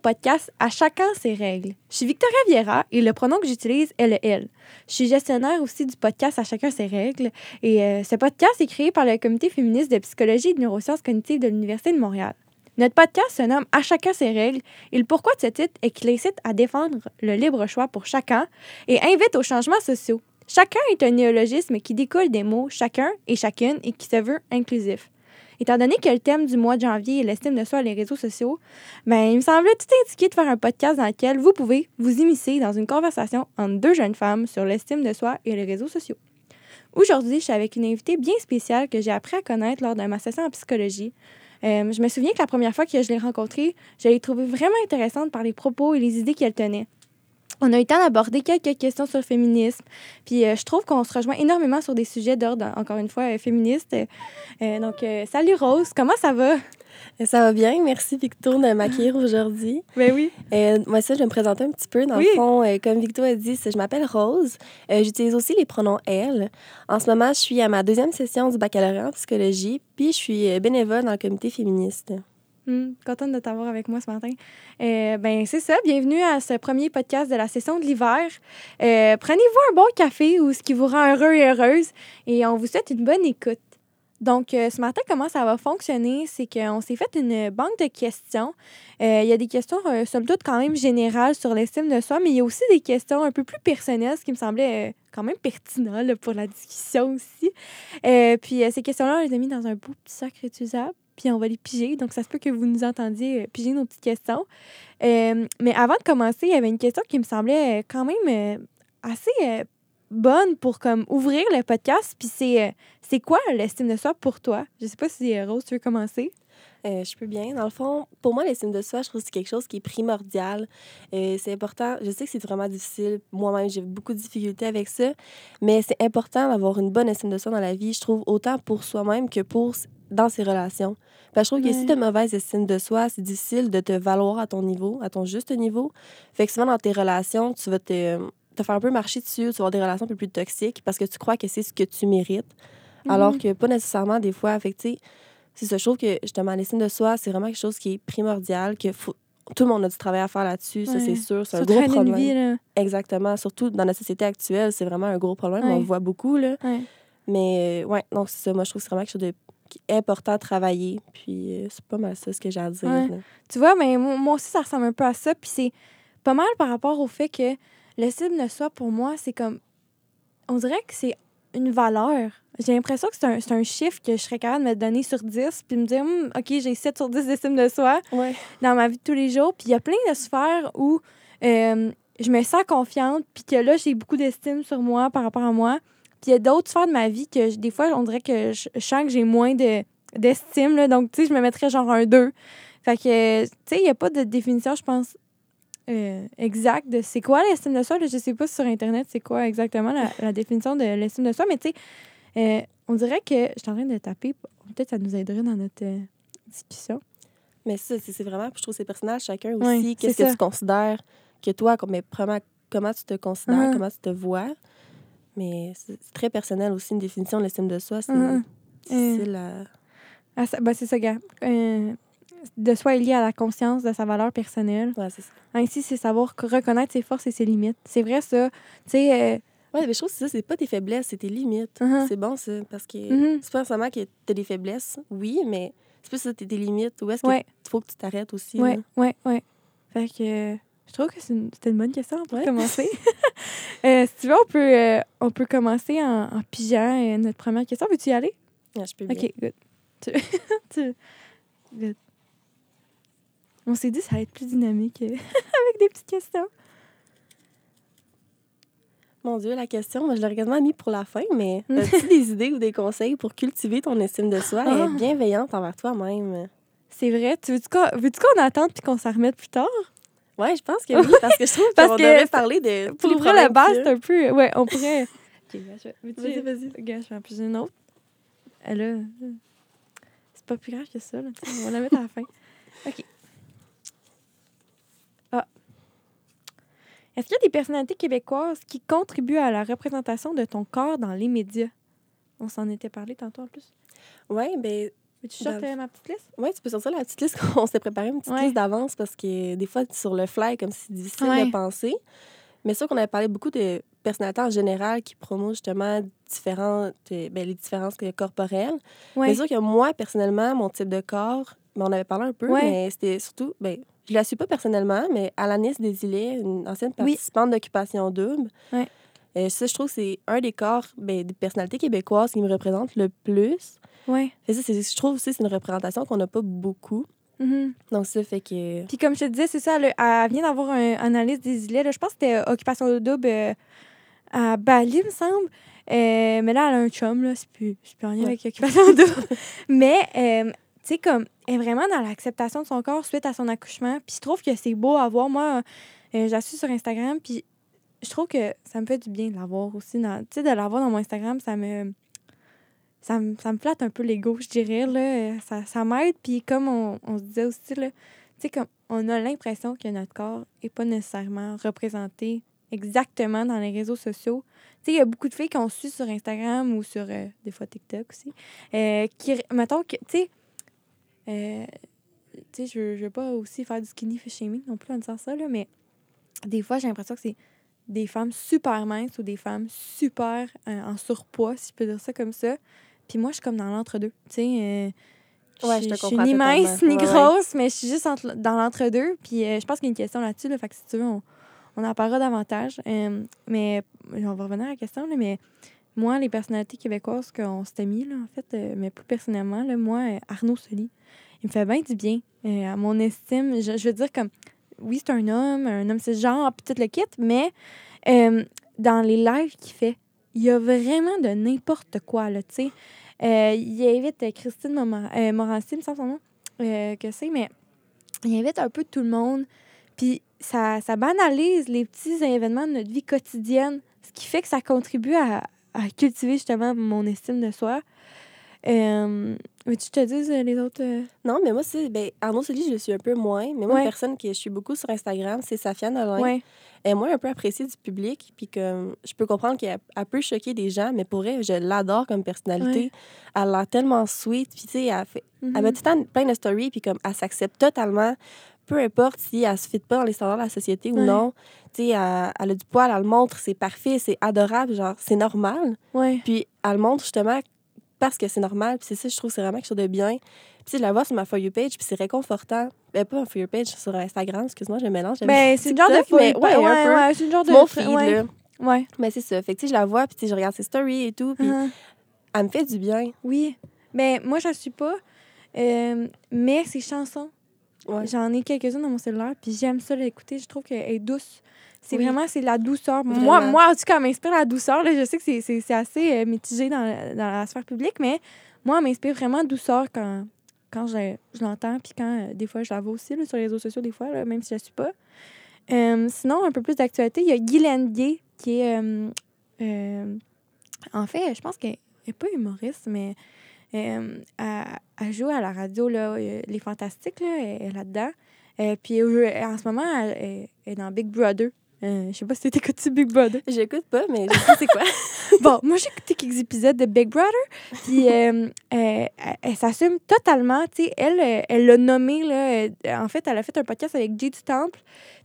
podcast À chacun ses règles. Je suis Victoria Vieira et le pronom que j'utilise est le elle. Je suis gestionnaire aussi du podcast À chacun ses règles et euh, ce podcast est créé par le comité féministe de psychologie et de neurosciences cognitives de l'Université de Montréal. Notre podcast se nomme À chacun ses règles et le pourquoi de ce titre est qu'il incite à défendre le libre choix pour chacun et invite aux changements sociaux. Chacun est un néologisme qui découle des mots chacun et chacune et qui se veut inclusif. Étant donné que le thème du mois de janvier est l'estime de soi et les réseaux sociaux, ben, il me semblait tout indiqué de faire un podcast dans lequel vous pouvez vous immiscer dans une conversation entre deux jeunes femmes sur l'estime de soi et les réseaux sociaux. Aujourd'hui, je suis avec une invitée bien spéciale que j'ai appris à connaître lors de ma session en psychologie. Euh, je me souviens que la première fois que je l'ai rencontrée, je l'ai trouvée vraiment intéressante par les propos et les idées qu'elle tenait. On a eu le temps d'aborder quelques questions sur le féminisme. Puis euh, je trouve qu'on se rejoint énormément sur des sujets d'ordre, encore une fois, euh, féministe. Euh, donc, euh, salut Rose, comment ça va? Ça va bien, merci Victor de m'accueillir aujourd'hui. Ben oui. Moi, ça, je vais me présenter un petit peu. Dans Oui. le fond, comme Victor a dit, je m'appelle Rose. J'utilise aussi les pronoms elle. En ce moment, je suis à ma deuxième session du baccalauréat en psychologie, puis je suis bénévole dans le comité féministe. Hum, contente de t'avoir avec moi ce matin. Euh, ben c'est ça, bienvenue à ce premier podcast de la session de l'hiver. Euh, Prenez-vous un bon café ou ce qui vous rend heureux et heureuse et on vous souhaite une bonne écoute. Donc, euh, ce matin, comment ça va fonctionner? C'est qu'on s'est fait une banque de questions. Euh, Il y a des questions, somme toute, quand même générales sur l'estime de soi, mais il y a aussi des questions un peu plus personnelles, ce qui me semblait quand même pertinent pour la discussion aussi. Puis, ces questions-là, on les a mis dans un beau petit sac réutilisable, puis on va les piger. Donc, ça se peut que vous nous entendiez euh, piger nos petites questions. Euh, mais avant de commencer, il y avait une question qui me semblait euh, quand même assez bonne pour comme ouvrir le podcast. Puis c'est c'est quoi l'estime de soi pour toi? Je sais pas si Rose, tu veux commencer. Je peux bien. Dans le fond, pour moi, l'estime de soi, je trouve que c'est quelque chose qui est primordial. C'est important. Je sais que c'est vraiment difficile. Moi-même, j'ai beaucoup de difficultés avec ça. Mais c'est important d'avoir une bonne estime de soi dans la vie, je trouve, autant pour soi-même que pour dans ses relations. Parce que je trouve que si tu as mauvaise estime de soi, c'est difficile de te valoir à ton niveau, à ton juste niveau. Fait que souvent, dans tes relations, tu vas te, te faire un peu marcher dessus, tu vas avoir des relations un peu plus toxiques parce que tu crois que c'est ce que tu mérites. Alors Mhm. que pas nécessairement des fois. Fait que, c'est ça, je trouve que justement, l'estime de soi, c'est vraiment quelque chose qui est primordial, que faut- tout le monde a du travail à faire là-dessus, ça c'est sûr. C'est un gros problème. vie, là. Exactement. Surtout dans notre société actuelle, c'est vraiment un gros problème. Ouais. On le voit beaucoup, là. Ouais. Mais, euh, ouais, donc c'est ça. Moi, je trouve que c'est vraiment quelque chose de important à travailler. Puis, euh, c'est pas mal ça ce que j'ai à dire. Ouais. Tu vois, mais moi moi aussi, ça ressemble un peu à ça. Puis c'est pas mal par rapport au fait que l'estime de soi, pour moi, c'est comme. On dirait que c'est une valeur. J'ai l'impression que c'est un, un chiffre que je serais capable de me donner sur 10 puis me dire, Hum, OK, j'ai 7 sur 10 d'estime de soi Ouais. dans ma vie de tous les jours. Puis il y a plein de sphères où euh, je me sens confiante, puis que là, j'ai beaucoup d'estime sur moi par rapport à moi. Puis il y a d'autres sphères de ma vie que des fois, on dirait que je, je sens que j'ai moins de, d'estime. là. Donc, tu sais, je me mettrais genre un 2. Fait que, tu sais, il n'y a pas de définition, je pense, euh, exacte de c'est quoi l'estime de soi. Là. Je sais pas sur Internet c'est quoi exactement la, la définition de l'estime de soi, mais tu sais, euh, on dirait que je suis en train de taper. Peut-être ça nous aiderait dans notre euh, discussion. Mais ça, c'est vraiment, je trouve que c'est personnel chacun aussi. Qu'est-ce que ça. tu considères que toi, mais premièrement, comment tu te considères, comment tu te vois? Mais c'est très personnel aussi, une définition de l'estime de soi. C'est Mhm. difficile à. Ah, ben, c'est ça, gars. Euh, de soi est lié à la conscience de sa valeur personnelle. Ouais, c'est ça. Ainsi, c'est savoir reconnaître ses forces et ses limites. C'est vrai, ça. Tu sais, euh, Ouais, mais je trouve que c'est ça, c'est pas tes faiblesses, c'est tes limites. Mhm. C'est bon, ça, parce que Mhm. c'est pas nécessairement que t'as des faiblesses, oui, mais c'est plus ça, t'as des limites. Où est-ce Ouais. qu'il faut que tu t'arrêtes aussi? ouais, là? ouais, ouais. Fait que euh, je trouve que c'est une- une bonne question pour Ouais. commencer. Euh, si tu veux, on peut, euh, on peut commencer en, en pigeant euh, notre première question. Veux-tu y aller? Ouais, je peux bien. OK, good. Tu- tu- good. On s'est dit que ça allait être plus dynamique avec des petites questions. Mon Dieu, la question, moi, je l'ai quasiment mis pour la fin, mais Mm. as-tu des idées ou des conseils pour cultiver ton estime de soi et Ah. être bienveillante envers toi-même? C'est vrai. Tu veux-tu qu'on veux qu'on attende puis qu'on s'en remette plus tard? Ouais, je pense que oui, parce que je trouve Parce qu'on devrait parler de Pour ouvrir la base, c'est un peu. Ouais, on pourrait. ok, Vas-y, vas-y. Je vais en piger une autre. Elle a. C'est pas plus grave que ça, là. On va la mettre à la fin. OK. Ah. Est-ce qu'il y a des personnalités québécoises qui contribuent à la représentation de ton corps dans les médias? On s'en était parlé tantôt en plus. Oui, ben Sortir Dans euh, ma petite liste? Oui, tu peux sortir la petite liste. On s'est préparé une petite Ouais. liste d'avance parce que des fois, sur le fly, comme c'est difficile Ouais. de penser. Mais sûr qu'on avait parlé beaucoup de personnalités en général qui promouvent justement différentes, euh, ben, les différences corporelles. Ouais. C'est sûr que moi, personnellement, mon type de corps, ben, on avait parlé un peu, mais c'était surtout, ben, je la suis pas personnellement, mais Alanis Desilets, une ancienne Oui. participante d'Occupation Double. Euh, ça, je trouve que c'est un des corps, ben, des personnalités québécoises qui me représente le plus. Ouais. Ça, je trouve aussi que c'est une représentation qu'on n'a pas beaucoup. Mhm. Donc, ça fait que. Puis comme je te disais, c'est ça, elle, vient d'avoir un analyse des îlets. là. Je pense que c'était Occupation double euh, à Bali, me semble. Euh, mais là, elle a un chum, là. C'est plus, plus en lien Ouais. avec Occupation double. mais, euh, tu sais, comme, elle est vraiment dans l'acceptation de son corps suite à son accouchement. Puis je trouve que c'est beau à voir. Moi, suis sur Instagram, puis je trouve que ça me fait du bien de la voir aussi. Tu sais, de la voir dans mon Instagram, ça me... Ça me, ça me flatte un peu l'ego, je dirais. Là. Ça, ça m'aide. Puis comme on, on se disait aussi, là, comme on a l'impression que notre corps n'est pas nécessairement représenté exactement dans les réseaux sociaux. Tu sais, il y a beaucoup de filles qu'on suit sur Instagram ou sur, euh, des fois, TikTok aussi, euh, qui, mettons que, tu sais, euh, je je veux pas aussi faire du skinny shaming non plus en disant ça, là, mais des fois, j'ai l'impression que c'est des femmes super minces ou des femmes super euh, en surpoids, si je peux dire ça comme ça. Puis moi, je suis comme dans l'entre-deux. Tu sais, euh, Ouais, je te suis ni mince ni ouais. grosse, mais je suis juste entre- dans l'entre-deux. Puis euh, je pense qu'il y a une question là-dessus. Là, fait que si tu veux, on, on en parlera davantage. Mais on va revenir à la question. Là, mais moi, les personnalités québécoises qu'on s'était mis, là, en fait, mais plus personnellement, là, moi, Arnaud Soli, il me fait bien du bien. À mon estime, je, je veux dire, comme, oui, c'est un homme, un homme genre, puis tout le kit, mais euh, dans les lives qu'il fait, il y a vraiment de n'importe quoi, là, tu sais. Euh, il invite euh, Christine Moma- euh, Morancy, me semble son nom, que c'est, mais il invite un peu tout le monde. Puis ça, ça banalise les petits événements de notre vie quotidienne, ce qui fait que ça contribue à, à cultiver justement mon estime de soi. Veux-tu que je te dise euh, les autres? euh? Non, mais moi, c'est. Ben, Arnaud Soli, je le suis un peu moins. Mais moi, Ouais. une personne que je suis beaucoup sur Instagram, c'est Safia Nolin. Ouais. Elle est moins un peu appréciée du public. Puis comme je peux comprendre qu'elle elle peut choquer des gens, mais pour elle, je l'adore comme personnalité. Ouais. Elle a l'air tellement sweet. Puis tu sais, elle, fait, elle met tout le temps plein de stories. Puis comme elle s'accepte totalement. Peu importe si elle se fit pas dans les standards de la société ou Ouais. non. Tu sais, elle, elle a du poil, elle le montre, c'est parfait, c'est adorable. Genre, c'est normal. Ouais. Puis elle le montre justement parce que c'est normal. Puis c'est ça, je trouve, c'est vraiment quelque chose de bien. Puis je la vois sur ma For You page, puis c'est réconfortant. Ben, pas ma For You page, sur Instagram, excuse-moi, je mélange. Ben, c'est une genre de mais ouais, Ouais, un peu. ouais, c'est une genre de. Mon feed, ouais. là. Ouais. Mais c'est ça. Fait que je la vois, puis je regarde ses stories et tout, puis Uh-huh. elle me fait du bien. Oui. Ben, moi, je ne suis pas. Euh, mais ses chansons, Ouais. j'en ai quelques-unes dans mon cellulaire, puis j'aime ça l'écouter. Je trouve qu'elle est douce. C'est Oui. vraiment, c'est la douceur. Moi, Vraiment. moi, en tout cas, elle m'inspire la douceur. Là. Je sais que c'est- assez euh, mitigé dans, la- dans la sphère publique, mais moi, elle m'inspire vraiment douceur quand, quand je, je l'entends, puis quand, euh, des fois, je la vois aussi là, sur les réseaux sociaux, des fois, là, même si je ne la suis pas. Euh, sinon, un peu plus d'actualité, il y a Guy Lenguier, qui est... en fait, je pense qu'elle n'est pas humoriste, mais euh, elle, joue à la radio, là, euh, Les Fantastiques, là, elle est là-dedans. Euh, puis euh, en ce moment, elle, elle est dans Big Brother. Euh, je sais pas si t'écoutes Big Brother. J'écoute pas, mais je sais c'est quoi. bon, moi, j'ai écouté quelques épisodes de Big Brother. Puis euh, elle, elle s'assume totalement. Tu sais, elle, elle l'a nommé. Là, en fait, elle a fait un podcast avec Jay du Temple.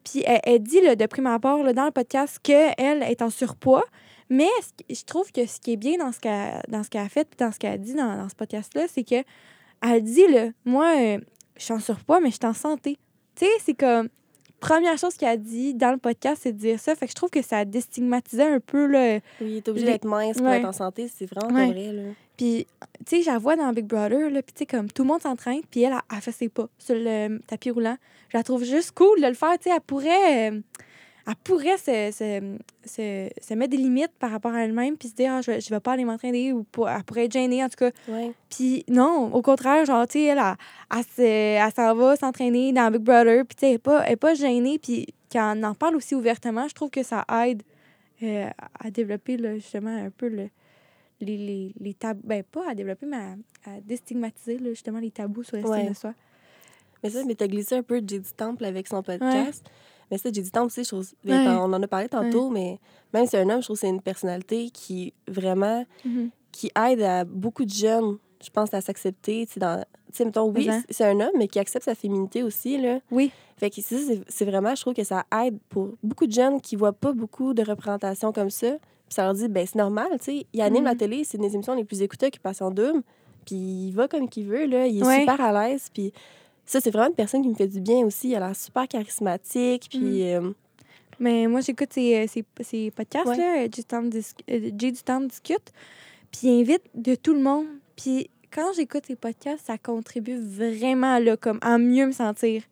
Puis elle, elle dit là, de prime abord là, dans le podcast qu'elle est en surpoids. Mais je trouve que ce qui est bien dans ce qu'elle dans ce qu'elle a fait puis dans ce qu'elle a dit dans, dans ce podcast-là, c'est que elle dit là, moi, euh, je suis en surpoids, mais je suis en santé. Tu sais, c'est comme première chose qu'elle a dit dans le podcast, c'est de dire ça. Fait que je trouve que ça déstigmatisait un peu là, Oui, t'es obligé d'être mince pour Ouais. être en santé, c'est vraiment Ouais. vrai, là. Puis, tu sais, je la vois dans Big Brother, là, puis tu sais, comme tout le monde s'entraîne, puis elle, elle fait ses pas sur le tapis roulant. Je la trouve juste cool de le faire, tu sais, elle pourrait... euh, elle pourrait se, se, se, se mettre des limites par rapport à elle-même, puis se dire, ah, je, je vais pas aller m'entraîner, ou elle pourrait être gênée, en tout cas. Puis non, au contraire, genre, tu sais, elle, elle, elle, se- elle s'en va s'entraîner dans Big Brother, puis tu sais, elle est pas, gênée, puis quand on en parle aussi ouvertement, je trouve que ça aide euh, à développer, là, justement, un peu le, les, les, les tabous, ben pas à développer, mais à, à déstigmatiser, là, justement, les tabous sur l'estime Ouais. de soi. Mais ça, mais t'as glissé un peu J.D. Temple avec son podcast. Mais ça, J.D. Temple aussi, je trouve... ben. On en a parlé tantôt, mais même si c'est un homme, je trouve que c'est une personnalité qui, vraiment, Mhm. qui aide à beaucoup de jeunes je pense, à s'accepter. Tu sais, mettons, oui, c'est un homme, mais qui accepte sa féminité aussi, là. Oui. Fait que ça, c'est- c'est vraiment, je trouve que ça aide pour beaucoup de jeunes qui voient pas beaucoup de représentation comme ça. Puis ça leur dit, ben c'est normal, tu sais. Il anime la télé, c'est une des émissions les plus écoutées qui passe en double. Puis il va comme qu'il veut, là. Il est Ouais. super à l'aise. Puis ça, c'est vraiment une personne qui me fait du bien aussi. Elle a l'air super charismatique. Puis Mhm. euh, Mais moi, j'écoute ses, ses, ses podcasts, Ouais. là, du Temps euh, Jay du Temps discute. Puis il invite de tout le monde. Puis quand j'écoute ses podcasts, ça contribue vraiment là, comme à mieux me sentir.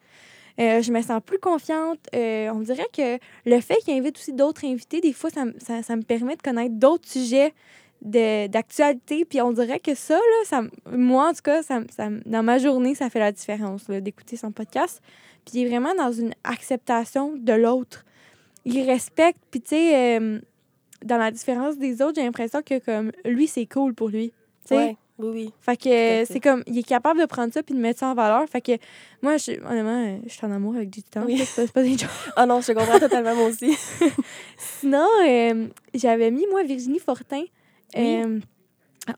Euh, je me sens plus confiante. Euh, on dirait que le fait qu'il invite aussi d'autres invités, des fois, ça, me- ça, ça me permet de connaître d'autres sujets d'actualité. Puis on dirait que ça, là, ça, moi, en tout cas, ça, ça dans ma journée, ça fait la différence d'écouter son podcast. Puis il est vraiment dans une acceptation de l'autre. Il respecte. Puis tu sais, euh, dans la différence des autres, j'ai l'impression que comme lui, c'est cool pour lui. Tu sais? ouais, oui, oui. Fait que c'est comme, il est capable de prendre ça puis de mettre ça en valeur. Fait que moi, je, honnêtement, je suis en amour avec du temps. Oui. C'est pas, des jokes. Ah non, je comprends totalement, moi aussi. Sinon, euh, j'avais mis, moi, Virginie Fortin. Oui. Euh,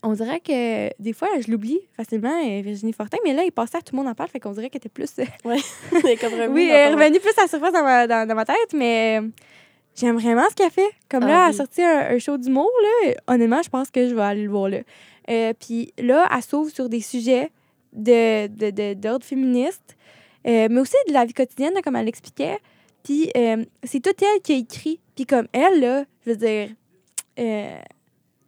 on dirait que des fois, je l'oublie facilement, euh, Virginie Fortin, mais là, il passait à tout le monde en parle, fait qu'on dirait qu'elle était plus. euh, comme oui, elle est revenue plus à la surface dans ma, dans, dans ma tête, mais j'aime vraiment ce qu'elle fait. Comme Ah là, elle a sorti un, un show d'humour, là. Honnêtement, je pense que je vais aller le voir là. Euh, Puis là, elle s'ouvre sur des sujets de, de, de- d'ordre féministe, euh, mais aussi de la vie quotidienne, là, comme elle l'expliquait. Puis euh, c'est tout elle qui a écrit. Puis comme elle, là, je veux dire,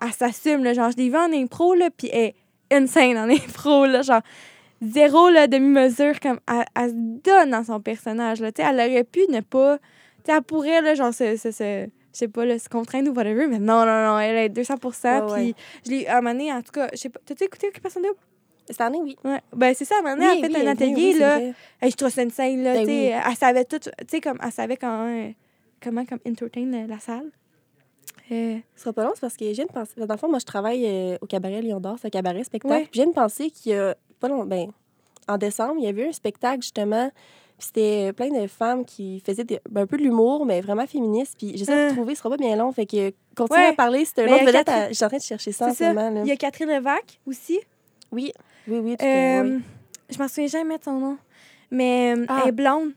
elle s'assume, là. Genre, je l'ai vue en impro, là, puis elle est insane en impro, là. Genre, zéro, là, demi-mesure, comme, elle, elle se donne dans son personnage, là. Tu sais, elle aurait pu ne pas... Tu sais, elle pourrait, là, genre, se... se, se je sais pas, là, se contraindre ou whatever, mais non, non, non, elle est 200 Puis Ouais, je l'ai, à un moment donné, en tout cas, je sais pas, t'as-tu écouté Occupation Double? Cette année, oui. Ouais. Ben, c'est ça, à un moment donné, Oui, elle a fait oui, un elle atelier, oui, là. Hey, je trouve ça insane, là. Ben tu sais. Elle savait tout. Tu sais, comme elle savait quand, euh, comment comme entertain la, la salle. Euh, Ce sera pas long, c'est parce que je viens de penser. Dans le fond, moi, je travaille euh, au cabaret Lion d'Or, c'est un cabaret spectacle. Viens de penser qu'il y a pas long, ben, en décembre, il y avait eu un spectacle justement. C'était plein de femmes qui faisaient des- ben, un peu de l'humour, mais vraiment féministe. Puis j'essaie de trouver, ce sera pas bien long. Fait que continue Ouais. à parler. C'est un autre vedette. Catherine- à- Je suis en train de chercher ça en ce moment. là. Il y a Catherine Levac aussi. Oui, oui, oui. tout Euh, oui. Je m'en souviens jamais de son nom. Mais euh, Ah. elle est blonde.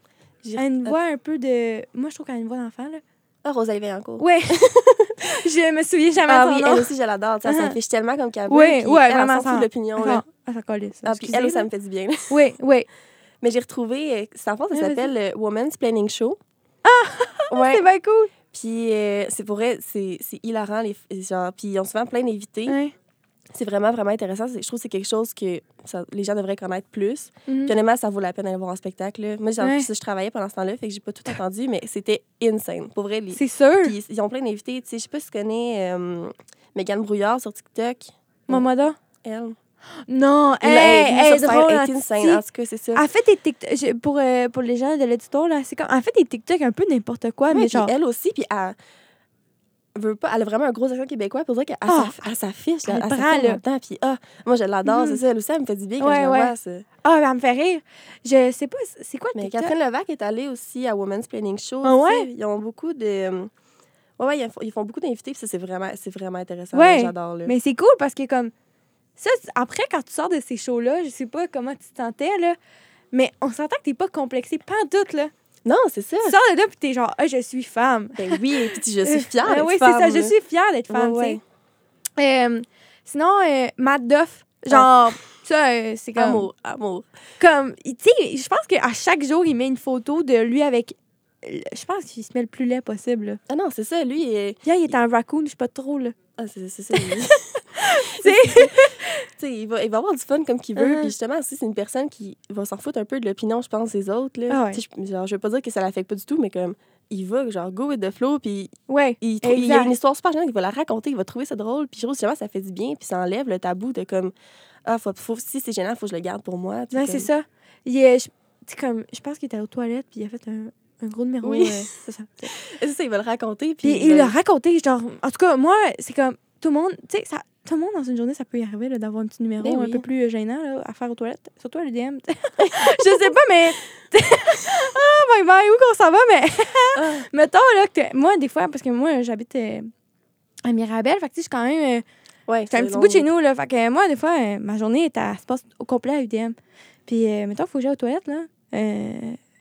J'ai- Elle a une voix un peu de. Moi, je trouve qu'elle a une voix d'enfant, là. Ah, Rosalie Vaillancourt. Ouais. je me souviens jamais Ah oui, nom. elle aussi, je l'adore. sais, Elle Ah. s'affiche tellement comme veut, ouais, puis elle, vraiment, Elle s'en ça- fout l'opinion. Ah, ça colle, ça. Ah, puis elle, ça me fait du bien. Oui, oui. Mais j'ai retrouvé, euh, c'est en fait, ça s'appelle euh, Woman's Planning Show. Ah! Ouais. C'est bien cool. Puis euh, c'est pour vrai, c'est hilarant. Les, genre, puis ils ont souvent plein d'invités. Ouais. C'est vraiment, vraiment intéressant. Je trouve que c'est quelque chose que ça- les gens devraient connaître plus. Puis honnêtement, ça vaut la peine d'aller voir en spectacle. là. Moi, Ouais. je travaillais pendant ce temps-là, fait que j'ai pas tout entendu, mais c'était insane. Pour vrai, les... C'est sûr. Puis ils ont plein d'invités. Je sais pas si tu connais euh, Megan Brouillard sur TikTok. Mamoda? Elle. Non, Elle, hey, elle est drôle elle est insane. En tout cas, c'est ça. Elle fait des TikTok, pour, euh, pour les gens de l'éditeur, là, c'est comme, elle fait des TikTok un peu n'importe quoi, Ouais, mais genre, elle aussi, puis elle veut pas, elle a vraiment un gros accent québécois, pour dire qu'elle elle s'affiche, Elle elle, elle là-dedans, puis ah, moi je l'adore, Mhm. c'est ça, elle aussi, elle me fait du bien quand Ouais, je la ouais. vois. ça. ah, elle me fait rire. Je sais pas, c'est quoi Mais? Catherine Levac est allée aussi à Women's Planning Show. Ah ouais? Ils ont beaucoup de... Ouais, ouais, ils font, ils font beaucoup d'invités, puis ça, c'est vraiment, c'est vraiment intéressant. Ouais, J'adore, là. Mais c'est cool parce que comme, ça, après, quand tu sors de ces shows-là, je sais pas comment tu te sentais, là, mais on s'entend que t'es pas complexé, pas en doute, là. Non, c'est ça. Tu sors de là, puis t'es genre, ah, je suis femme. Ben oui, et puis je suis fière Ah d'être oui, c'est femme, ça, je là. suis fière d'être femme, Ouais, tu sais. Euh, sinon, euh, Matt Duff, genre, ça, euh, c'est comme... Amour, amour. Comme, tu sais, je pense qu'à chaque jour, il met une photo de lui avec. Je pense qu'il se met le plus laid possible. là. Ah non, c'est ça, lui, il est... Hier, il était en raccoon, je sais pas trop, là. Ah, c'est c'est ça. lui. il va, il va avoir du fun comme qu'il veut. Puis justement, aussi, c'est une personne qui va s'en foutre un peu de l'opinion, je pense, des autres. Là. Ah ouais. Je, genre, je veux pas dire que ça l'affecte pas du tout, mais comme il va, genre, go with the flow. Puis Ouais. il, y a une histoire super géniale, il va la raconter, il va trouver ça drôle. Puis je trouve justement, ça fait du bien. Puis ça enlève le tabou de comme, ah, faut, faut, si c'est gênant, faut que je le garde pour moi. Ouais, c'est ça. Il est, je, comme, je pense qu'il était aux toilettes, puis il a fait un, un gros numéro. Oui. euh, c'est ça. Ça, il va le raconter. Puis Puis il l'a raconté, genre, en tout cas, moi, c'est comme, tout le monde, tu sais, ça. Tout le monde dans une journée, ça peut y arriver d'avoir un petit numéro Ben un peu plus euh, gênant là, à faire aux toilettes. Surtout à l'UDM. je sais pas, mais. ah, bye bye, où qu'on s'en va, mais. Ah. Mettons, là, que moi, des fois, parce que moi, j'habite euh, à Mirabel, fait que, je suis quand même. euh, Ouais, C'est un petit bout de chez nous, là. Fait que moi, des fois, euh, ma journée est à, se passe au complet à UDM. Puis, mettons, il faut que j'aille aux toilettes, là.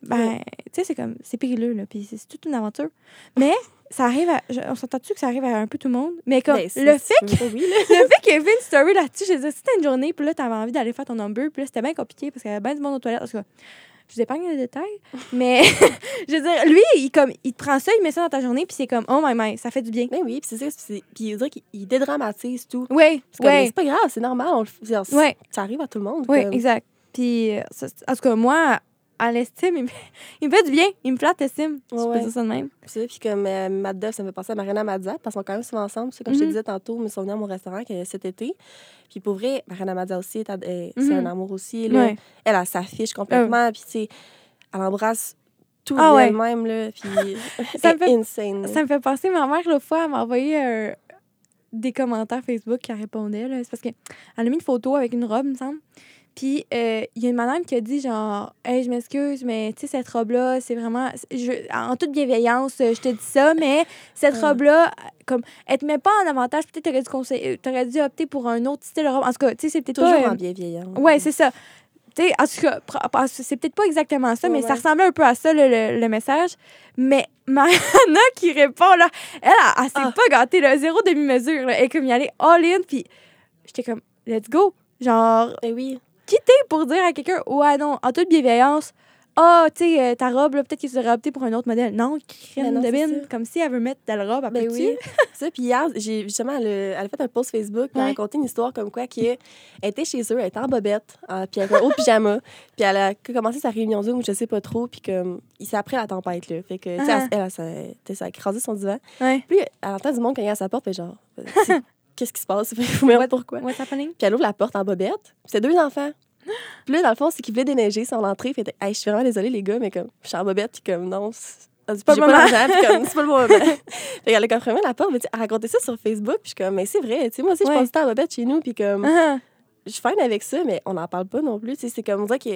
Ben, tu sais, c'est comme, c'est périlleux, là. Puis, c'est toute une aventure. Mais, ça arrive à. je- on s'entend-tu que ça arrive à un peu tout le monde? Mais, comme, Ben, le fait pas, oui, le fait qu'il y avait une story là-dessus, je disais, c'était une journée, puis là, t'avais envie d'aller faire ton number, puis là, c'était bien compliqué parce qu'il y avait bien du monde aux toilettes. Parce que je vous épargne les détails, mais je veux dire, lui, il, comme, il te prend ça, il met ça dans ta journée, puis c'est comme, oh my my, ça fait du bien. Ben oui, puis c'est ça. Puis on dirait qu'il il dédramatise tout. Oui, C'est mais pas grave, c'est normal. On Ouais. Ça arrive à tout le monde. oui, comme. exact. Puis, euh, en tout cas, moi, à l'estime, il, me- il me fait du bien, il me flatte l'estime, Ouais, je peux ouais. dire ça de même. Puis puis comme euh, ça me fait penser à Mariana Mazza, parce qu'ils sont quand même souvent ensemble. Comme je te Mhm. disais tantôt, ils sont venus à mon restaurant que- cet été. Puis pour vrai, Mariana Mazza aussi, est c'est Mhm. un amour aussi. Là. Ouais. Elle, elle s'affiche complètement. Puis tu sais, elle embrasse tout Ah d'elle-même. Là, puis Ça me fait- est insane. Ça me fait penser, ma mère, l'autre fois, elle m'a envoyé euh, des commentaires Facebook qui répondait. C'est parce qu'elle a mis une photo avec une robe, il me semble. Puis, euh, il y a une madame qui a dit, genre, Hey, je m'excuse, mais tu sais, cette robe-là, c'est vraiment. je- en toute bienveillance, euh, je te dis ça, mais cette Ah. robe-là, comme, elle te met pas en avantage. Peut-être t'aurais dû, conseiller- t'aurais dû opter pour un autre style de robe. En tout cas, tu sais, c'est peut-être Toujours pas. euh, en bienveillant. Ouais, c'est ça. Tu sais, en tout cas, c'est peut-être pas exactement ça, Ouais, mais ça ressemblait un peu à ça, le, le- le message. Mais Mariana qui répond, là, elle, elle, elle s'est Ah. pas gâtée, là, zéro demi-mesure. là. Elle est comme y aller all-in, puis j'étais comme, let's go. Genre, Ben oui. Quitter pour dire à quelqu'un, ouais, non, en toute bienveillance, ah, tu sais, euh, ta robe, là, peut-être que tu devrais opter pour un autre modèle. Non, crème Ben non, de bine, comme si elle veut mettre de la robe, elle Ben oui. ça, puis hier, j'ai justement, elle, a- elle a fait un post Facebook, puis elle a Ouais. raconté une histoire comme quoi qu'elle était chez eux, elle était en bobette, puis avec un haut pyjama, puis elle a commencé sa réunion Zoom, je sais pas trop, puis comme, il s'est après la tempête, là. Fait que, tu sais, Ah. elle, elle, elle, elle, elle, ça a écrasé son divan. Ouais. Puis elle entend du monde cogner à sa porte, puis genre, qu'est-ce qui se passe? Pourquoi? What's happening? Puis elle ouvre la porte en bobette, puis c'est deux enfants. Puis là, dans le fond, c'est qu'ils voulaient déneiger sur l'entrée. Fait hey, je suis vraiment désolée, les gars, mais comme, je suis en bobette, puis comme, non, c'est pas pas, le pas comme, c'est pas le bon moment. fait qu'elle a comme fermé la porte, mais elle racontait ça sur Facebook, puis je suis comme, mais c'est vrai, tu sais, moi aussi, je Ouais. passe du temps en bobette chez nous, puis comme, Ah, je suis fine avec ça, mais on n'en parle pas non plus. Tu sais, c'est comme, on dirait que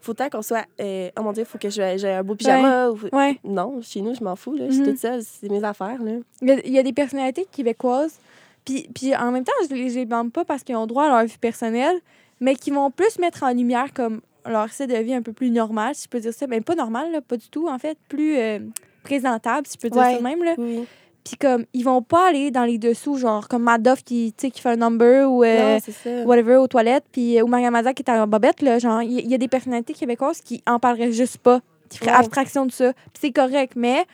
faut tant qu'on soit, euh, oh mon Dieu, faut que je- j'ai un beau pyjama. ou- ouais. Non, chez nous, je m'en fous, là. Je suis Mhm. toute seule, c'est mes affaires, là. Il y, a, il y a des personnalités québécoises, puis, puis en même temps, je les, je les blâme pas parce qu'ils ont droit à leur vie personnelle, mais qui vont plus mettre en lumière comme leur style de vie un peu plus normal, si je peux dire ça. Mais pas normal, là, pas du tout, en fait, plus euh, présentable, si je peux dire Ouais. ça même. Là. Oui. Puis comme, ils vont pas aller dans les dessous, genre comme Madoff qui, qui fait un number ou euh, non, whatever aux toilettes, puis euh, ou Maria Mazza qui est en bobette, là, genre, il y, a des personnalités québécoises qui en parleraient juste pas, qui feraient Ouais. abstraction de ça. Puis c'est correct, mais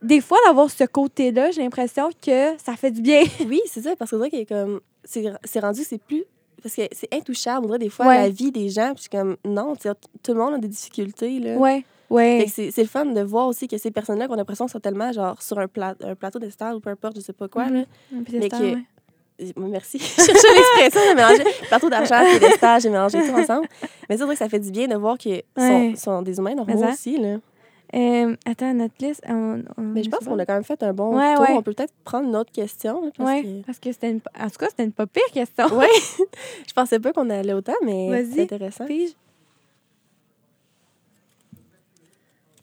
des fois, d'avoir ce côté-là, j'ai l'impression que ça fait du bien. Oui, c'est ça, parce que c'est vrai que comme c'est c'est rendu c'est plus parce que c'est intouchable, on dirait des fois Ouais. la vie des gens, puis je suis comme non, tout le monde a des difficultés là. Ouais, ouais. c'est le fun de voir aussi que ces personnes-là qu'on a l'impression sont tellement genre sur un, plat, un plateau de stars ou peu importe, je sais pas quoi Mhm. là. Mais que- ouais. Et- Merci. Je cherchais l'expression, j'ai mélangé plateau d'argent et des stages, j'ai mélangé tout ensemble. Mais c'est vrai que ça fait du bien de voir qu'ils Ouais. sont, sont des humains normaux aussi là. Euh, attends, notre liste. on- on- Mais je pense qu'on a quand même fait un bon Ouais, tour. ouais. On peut peut-être prendre une autre question. parce Ouais, que- parce que c'était une. En tout cas, c'était une pas pire question. Ouais. je pensais pas qu'on allait autant, mais c'est intéressant. Puis-je?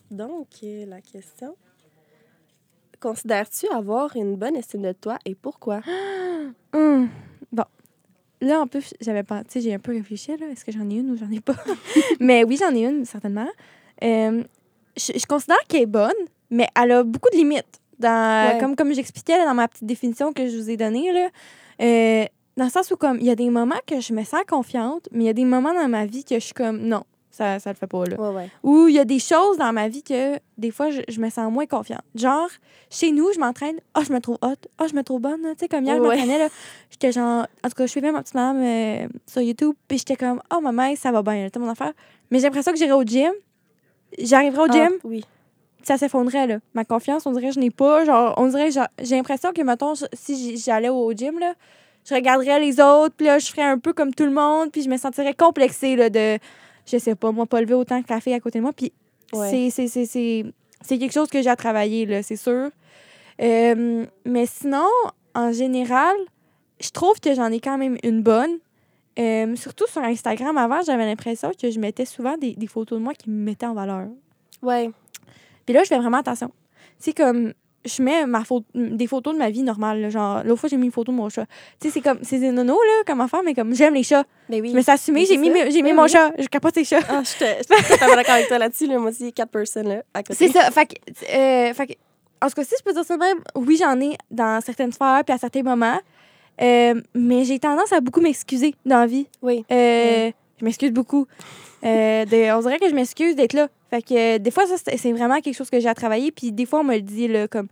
Donc, euh, la question. Considères-tu avoir une bonne estime de toi et pourquoi? Hum, Bon. Là, en plus, j'avais pas. Tu sais, j'ai un peu réfléchi, là. Est-ce que j'en ai une ou j'en ai pas? mais oui, j'en ai une, certainement. Euh, je, je considère qu'elle est bonne, mais elle a beaucoup de limites. Dans, Ouais. Comme, comme j'expliquais dans ma petite définition que je vous ai donnée, là. Euh, dans le sens où, comme, il y a des moments que je me sens confiante, mais il y a des moments dans ma vie que je suis comme, non, ça, ça le fait pas, là. Ouais, ouais. Ou il y a des choses dans ma vie que des fois, je, je me sens moins confiante. Genre, chez nous, je m'entraîne. Ah, je me trouve hot. Ah, je me trouve bonne. Tu sais, comme hier, je Ouais. m'entraînais, là. J'étais genre. En tout cas, je suivais ma petite maman euh, sur YouTube. Puis j'étais comme, oh, maman, ça va bien, là, mon affaire. Mais j'ai l'impression que j'irai au gym. J'arriverai au Ah, gym, oui. ça s'effondrait, là. Ma confiance, on dirait que je n'ai pas. Genre, on dirait, j'ai l'impression que, mettons, si j'allais au gym, là, je regarderais les autres, puis là, je ferais un peu comme tout le monde, puis je me sentirais complexée, là, de, je sais pas, moi, pas lever autant que la fille à côté de moi. Puis Ouais. c'est quelque chose que j'ai à travailler, là, c'est sûr. Euh, mais sinon, en général, je trouve que j'en ai quand même une bonne. Euh, surtout sur Instagram, avant, j'avais l'impression que je mettais souvent des, des photos de moi qui me mettaient en valeur. Ouais. Puis là, je fais vraiment attention. C'est comme, je mets ma photo, des photos de ma vie normale. là, genre, l'autre fois, j'ai mis une photo de mon chat. Tu sais, c'est comme, c'est des nonos, là, comme enfant, mais comme, j'aime les chats. Ben oui. Je me suis assumée, Mais j'ai mis, j'ai mis Oui, mon oui. chat. Je capote les chats. Ah, je suis totalement d'accord avec toi là-dessus. Là. Moi aussi, quatre personnes là, à côté. C'est ça. Fait que, euh, fait que, en ce cas-ci, je peux dire ça de même. Oui, j'en ai dans certaines sphères puis à certains moments. Euh, mais j'ai tendance à beaucoup m'excuser dans la vie. Oui. Euh, Je m'excuse beaucoup. Euh, de- on dirait que je m'excuse d'être là. Fait que des fois, ça, c'est c'est vraiment quelque chose que j'ai à travailler. Puis des fois, on me le dit, là, comme,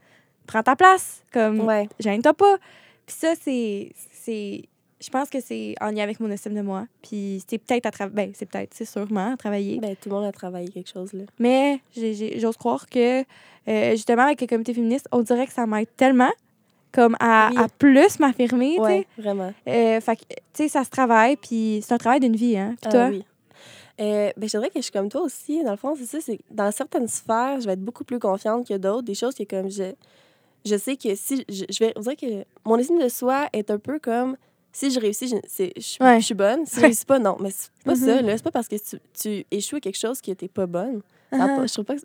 prends ta place. Comme, Ouais. gêne-toi pas. Puis ça, c'est. c'est je pense que c'est en lien avec mon estime de moi. Puis c'est peut-être à travailler. Ben, c'est peut-être, c'est sûrement à travailler. Ben, tout le monde a travaillé quelque chose. Là. Mais j'ai- j'ai- j'ose croire que, euh, justement, avec le comité féministe, on dirait que ça m'aide tellement comme à, Oui. à plus m'affirmer, tu sais. Ouais, vraiment. Euh, fait que, tu sais, ça se travaille, puis c'est un travail d'une vie, hein. Puis Ah toi? oui. Euh, ben, je dirais que je suis comme toi aussi. Dans le fond, c'est ça. C'est dans certaines sphères, je vais être beaucoup plus confiante que d'autres. Des choses que comme je, je sais que si je, je vais, que mon estime de soi est un peu comme si je réussis, je, c'est- je, suis- Ouais. je suis bonne. Si je Ouais. réussis pas, non. Mais c'est pas ça. Mhm. là. C'est pas parce que tu, tu échoues à quelque chose qui n'était pas bonne. Ah. pas- je trouve pas que-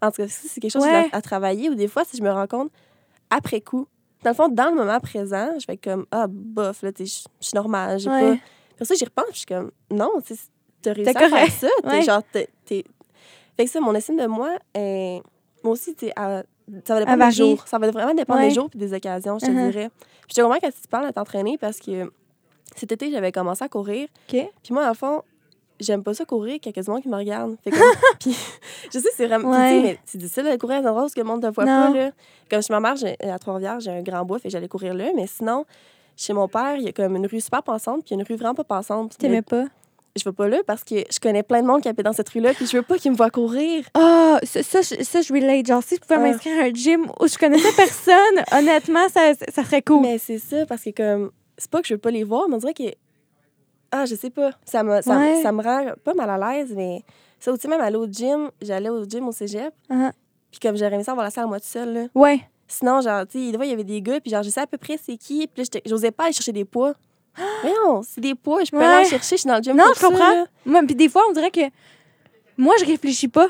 En tout cas, c'est quelque chose Ouais. à, à travailler ou des fois, si je me rends compte après coup, dans le fond, dans le moment présent, je être comme, ah, bof, là, je suis normale, j'ai Ouais. pas. Pour ça, j'y repense, je suis comme, non, tu t'as réussi à faire ça. Ouais. genre, t'es. Fait que ça, mon estime de moi, est- moi aussi, tu à- ça va dépendre des jours. Ça va vraiment dépendre Ouais. des jours puis des occasions, je te Mhm. dirais. Puis je te comprends quand tu parles de t'entraîner parce que cet été, j'avais commencé à courir. Puis moi, dans le fond, j'aime pas ça courir quand il y a quasiment qui me regarde. Fait comme- puis je sais, c'est vraiment. Ouais. mais c'est difficile de courir à un endroit où que le monde ne te voit Non. pas. Là. Comme chez ma mère, j'ai- à Trois-Rivières, j'ai un grand bois, fait j'allais courir là. Mais sinon, chez mon père, il y a comme une rue super passante, puis une rue vraiment pas passante. Tu t'aimais pas? Je vais pas là parce que je connais plein de monde qui habite dans cette rue-là, puis je veux pas qu'ils me voient courir. Ah, ça, ça, je- ça, je relate. Genre, si je pouvais Ah. m'inscrire à un gym où je connaissais personne, honnêtement, ça, ça serait cool. Mais c'est ça, parce que comme. C'est pas que je veux pas les voir, mais on dirait que. Ah, je sais pas. Ça me, ça, Ouais. ça me rend pas mal à l'aise, mais. Ça aussi, même aller au gym, j'allais au gym au cégep, Ah. puis comme j'aurais aimé ça avoir la salle à moi toute seule, là. Ouais. Sinon, genre, tu sais, il y avait des gars, puis genre, je sais à peu près c'est qui, puis j'osais pas aller chercher des poids. Mais non, c'est des poids, je peux Ouais. aller en chercher, je suis dans le gym Non, je comprends. Moi, puis des fois, on dirait que moi, je réfléchis pas.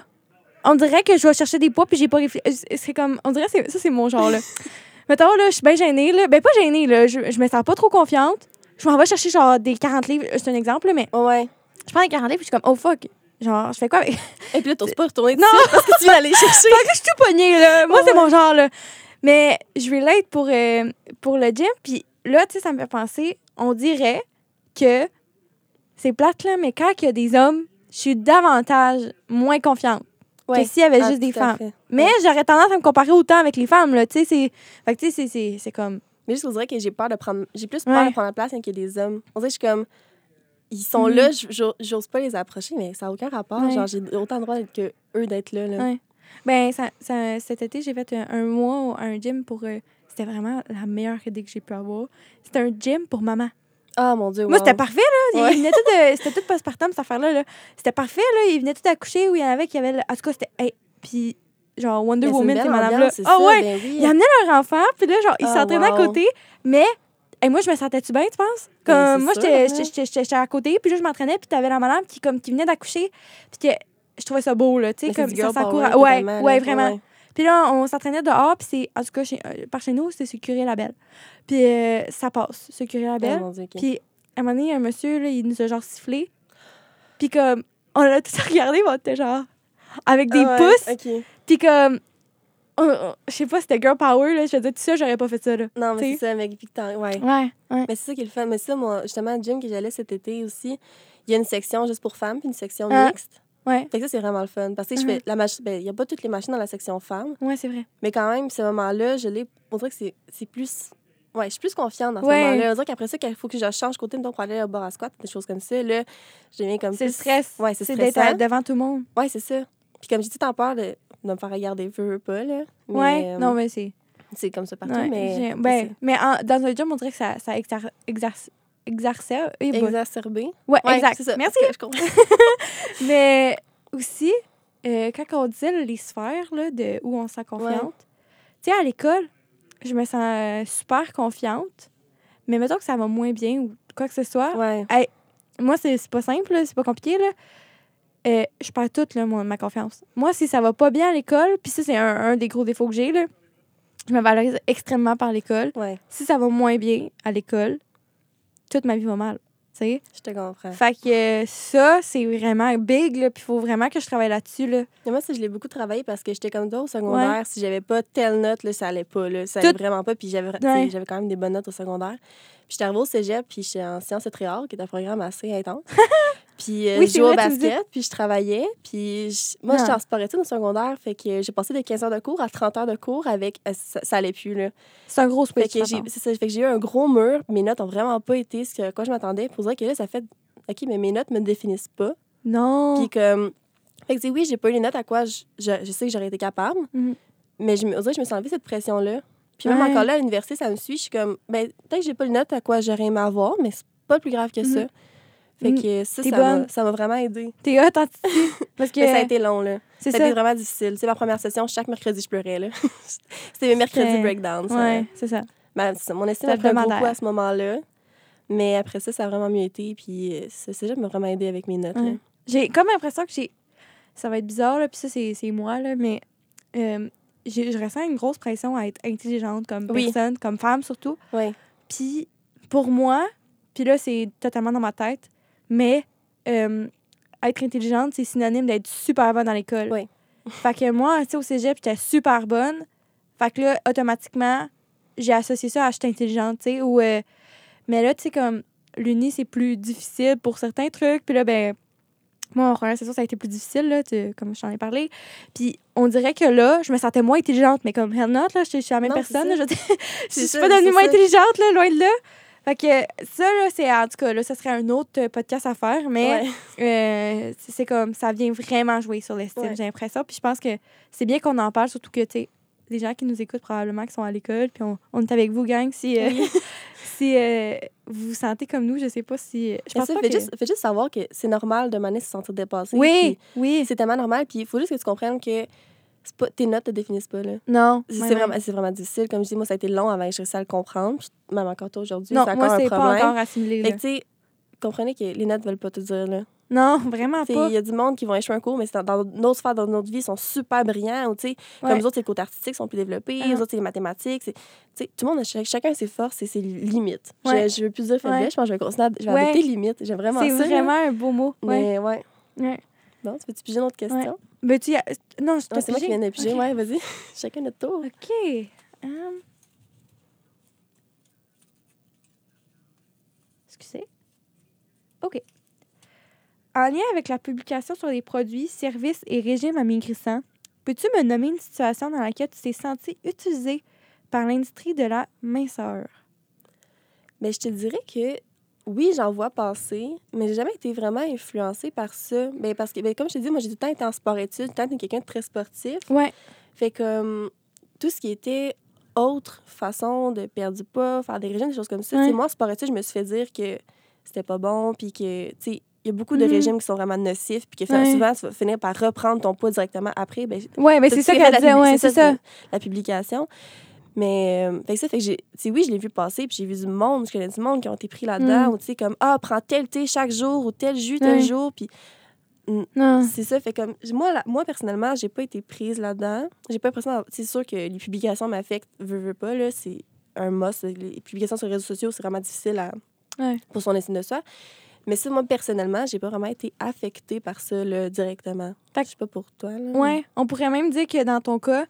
On dirait que je vais chercher des poids puis j'ai pas réfléchi. C'est comme, on dirait que ça, c'est mon genre, là. Mettons, là, je suis bien gênée, là. Ben, pas gênée, là. Je, je me sens pas trop confiante. Je m'en vais chercher, genre, des 40 livres. C'est un exemple, là, mais Ouais. je prends les 40 livres puis je suis comme, oh fuck. Genre, je fais quoi avec. Et puis là, t'oses pas retourner Non. parce que tu viens d'aller chercher. Fait que je suis tout pognée, là. Moi, Ouais, c'est ouais. mon genre, là. Mais je relate pour, euh, pour le gym. Puis là, tu sais, ça me fait penser, on dirait que c'est plate, là, mais quand il y a des hommes, je suis davantage moins confiante Ouais. que s'il y avait Ah, juste des femmes. fait. Mais j'aurais tendance à me comparer autant avec les femmes, là. Tu sais, c'est. Fait que, tu sais, c'est- c'est- c'est comme. Mais juste, on dirait que j'ai peur de prendre. J'ai plus peur Ouais. de prendre la place a des hommes. On dirait que je suis comme. Ils sont Mhm. là, j'ose pas les approcher, mais ça n'a aucun rapport. Ouais. Genre, j'ai autant de droit que eux d'être là. là. Ouais. Ben, ça, ça- cet été, j'ai fait un, un mois à un gym pour. euh, c'était vraiment la meilleure idée que j'ai pu avoir. C'était un gym pour maman. Ah, mon Dieu. Moi, wow. c'était parfait, là. Ouais. De- C'était tout postpartum, cette affaire-là. Là. C'était parfait, là. Il venait tout accoucher où il y en avait qui avaient. le- En tout cas, c'était. hey, puis, genre, Wonder c'est Woman, ces c'est Ah ça, ouais! ben oui. Ils amenaient leur enfant, puis là, genre, ils Ah, s'entraînaient à côté. Mais, hey, moi, je me sentais-tu bien, tu penses? Comme, Ben, c'est moi, j'étais hein. j'étais- à côté, puis là, je m'entraînais, puis t'avais la madame qui, comme, qui venait d'accoucher. Puis que je trouvais ça beau, là. Tu sais, c'est comme, ça girl power, s'encourage. Ouais, ouais, vraiment. Puis là, on s'entraînait dehors, puis c'est. En tout cas, chez- euh, par chez nous, c'était sur Curé Labelle. Puis euh, ça passe, sur Curé Ah, ok. Puis à un moment donné, un monsieur, là, il nous a genre sifflé. Puis comme, on a tout regardé, on était genre. Avec des Ah ouais, pouces. Puis comme. on- on- Je sais pas, c'était girl power, là. Je faisais tout ça, j'aurais pas fait ça, là. Non, mais c'est ça, avec Victor. Ouais. Ouais, ouais. Mais c'est ça qui est le fun. Mais ça, moi, justement, le gym que j'allais cet été aussi, il y a une section juste pour femmes puis une section Ah. mixte. Ouais, Fait que ça, c'est vraiment le fun. Parce que je fais la mach- ben, il y a pas toutes les machines dans la section femmes, ouais, c'est vrai. mais quand même, ce moment-là, je l'ai. On dirait que c'est- plus. Ouais, je suis plus confiante dans ce Ouais. moment-là. On dirait qu'après ça, qu'il faut que je change côté de pour aller au bar à squat, des choses comme ça, là, je deviens comme C'est le stress. Ouais, c'est C'est d'être à- devant tout le monde. Ouais, c'est ça. Puis comme j'ai le temps peur de me faire regarder, veux, veux pas, là. Mais, ouais, euh, non, mais c'est. C'est comme ça partout, ouais, mais. ben, mais en- dans un gym, on dirait que ça, ça exer, exerce. Exercer. Exacerbé. Ouais, Ouais, exact. ça. Merci. Je comprends. Mais aussi, euh, quand on disait les sphères là, de où on se sent confiante, tu sais, à l'école, je me sens euh, super confiante, mais mettons que ça va moins bien ou quoi que ce soit. Ouais. Moi, c'est pas simple, c'est pas compliqué. Là. Euh, je perds toute là, mon- ma confiance. Moi, si ça va pas bien à l'école, puis ça, c'est un, un des gros défauts que j'ai, là, je me valorise extrêmement par l'école. Ouais, Si ça va moins bien à l'école, toute ma vie va mal. Tu sais? je te comprends. Fait que euh, ça, c'est vraiment big, là. Puis il faut vraiment que je travaille là-dessus, là. Moi, ça, je l'ai beaucoup travaillé parce que j'étais comme toi au secondaire. Si j'avais pas telle note, là, ça allait pas. Là. Ça allait Tout- vraiment pas. Puis j'avais Ouais. quand même des bonnes notes au secondaire. Puis j'étais arrivée au cégep, puis j'étais en sciences et tréhard, qui est un programme assez intense. puis euh, Oui, je c'est jouais au basket, puis je travaillais. Puis je- moi, Ah. j'étais en sport-études au secondaire. Fait que j'ai passé de 15 heures de cours à 30 heures de cours avec. euh, Ça, ça allait plus, là. C'est un gros switch. fait que j'ai eu un gros mur. Mes notes ont vraiment pas été ce que, à quoi je m'attendais. Pour dire que là, ça fait. OK, mais mes notes me définissent pas. Non. Puis comme. Fait que oui, j'ai pas eu les notes à quoi je, je, je sais que j'aurais été capable. Mhm. Mais je je me suis enlevée cette pression-là. Puis même Ouais. encore là, à l'université, ça me suit. Je suis comme, ben, peut-être que j'ai pas les notes à quoi j'aurais aimé avoir, mais c'est pas plus grave que ça. Fait Mhm. que ça, ça m'a- ça m'a vraiment aidé. T'es hot en Titi. Parce que Mais ça a été long, là. c'est Ça a ça. été vraiment difficile. C'est ma première session, chaque mercredi, je pleurais, là. C'était mes mercredis C'était- breakdown. ça. Ouais, c'est ça. Ben, c'est ça, mon estime Ça a pris un gros hebdomadaire. coup à ce moment-là. Mais après ça, ça a vraiment mieux été. Puis euh, ce cégep m'a vraiment aidé avec mes notes. Ouais. J'ai comme l'impression que j'ai. Ça va être bizarre, là, puis ça, c'est moi, là, mais euh, j'ai- je ressens une grosse pression à être intelligente comme Oui. personne, comme femme surtout. Ouais. Puis pour moi, puis là, c'est totalement dans ma tête, mais euh, être intelligente, c'est synonyme d'être super bonne à l'école. Oui. Fait que moi, tu sais, au cégep, j'étais super bonne. Fait que là, automatiquement, j'ai associé ça à j'étais intelligente, tu sais, ou... euh, mais là, tu sais, comme l'uni, c'est plus difficile pour certains trucs. Puis là, ben, moi, en première session, ça a été plus difficile, là, tu- comme je t'en ai parlé. Puis on dirait que là, je me sentais moins intelligente, mais comme hell not, là, je suis la même Non, personne. là, je je suis pas devenue moins ça. intelligente, là, loin de là. Fait que ça, là, c'est en tout cas, là, ça serait un autre euh, podcast à faire, mais Ouais. euh, c'est comme, ça vient vraiment jouer sur l'estime, Ouais. j'ai l'impression. Puis je pense que c'est bien qu'on en parle, surtout que, tu les gens qui nous écoutent probablement qui sont à l'école, puis on, on est avec vous, gang, si, euh, si euh, vous vous sentez comme nous, je sais pas si... Je Mais pense ça, pas fait, que... juste, fait juste savoir que c'est normal de manière se sentir dépassé. Oui, oui. C'est tellement normal. Puis il faut juste que tu comprennes que pas, tes notes te définissent pas. Là. Non. C'est vraiment, vraiment difficile. Comme je dis, moi, ça a été long avant que je réussisse à le comprendre. Puis même encore toi aujourd'hui, c'est encore moi, un c'est pas problème. encore assimilé, Fait là. que, tu sais, comprenez que les notes veulent pas tout dire. Là. Non, vraiment pas. Il y a du monde qui vont échouer un cours, mais c'est dans, dans notre sphère, dans notre vie, ils sont super brillants. Ou, Ouais. Comme les autres, c'est le côté artistique sont plus développés. Ah. Les autres, c'est les mathématiques. tout le monde, a ch- chacun ses forces et ses limites. Ouais. Je, je veux plus dire faiblesse, Ouais. je pense que je vais, je vais adopter limite. J'aime vraiment C'est vraiment un beau mot. Mais ouais. Ouais. Bon, tu veux-tu piger une autre question? Ben, tu y as- Non, je Non, c'est moi qui viens de piger. Ok. Ouais, vas-y. Chacun notre tour. OK. Hum. Excusez. OK. En lien avec la publication sur les produits, services et régimes amaigrissants, peux-tu me nommer une situation dans laquelle tu t'es senti utilisé par l'industrie de la minceur? Mais je te dirais que oui, j'en vois passer, mais j'ai jamais été vraiment influencée par ça. Ben, parce que, ben, comme je te dis, moi, j'ai tout le temps été en sport-études, tout le temps été quelqu'un de très sportif. Ouais. Fait que euh, tout ce qui était autre façon de perdre du poids, faire des régimes, des choses comme ça, Ouais. moi, en sport-études, je me suis fait dire que c'était pas bon, puis que, tu sais, il y a beaucoup de Mhm. régimes qui sont vraiment nocifs, puis que Ouais. souvent, tu vas finir par reprendre ton poids directement après. Ben, Ouais, mais T'as c'est ça qu'elle disait, ouais, c'est ça. La publication. Mais, euh, fait que ça, fait que j'ai, oui, je l'ai vu passer, puis j'ai vu du monde, je connais du monde qui ont été pris là-dedans, Mm. ou tu sais, comme, ah, prends tel thé chaque jour, ou tel jus tel jour, puis Non. c'est ça, fait comme, moi, là- moi personnellement, j'ai pas été prise là-dedans. J'ai pas l'impression, c'est sûr que les publications m'affectent, veux, veux pas, là, c'est un must. Les publications sur les réseaux sociaux, c'est vraiment difficile à, pour son estime de soi. Mais ça, moi, personnellement, j'ai pas vraiment été affectée par ça, là, directement. Fait que- Je sais pas pour toi, là. Ouais, on pourrait même dire que dans ton cas,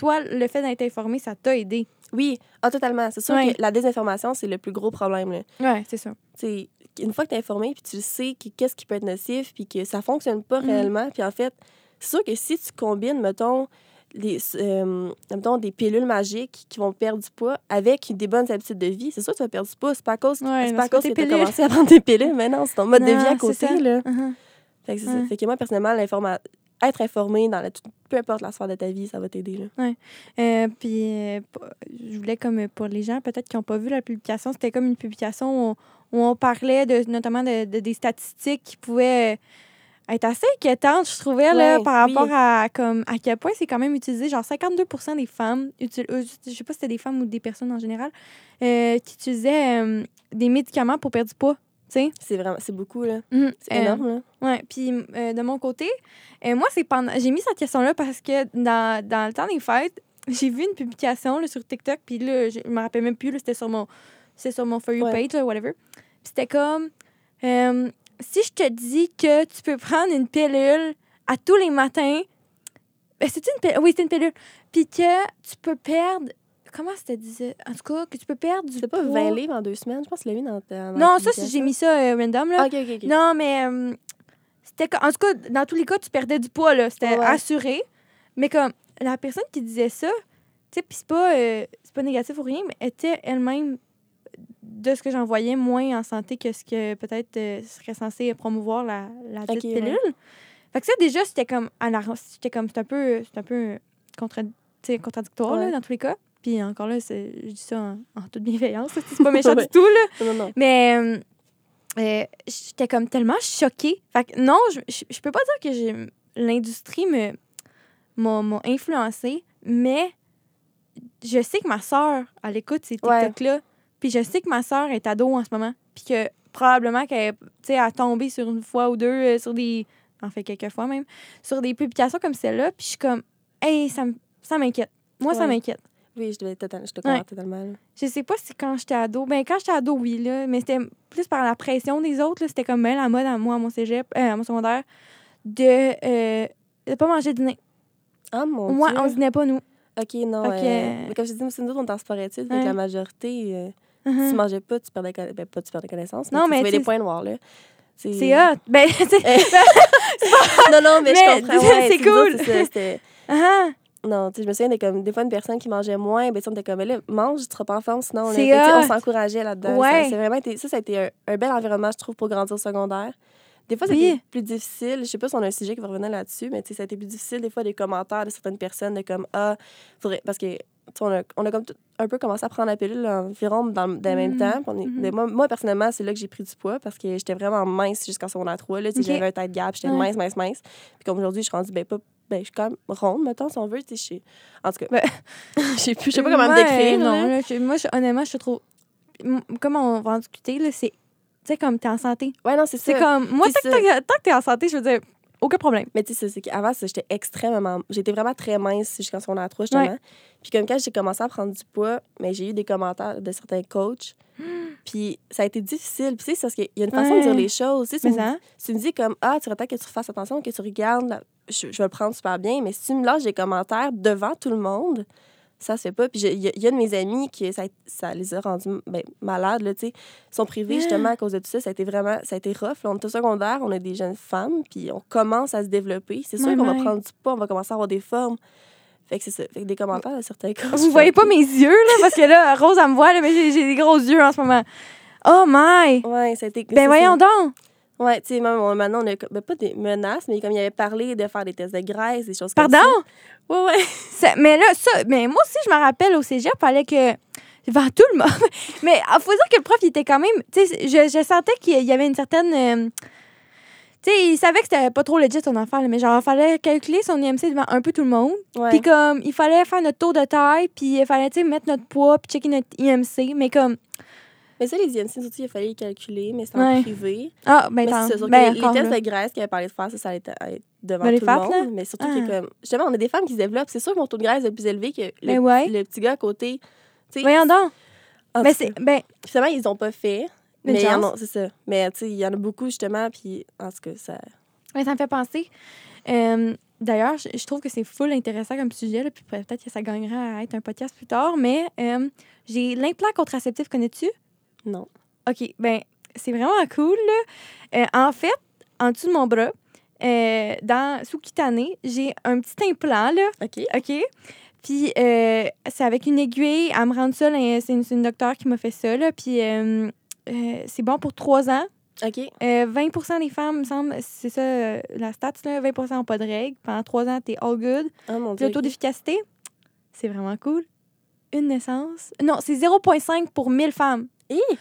toi, le fait d'être informé, ça t'a aidé? Oui, ah, totalement. C'est sûr Ouais. que la désinformation, c'est le plus gros problème. Ouais, c'est ça. T'sais, une fois que tu es informé, puis tu sais que- qu'est-ce qui peut être nocif, puis que ça fonctionne pas Mhm. réellement, puis en fait, c'est sûr que si tu combines, mettons, les, euh, mettons, des pilules magiques qui vont perdre du poids avec des bonnes habitudes de vie, c'est sûr que tu vas perdre du poids. C'est pas à cause, Ouais, pas à cause que tu as commencé à prendre des pilules, mais non, c'est ton mode de vie à côté. Là. Uh-huh. Fait, que. Ouais. fait que moi, personnellement, l'informa- être informé dans la, peu importe la sphère de ta vie, ça va t'aider. là. Euh, puis, euh, je voulais, comme pour les gens peut-être qui n'ont pas vu la publication, c'était comme une publication où, où on parlait de, notamment de, de- des statistiques qui pouvaient euh, être assez inquiétantes, je trouvais, là, Ouais, par oui. rapport à, comme, à quel point c'est quand même utilisé. Genre, 52% des femmes, euh, je sais pas si c'était des femmes ou des personnes en général, euh, qui utilisaient des médicaments pour perdre du poids. Sais? C'est vraiment, c'est beaucoup, là. Mhm. C'est Euh, énorme, là. Ouais, puis euh, de mon côté, euh, moi, c'est pendant. J'ai mis cette question-là parce que dans, dans le temps des fêtes, j'ai vu une publication là, sur TikTok, puis là, je me rappelle même plus, c'était sur mon, c'était sur mon For You Ouais. page, là, whatever. Puis c'était comme, euh, si je te dis que tu peux prendre une pilule à tous les matins, ben, c'est une pilule? Oui, c'est une pilule. Puis que tu peux perdre, comment ça te disait? En tout cas, que tu peux perdre du C'était pas poids. 20 livres en deux semaines. Je pense que tu l'as mis dans ta. Non, ça, j'ai mis ça euh, random, là. Ok, ok, ok. Non, mais euh, c'était en tout cas dans tous les cas tu perdais du poids là, c'était Ouais. assuré. Mais comme la personne qui disait ça, tu sais, puis c'est pas euh, c'est pas négatif ou rien, mais était elle-même de ce que j'en voyais moins en santé que ce que peut-être euh, serait censé promouvoir la la dite Ok, ouais. pilule. Fait que ça déjà c'était comme c'était comme un peu un peu contradictoire là, dans tous les cas. Puis encore là, c'est- je dis ça en, en toute bienveillance, c'est pas méchant du tout là. Non, non, non. Mais euh, euh, j'étais comme tellement choquée. Fait que non, je, je, je peux pas dire que l'industrie me m'a m'a influencée, mais je sais que ma sœur, elle écoute ces Ouais. TikTok-là. Puis je sais que ma sœur est ado en ce moment. Puis que probablement qu'elle a tombé sur une fois ou deux, euh, sur des. En fait, quelques fois même, sur des publications comme celle-là. Puis je suis comme, hey, ça m'inquiète. Moi, ça m'inquiète. Oui, je, devais total- je te comprends Ouais. totalement. là. Je sais pas si quand j'étais ado. Ben, quand j'étais ado, oui, là. Mais c'était plus par la pression des autres. C'était comme bien la mode à moi, à mon cégep, euh, à mon secondaire, de, euh, de pas manger de dîner. Ah, mon Moi, Dieu. on dînait pas, nous. Ok, non. Que- euh, mais comme je te dis, nous, nous autres, on est en que Ouais. la majorité, euh, si tu mangeais pas, tu perdais, ben, pas tu perdais connaissance. Non, tu mais avais tu- des points noirs, là. C'est hot. Ben, sais. non, non, mais, Mais je comprends. ouais, c'est cool. c'est ah, Non, tu sais, je me souviens de comme, des fois une personne qui mangeait moins, ben, on était comme, Mais là, mange, tu seras pas en forme, sinon. là. Fait on s'encourageait là-dedans. Ouais. Ça, vraiment été- ça, ça a été un, un bel environnement, je trouve, pour grandir au secondaire. Des fois, Oui. c'était plus difficile. Je sais pas si on a un sujet qui va revenir là-dessus, mais tu sais, ça a été plus difficile, des fois, des commentaires de certaines personnes de comme, ah, faudrait. Parce que, on a, on a comme tout- un peu commencé à prendre la pilule environ dans, dans le même Mhm. temps. Puis on est- Mhm. mais moi, moi, personnellement, c'est là que j'ai pris du poids parce que j'étais vraiment mince jusqu'en secondaire 3. Là, tu sais, Ok. J'avais un tête gap, j'étais Ouais. mince, mince, mince. Puis comme aujourd'hui, je suis rendue, ben, pas, ben, je suis quand même ronde, mettons, si on veut. Je suis... En tout cas, Ben- je sais plus, je sais pas comment me Ouais, décrire. Non, là. là, je- moi, je- honnêtement, je te trouve. Comme on va en discuter, là, c'est. Tu sais, comme t'es en santé. Ouais, non, c'est ça. C'est comme. Moi, tant que t'es en santé, je veux dire, aucun problème. Mais tu sais, c'est- qu'avant, j'étais extrêmement. J'étais vraiment très mince jusqu'en secondaire 3, justement. Ouais. Puis comme quand j'ai commencé à prendre du poids, mais j'ai eu des commentaires de certains coachs. Puis ça a été difficile. Puis tu sais, c'est parce qu'il y a une façon de dire les choses. Tu sais, tu me ça? tu me dis comme ah tu peut que tu fasses attention que tu regardes je, je vais le prendre super bien mais si tu me lâches des commentaires devant tout le monde ça se fait pas puis il y, y a de mes amis qui ça, ça les a rendus ben, malades là tu sais Ils sont privés Ah. justement à cause de tout ça ça a été vraiment ça a été rough là. on est au secondaire on a des jeunes femmes puis on commence à se développer c'est sûr qu'on va prendre du poids on va commencer à avoir des formes fait que c'est ça fait que des commentaires de certains coachs Vous voyez pas mes yeux, là, parce que là, Rose, elle me voit, là, mais j'ai des gros yeux en ce moment. Oh my! ouais ça a été Ben voyons donc! Ouais tu sais même on- maintenant on a ben, pas des menaces mais comme il avait parlé de faire des tests de graisse des choses comme Pardon? ça ouais ouais Ça- mais là, ça, mais moi aussi, je me rappelle au cégep, fallait que. Devant tout le monde. Mais il faut dire que le prof, il était quand même. Tu sais, je, je sentais qu'il y avait une certaine. euh, tu sais, il savait que c'était pas trop legit son affaire, mais genre, il fallait calculer son IMC devant un peu tout le monde. Puis comme, il fallait faire notre tour de taille, puis il fallait, tu sais, mettre notre poids, puis checker notre IMC. Mais comme. Mais ça, les INC, surtout, il fallait les calculer, mais c'était en Ouais. privé. Ah, ben, mais tant- c'est sauf ben, que les, tests de graisse qu'il avait parlé de faire, ça, ça allait être devant Ben, les tout le monde. là? Mais surtout Ah. que, comme, justement, on a des femmes qui se développent. C'est sûr que mon taux de graisse est plus élevé que le, Ben ouais. le petit gars à côté. Tu sais, Voyons donc. en Ben, tout c'est. Ben, Finalement, ils n'ont pas fait. Une mais c'est ça. Mais tu sais, il y en a beaucoup, justement. Puis, en tout cas, ça. Ouais, ça me fait penser. Euh, D'ailleurs, je, je trouve que c'est full intéressant comme sujet, là, puis peut-être que ça gagnerait à être un podcast plus tard, mais euh, j'ai l'implant contraceptif, connais-tu? Non. OK, ben c'est vraiment cool. là. Euh, en fait, en dessous de mon bras, euh, dans sous cutané, j'ai un petit implant, là, OK. OK? Puis euh, c'est avec une aiguille, elle me rend ça, là, c'est une, une docteur qui m'a fait ça, là, puis c'est bon pour trois ans. OK. Euh, 20% des femmes, me semble, c'est ça la stats, là, 20% n'ont pas de règles. Pendant trois ans, t'es all good. Ah, mon Dieu. le taux d'efficacité, c'est vraiment cool. Une naissance. Non, c'est 0,5 pour 1000 femmes.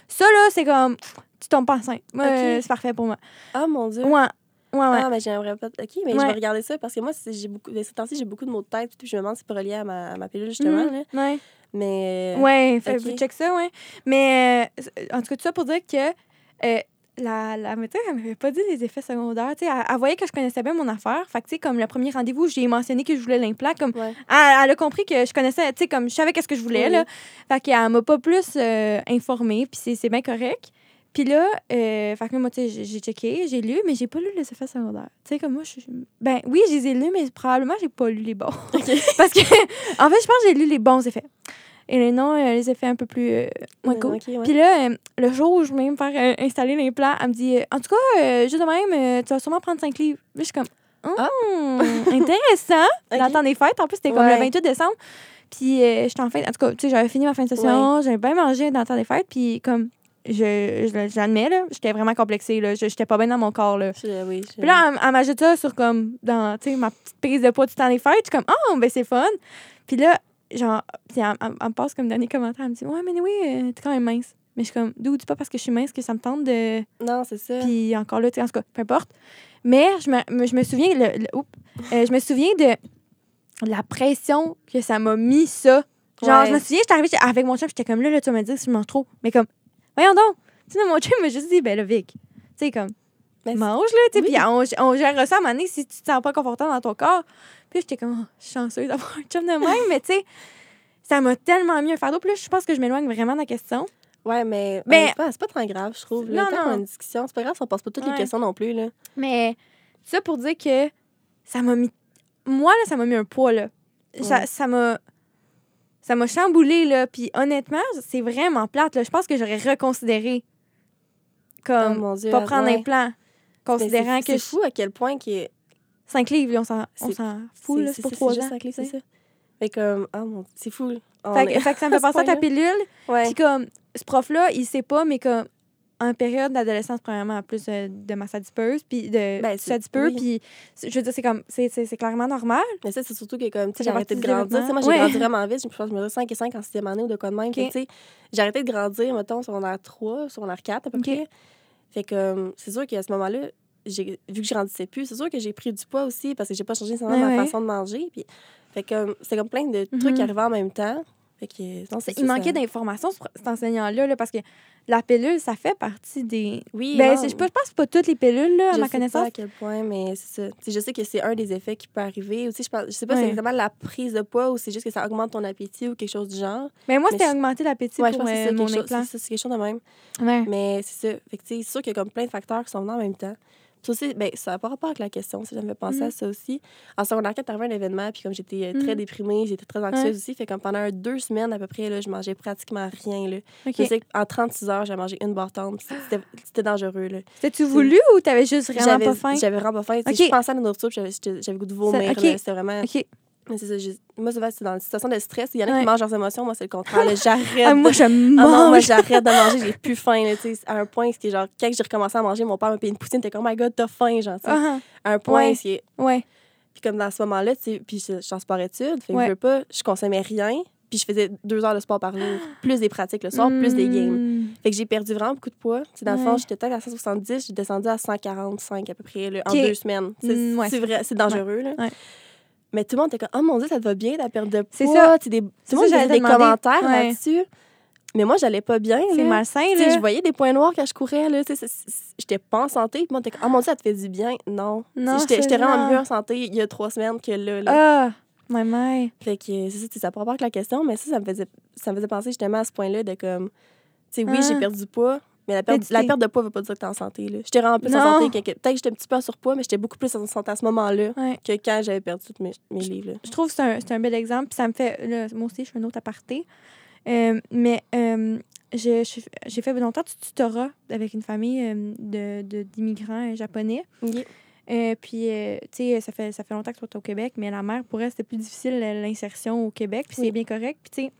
Ça, là, c'est comme, tu tombes pas enceinte. Moi, Ok. euh, c'est parfait pour moi. Ah, mon Dieu. Ouais, ouais, ouais. Ah, mais j'aimerais pas. OK, mais je Ouais. vais regarder ça parce que moi, c'est- j'ai beaucoup. Ces temps-ci, j'ai beaucoup de maux de tête. Puis je me demande si c'est pas relié à ma, à ma pilule, justement. Mhm, Là. ouais. Mais. Ouais, fait, ok. check ça, ouais. Mais euh, en tout cas, tout ça pour dire que euh, la, la médecin, elle m'avait pas dit les effets secondaires. Tu sais, elle, elle voyait que je connaissais bien mon affaire. Fait que, tu sais, comme le premier rendez-vous, j'ai mentionné que je voulais l'implant. Comme, Ouais. elle, elle a compris que je connaissais, tu sais, comme je savais qu'est-ce que je voulais, Oui. là. Fait qu'elle m'a pas plus euh, informée, puis c'est- c'est bien correct. Puis là, euh, fait que moi, tu sais, j'ai- checké, j'ai lu, mais j'ai pas lu les effets secondaires. Tu sais, comme moi, je Ben oui, je les ai lus, mais probablement, j'ai pas lu les bons. Parce que, en fait, je pense que j'ai lu les bons effets. Et non, euh, les effets un peu plus euh, moins Ouais, cool. ouais. Puis là, euh, le jour où je vais me faire euh, installer l'implant, elle me dit euh, En tout cas, euh, juste de même, euh, tu vas sûrement prendre 5 livres. Là, je suis comme Hum, Intéressant. Ok. Dans le temps des fêtes. En plus, c'était comme Ouais. le 28 décembre. Puis euh, j'étais en fin. En tout cas, tu sais, j'avais fini ma fin de session, j'avais bien mangé dans le temps des fêtes. Puis comme, je, je l'admets, là, j'étais vraiment complexée. Là, Je- j'étais pas bien dans mon corps. Là. Je- oui, je- Puis là, elle, elle m'ajoute ça sur comme, dans, tu sais, ma petite prise de poids du temps des fêtes. Je suis comme, oh, ben c'est fun. Puis là, genre, puis elle, elle- elle me passe comme dernier commentaire. Elle me dit, ouais, mais oui, euh, t'es quand même mince. Mais je suis comme, d'où, c'est pas parce que je suis mince que ça me tente de. Non, c'est ça. Puis encore là, tu sais, en tout cas, peu importe. Mais je me, je me souviens, le, euh, je me souviens de la pression que ça m'a mis, ça. Genre, Ouais. je me souviens, j'étais arrivée avec mon chum, j'étais comme là, là, tu vas me dire si je mange trop. Mais comme, voyons donc. Tu sais, mon chum m'a juste dit, ben là, Vic, tu sais, comme, mange, là, tu sais. Oui. Puis on, on gère ça à un moment donné si tu te sens pas confortable dans ton corps. Puis j'étais comme, oh, chanceuse d'avoir un chum de même, mais tu sais, ça m'a tellement mis un fardeau. Puis là, je pense que je m'éloigne vraiment de la question. Ouais, mais honnêtement, c'est pas très grave, je trouve. Non, a non. une discussion, c'est pas grave si on passe pas toutes Ouais. les questions non plus. Là. Mais ça pour dire que ça m'a mis. Moi, là, ça m'a mis un poids, là. Ça Ouais. ça m'a. Ça m'a chamboulé, là. Puis honnêtement, c'est vraiment plate, là. Je pense que j'aurais reconsidéré. Oh Comme. mon Dieu. pas prendre ouais. un plan. Mais Considérant que. C'est fou à quel point qui est. 5 livres, là, on s'en on s'en fout, là. C'est pour 3 juste ans. cinq livres, tu c'est ça. Mais comme, oh mon Dieu, c'est fou. On Fait, est- que- fait que ça me fait penser à ta pilule. Ouais. Puis comme, ce prof-là, il sait pas, mais comme, en période d'adolescence, premièrement, en plus euh, de masse adipeuse, puis de Ben, oui. puis je veux dire, c'est comme, c'est clairement normal. Mais ça, c'est surtout que, comme, tu sais, j'ai fait arrêté de grandir. Moi, j'ai grandi vraiment vite. Je pense que je me disais 5 et 5 en sixième année ou de quoi de même. Fait que, Ok. tu sais, j'ai arrêté de grandir, mettons, sur a 3, sur a 4 à peu près. Fait que, euh, c'est sûr qu'à ce moment-là, vu que je grandissais plus, c'est sûr que j'ai pris du poids aussi parce que j'ai pas changé nécessairement ma ouais. façon de manger. Puis, fait que, euh, c'est comme plein de trucs qui arrivaient en même temps. Fait que, non, c'est Il ça, manquait ça- d'informations sur cet enseignant-là, là, parce que la pilule, ça fait partie des. Oui, Ben, non, je pense que pas toutes les pilules, là, à je ma sais pas connaissance. à quel point, mais c'est ça. Je sais que c'est un des effets qui peut arriver. Aussi, je, pense, je sais pas si Ouais. c'est exactement la prise de poids ou c'est juste que ça augmente ton appétit ou quelque chose du genre. Mais moi, c'était je- augmenter l'appétit Ouais, je pour pense que euh, c'est mon implant. c'est- quelque chose de même. Ouais. Mais c'est ça. Fait que, c'est sûr qu'il y a comme plein de facteurs qui sont venus en même temps. Puis aussi, ben, ça n'a pas rapport avec la question, ça, ça penser Mhm. à ça aussi. En secondaire 4, arrivé un événement, puis comme j'étais euh, très Mhm. déprimée, j'étais très anxieuse aussi, fait comme pendant deux semaines à peu près, là, je mangeais pratiquement rien. Là. Je sais qu'en 36 heures, j'ai mangé une barre puis c'était dangereux. C'était-tu voulu ou t'avais juste vraiment J'avais pas faim? j'avais vraiment pas faim. Tu sais, Ok. Je pensais à la nourriture, puis j'avais- j'avais goût de vomir. C'était vraiment... Moi, souvent, c'est dans une situation de stress. Il y en a Ouais. qui mangent leurs émotions, moi, c'est le contraire. J'arrête Ah, moi, je Ah non, moi, mange. j'arrête de manger, j'ai plus faim, là, à un point, c'est genre, quand j'ai recommencé à manger, mon père m'a payé une poutine, t'es comme, oh my god, t'as faim, genre, sais. Ah, À un point, Ouais. c'est. ouais. Puis comme dans ce moment-là, tu sais, puis je suis en sport-études, fait que je veux pas, je consommais rien, puis je faisais deux heures de sport par jour, plus des pratiques le soir, plus des games. Mm. Fait que j'ai perdu vraiment beaucoup de poids. Tu sais, dans le fond, j'étais à 170, j'ai descendu à 145 à peu près, là, en deux semaines. C'est Mm, ouais. c'est vrai, c'est dangereux, là. Mais tout le monde était comme, oh mon Dieu, ça te va bien, ta perte de C'est poids? ça. Tu sais, des- Tout C'est le monde ça, j'allais des commentaires Ouais. là-dessus. Mais moi, j'allais pas bien. C'est malsain, là. je voyais des points noirs quand je courais. Là, tu sais, c'est- c'est- j'étais pas en santé. Puis moi, t'es comme, oh mon Dieu, ça te fait du bien. Non. Non, J'étais c'est vraiment mieux en santé il y a trois semaines que là. là. Ah, ma mère. Fait que c'est ça, ça pas rapport avec la question, mais ça, ça me faisait, ça me faisait penser justement à ce point-là de comme, tu sais, oui, Ah. j'ai perdu du poids, mais la perte, tu la t'es- perte de poids ne veut pas dire que tu es en santé. là. J'étais vraiment plus en santé. que- que- Peut-être que j'étais un petit peu en surpoids, mais j'étais beaucoup plus en santé à ce moment-là Ouais. que quand j'avais perdu tous mes, mes livres. là. Je trouve que c'est un, c'est un bel exemple. Puis ça me fait. Là, moi aussi, je fais un autre aparté. Euh, mais euh, j'ai j'ai fait longtemps du tutorat avec une famille euh, de- de- d'immigrants japonais. Ok. Euh, puis, euh, tu sais, ça fait, ça fait longtemps que tu es au Québec, mais la mère, pour elle, c'était plus difficile l'insertion au Québec, puis Oui. c'est bien correct. Puis, tu sais,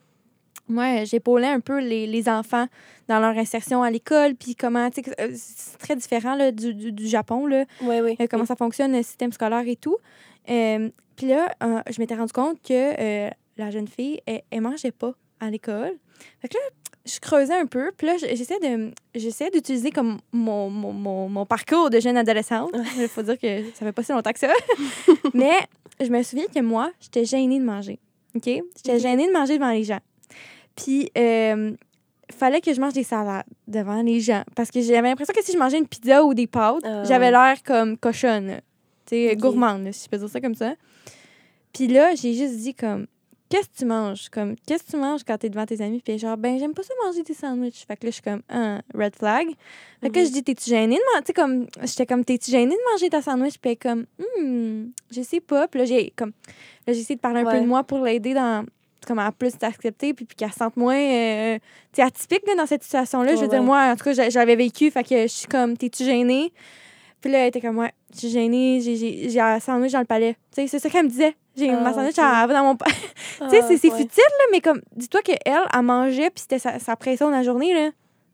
moi, j'épaulais un peu les, les enfants dans leur insertion à l'école, puis comment, tu sais, euh, c'est très différent là, du, du, du Japon, là, Oui, oui. euh, comment ça fonctionne, le système scolaire et tout. Euh, puis là, euh, je m'étais rendu compte que la jeune fille, elle, elle mangeait pas à l'école. Fait que là, je creusais un peu, puis là, j'essaie de j'essaie d'utiliser comme mon, mon, mon, mon parcours de jeune adolescente. Il faut dire que ça fait pas si longtemps que ça. Mais je me souviens que moi, j'étais gênée de manger. OK? J'étais gênée de manger devant les gens. Puis, euh, fallait que je mange des salades devant les gens. Parce que j'avais l'impression que si je mangeais une pizza ou des pâtes, Ah, j'avais l'air comme cochonne. Tu sais, gourmande, si je peux dire ça comme ça. Puis là, j'ai juste dit comme, qu'est-ce que tu manges? Comme, qu'est-ce que tu manges quand t'es devant tes amis? Puis genre, ben, j'aime pas ça manger des sandwichs. Fait que là, je suis comme, un red flag. Fait que là, Mhm. je dis, t'es-tu gênée de manger? Tu sais, comme, j'étais comme, t'es-tu gênée de manger ta sandwich? Puis elle comme, hmm, je sais pas. Puis là, j'ai comme, là, j'ai essayé de parler un peu de moi pour l'aider dans, comme, à plus t'accepter, puis, puis qu'elle se sente moins, euh, atypique, là, dans cette situation-là. je veux Ouais, dire, moi, en tout cas, j'a- j'avais vécu. Fait que je suis comme, t'es-tu gênée? Puis là, elle était comme, ouais, je suis gênée, j'ai- j'ai j'ai un sandwich dans le palais. Tu sais, c'est ça qu'elle me disait. J'ai Ah, ma sandwich, ok. elle va dans mon palais. Ah, Tu sais, c'est c'est ouais. futile, là, mais comme, dis-toi qu'elle, elle mangeait, puis c'était sa, sa pression de la journée, là.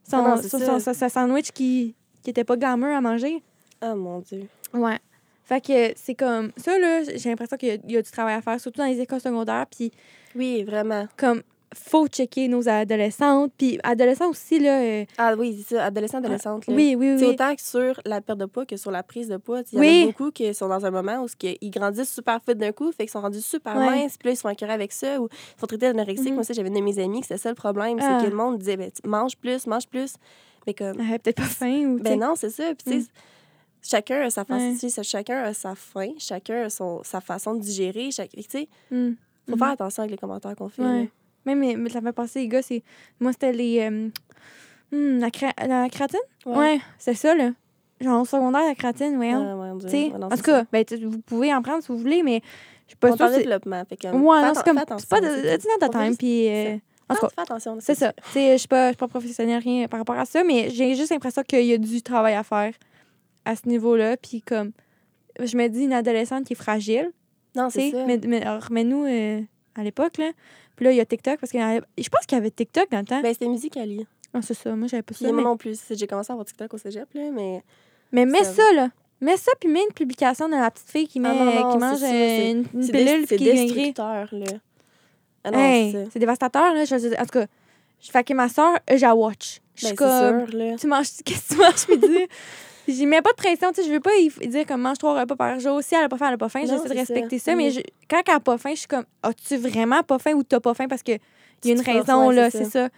Son, Ah non, son- son- sa sandwich qui, qui était pas glamour à manger. Ah, mon Dieu. Ouais. Fait que c'est comme, ça, là, j'ai l'impression qu'il y, a- il y a du travail à faire, surtout dans les écoles secondaires, puis Oui, vraiment. comme, faut checker nos adolescentes, puis adolescents aussi, là. euh, Ah oui, c'est ça, adolescent, adolescente. là. oui, oui, C'est oui. autant que sur la perte de poids que sur la prise de poids. Il y en a beaucoup qui sont dans un moment où ils grandissent super fit d'un coup, fait qu'ils sont rendus super Ouais. minces, puis là, ils font écœurer avec ça, ou ils sont traités d'anorexique. Mhm. Moi, aussi, j'avais une de mes amies c'était ça le problème, Ah. c'est que le monde disait, ben, mange plus, mange plus. Mais comme, peut-être pas faim, ou, ben non, c'est ça. Puis, tu sais, Mm. Chacun a sa façon, Ouais. chacun a sa faim, chacun a son, sa façon de digérer. Chaque, tu sais, Hmm. faut Mhm. faire attention avec les commentaires qu'on fait. Ouais. Même, mais, mais ça m'a passé, les gars, c'est. Moi, c'était les. euh, hmm, la, cré- la créatine? Ouais, c'est ça, là. Genre, au secondaire, la créatine, ouais. Ouais, ouais, sais, ouais, non, en tout cas, ben, vous pouvez en prendre si vous voulez, mais je suis pas sûre. de c'est- développement. Fait que, Ouais, non, c'est comme. C'est pas de. attention, It's not On the va time, puis. euh, en tout cas, fais attention. c'est ça. Je suis pas, pas professionnelle, rien par rapport à ça, mais j'ai juste l'impression qu'il y a du travail à faire à ce niveau-là. Puis, comme. Je me dis, une adolescente qui est fragile, Non, c'est ça. mais, mais remets-nous euh, à l'époque, là. Puis là, il y a TikTok, parce que je pense qu'il y avait TikTok dans le temps. Ben, c'était Musicali. Ah, c'est ça, moi, j'avais pas ça. moi Mais, non plus. J'ai commencé à avoir TikTok au cégep, là, mais... mais mets ça- ça, là. Mets ça, puis mets une publication de la petite fille qui, met, Ah non, non, qui c'est mange euh, une, une pilule qui est là. Ah Hey, c'est dévastateur, là. Je, en tout cas, je fais que ma soeur, j'ai watch. Je Ben, suis comme, sûr, là. tu manges, qu'est-ce que tu manges midi? J'y mets pas de pression, tu sais, je veux pas dire comme mange trois repas par jour. Si elle a pas faim, elle a pas faim, j'essaie de respecter ça. ça. Mais Mhm. je- quand elle a pas faim, je suis comme, as-tu vraiment pas faim ou t'as pas faim? Parce que il y a une raison, ouais, là, c'est ça.